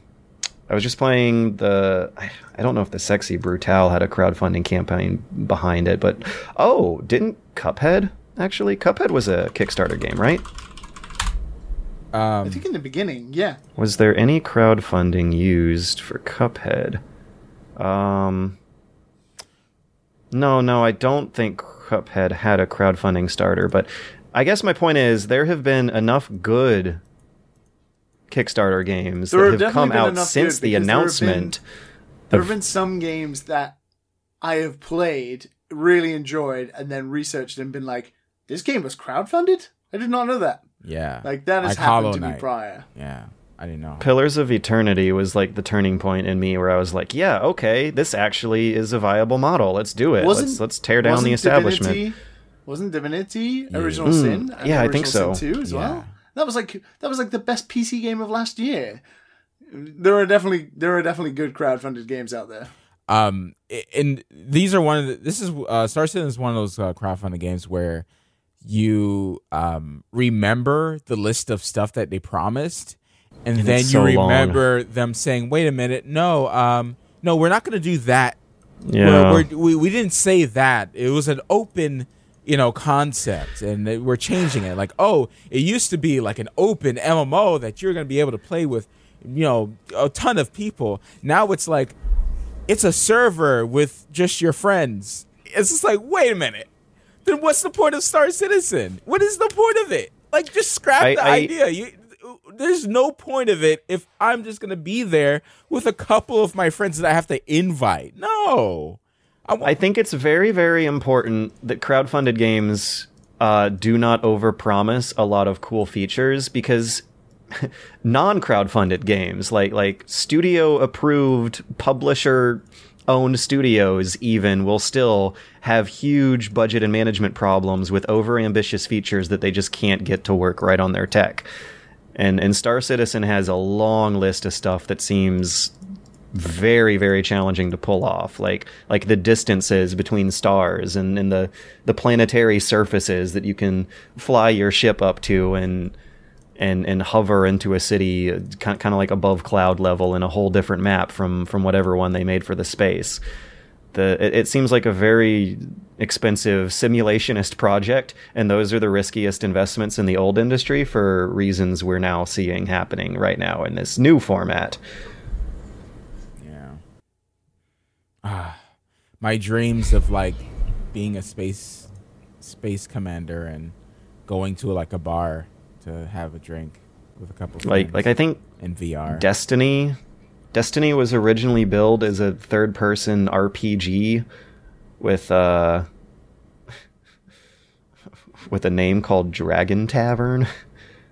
I was just playing the I- don't know if the Sexy Brutal had a crowdfunding campaign behind it, but oh, didn't Cuphead actually? Cuphead was a Kickstarter game, right? I Um, think in the beginning, yeah. Was there any crowdfunding used for Cuphead? Um, no, no, I don't think Cuphead had a crowdfunding starter, but I guess my point is there have been enough good Kickstarter games There that have come out since the because there have announcement. There have been some games that I have played, really enjoyed, and then researched and been like, this game was crowdfunded? I did not know that. Yeah. Like, that has Like happened Hollow to me prior. Yeah. I didn't know. Pillars of Eternity was like the turning point in me where I was like, yeah, okay, this actually is a viable model. Let's do it. Wasn't- let's let's tear down the establishment. Divinity, wasn't Divinity Original Mm, Sin? and yeah, I think so. Sin 2 as Yeah. well. That was like that was like the best PC game of last year. There are definitely there are definitely good crowdfunded games out there. um and these are one of the this is uh star citizen is one of those uh, crowdfunding games where you um remember the list of stuff that they promised and, And then it's you so long. remember them saying wait a minute no um no we're not going to do that. Yeah. we're, we're, we, we didn't say that. It was an open you know concept and they- we're changing it. Like oh it used to be like an open mmo that you're going to be able to play with you know a ton of people. Now it's like it's a server with just your friends. It's just like wait a minute then what's the point of star citizen? What is the point of it? Like just scrap I- the I- idea. You there's no point of it if i'm just going to be there with a couple of my friends that i have to invite. No. I I think it's very, very important that crowdfunded games uh, do not overpromise a lot of cool features because non-crowdfunded games, like like studio approved, publisher owned studios, even will still have huge budget and management problems with overambitious features that they just can't get to work right on their tech. And and Star Citizen has a long list of stuff that seems very very challenging to pull off like like the distances between stars and, and the the planetary surfaces that you can fly your ship up to and and and hover into a city kind kind of like above cloud level in a whole different map from from whatever one they made for the space. The it, it seems like a very expensive simulationist project and those are the riskiest investments in the old industry for reasons we're now seeing happening right now in this new format. Yeah. Ah, my dreams of like being a space space commander and going to like a bar to have a drink with a couple of like like I think in VR. Destiny Destiny was originally billed as a third person RPG with uh with a name called Dragon Tavern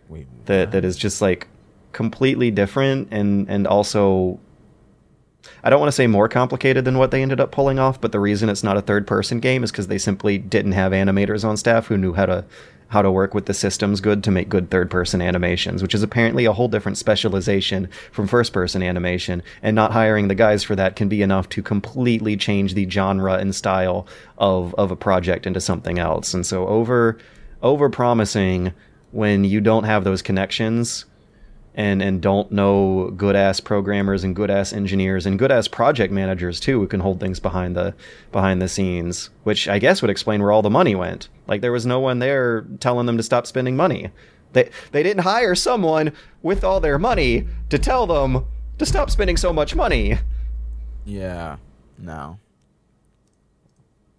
Wait, that that is just like completely different and and also I don't want to say more complicated than what they ended up pulling off, but the reason it's not a third person game is because they simply didn't have animators on staff who knew how to how to work with the systems good to make good third person animations, which is apparently a whole different specialization from first person animation, and not hiring the guys for that can be enough to completely change the genre and style of of a project into something else. And so over over promising when you don't have those connections and and don't know good ass programmers and good ass engineers and good ass project managers too who can hold things behind the behind the scenes which i guess would explain where all the money went like there was no one there telling them to stop spending money they they didn't hire someone with all their money to tell them to stop spending so much money Yeah. No.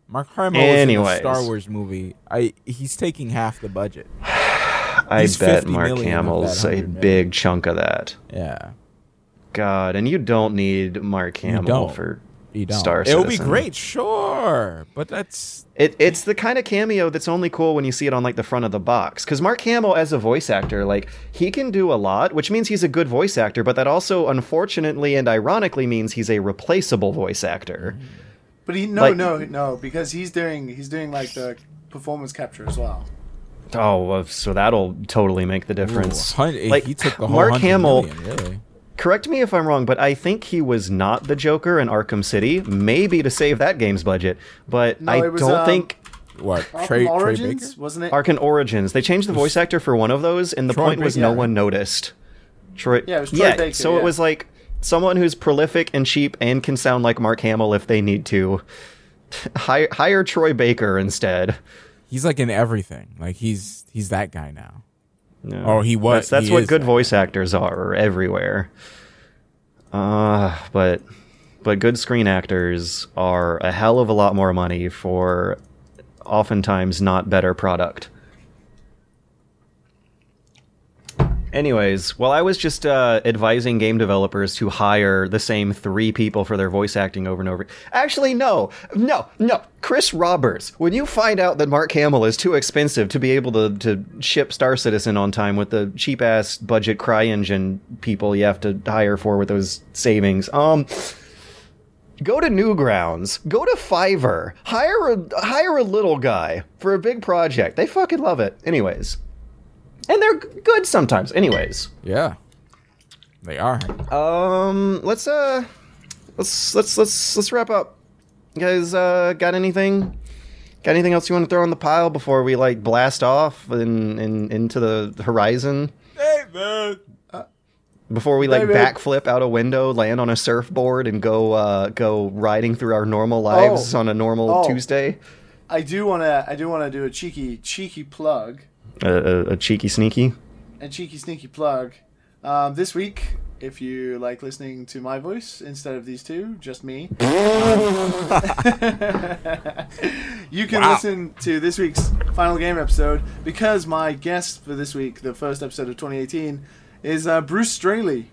Mark Hamill is in a Star Wars movie. I he's taking half the budget. i He's bet mark hamill's a 100 million. big chunk of that Yeah. God, and you don't need Mark Hamill for You don't. Star it would be great, sure, but that's It, it's the kind of cameo that's only cool when you see it on like the front of the box. Because Mark Hamill, as a voice actor, like he can do a lot, which means he's a good voice actor. But that also, unfortunately and ironically, means he's a replaceable voice actor. But he no Like- no no because he's doing he's doing like the performance capture as well. Oh, so that'll totally make the difference. Ooh, like he took the whole Mark Hamill. million, really. Correct me if I'm wrong, but I think he was not the Joker in Arkham City. Maybe to save that game's budget, but No, I was, don't um, think What Arkham Trey, Trey Origins Baker? wasn't it? Arkham Origins. They changed the voice actor for one of those, and the Troy point was Baker. no one noticed. Troy, Yeah, it was Troy Baker, so yeah. it was like someone who's prolific and cheap and can sound like Mark Hamill if they need to. hire, hire Troy Baker instead. He's like in everything. Like he's he's that guy now. No. Oh, he was. That's, that's he what is good that voice actors are everywhere. Uh, but but good screen actors are a hell of a lot more money for oftentimes not better product. Anyways, well, I was just uh, advising game developers to hire the same three people for their voice acting over and over. Actually, no, no, no. Chris Roberts, when you find out that Mark Hamill is too expensive to be able to, to ship Star Citizen on time with the cheap ass budget CryEngine people you have to hire for with those savings, um, go to Newgrounds, go to Fiverr, hire a hire a little guy for a big project. They fucking love it. Anyways, and they're good sometimes. Anyways, Yeah, they are. um, let's uh, let's let's let's let's wrap up. You guys, uh, got anything? Got anything else you want to throw in the pile before we like blast off and in, into the horizon? Hey man. Before we like Maybe. backflip out a window, land on a surfboard, and go uh, go riding through our normal lives Oh. on a normal Oh. Tuesday? I do want to I do want to do a cheeky cheeky plug, A, a, a cheeky sneaky. a cheeky sneaky plug. Um, this week, if you like listening to my voice instead of these two, just me, you can Wow. listen to this week's final game episode because my guest for this week, the first episode of 2018, is uh, Bruce Straley.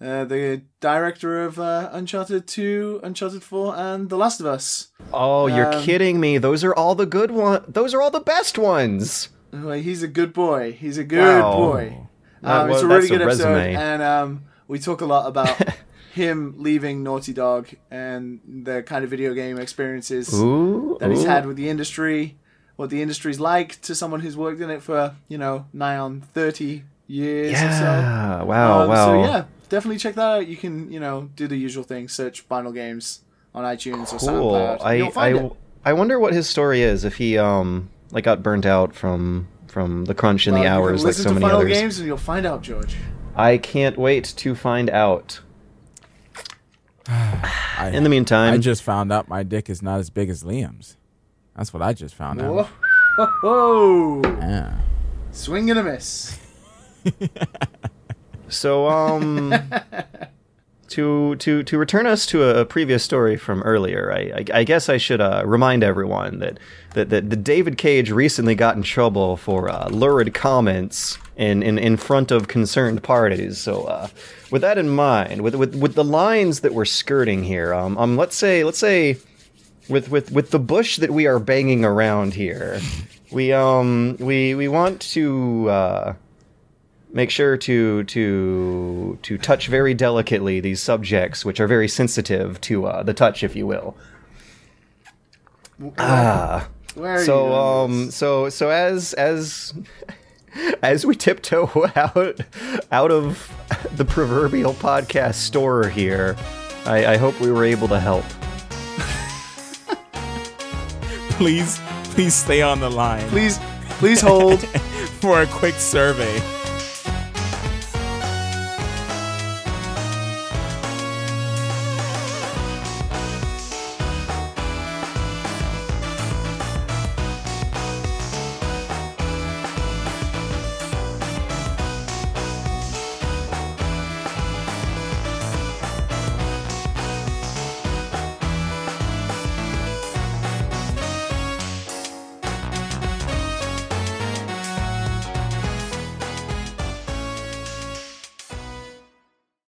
Uh, the director of uh, Uncharted 2, Uncharted 4, and The Last of Us. Oh, you're Um, kidding me! Those are all the good ones. Those are all the best ones. Well, he's a good boy. He's a good Wow. boy. That- Um, it's a really that's a good episode, resume. and um, we talk a lot about him leaving Naughty Dog and the kind of video game experiences Ooh, that he's had with the industry, what the industry's like to someone who's worked in it for you know nigh on thirty years or so. Yeah! Wow! Um, wow! So yeah, definitely check that out. You can you know do the usual thing: search Final Games on iTunes or cool. SoundCloud. I I, it. I wonder what his story is. If he um like got burnt out from from the crunch in Well, the hours like listen so to many Final others. Games, and you'll find out, George. I can't wait to find out. I, In the meantime, I just found out my dick is not as big as Liam's. That's what I just found Whoa. out. Ho, ho. Yeah. Swing and a miss. So, um, to to to return us to a, previous story from earlier, I, I, I guess I should uh, remind everyone that, that that that David Cage recently got in trouble for uh, lurid comments in, in in front of concerned parties. So, uh, with that in mind, with with with the lines that we're skirting here, um, um, let's say let's say with with with the bush that we are banging around here, we um we we want to. Make sure to to to touch very delicately these subjects which are very sensitive to uh, the touch if you will. Ah. Where are so you um so so as as as we tiptoe out out of the proverbial podcast store here i i hope we were able to help. Please, please stay on the line. Please, please hold. for a quick survey.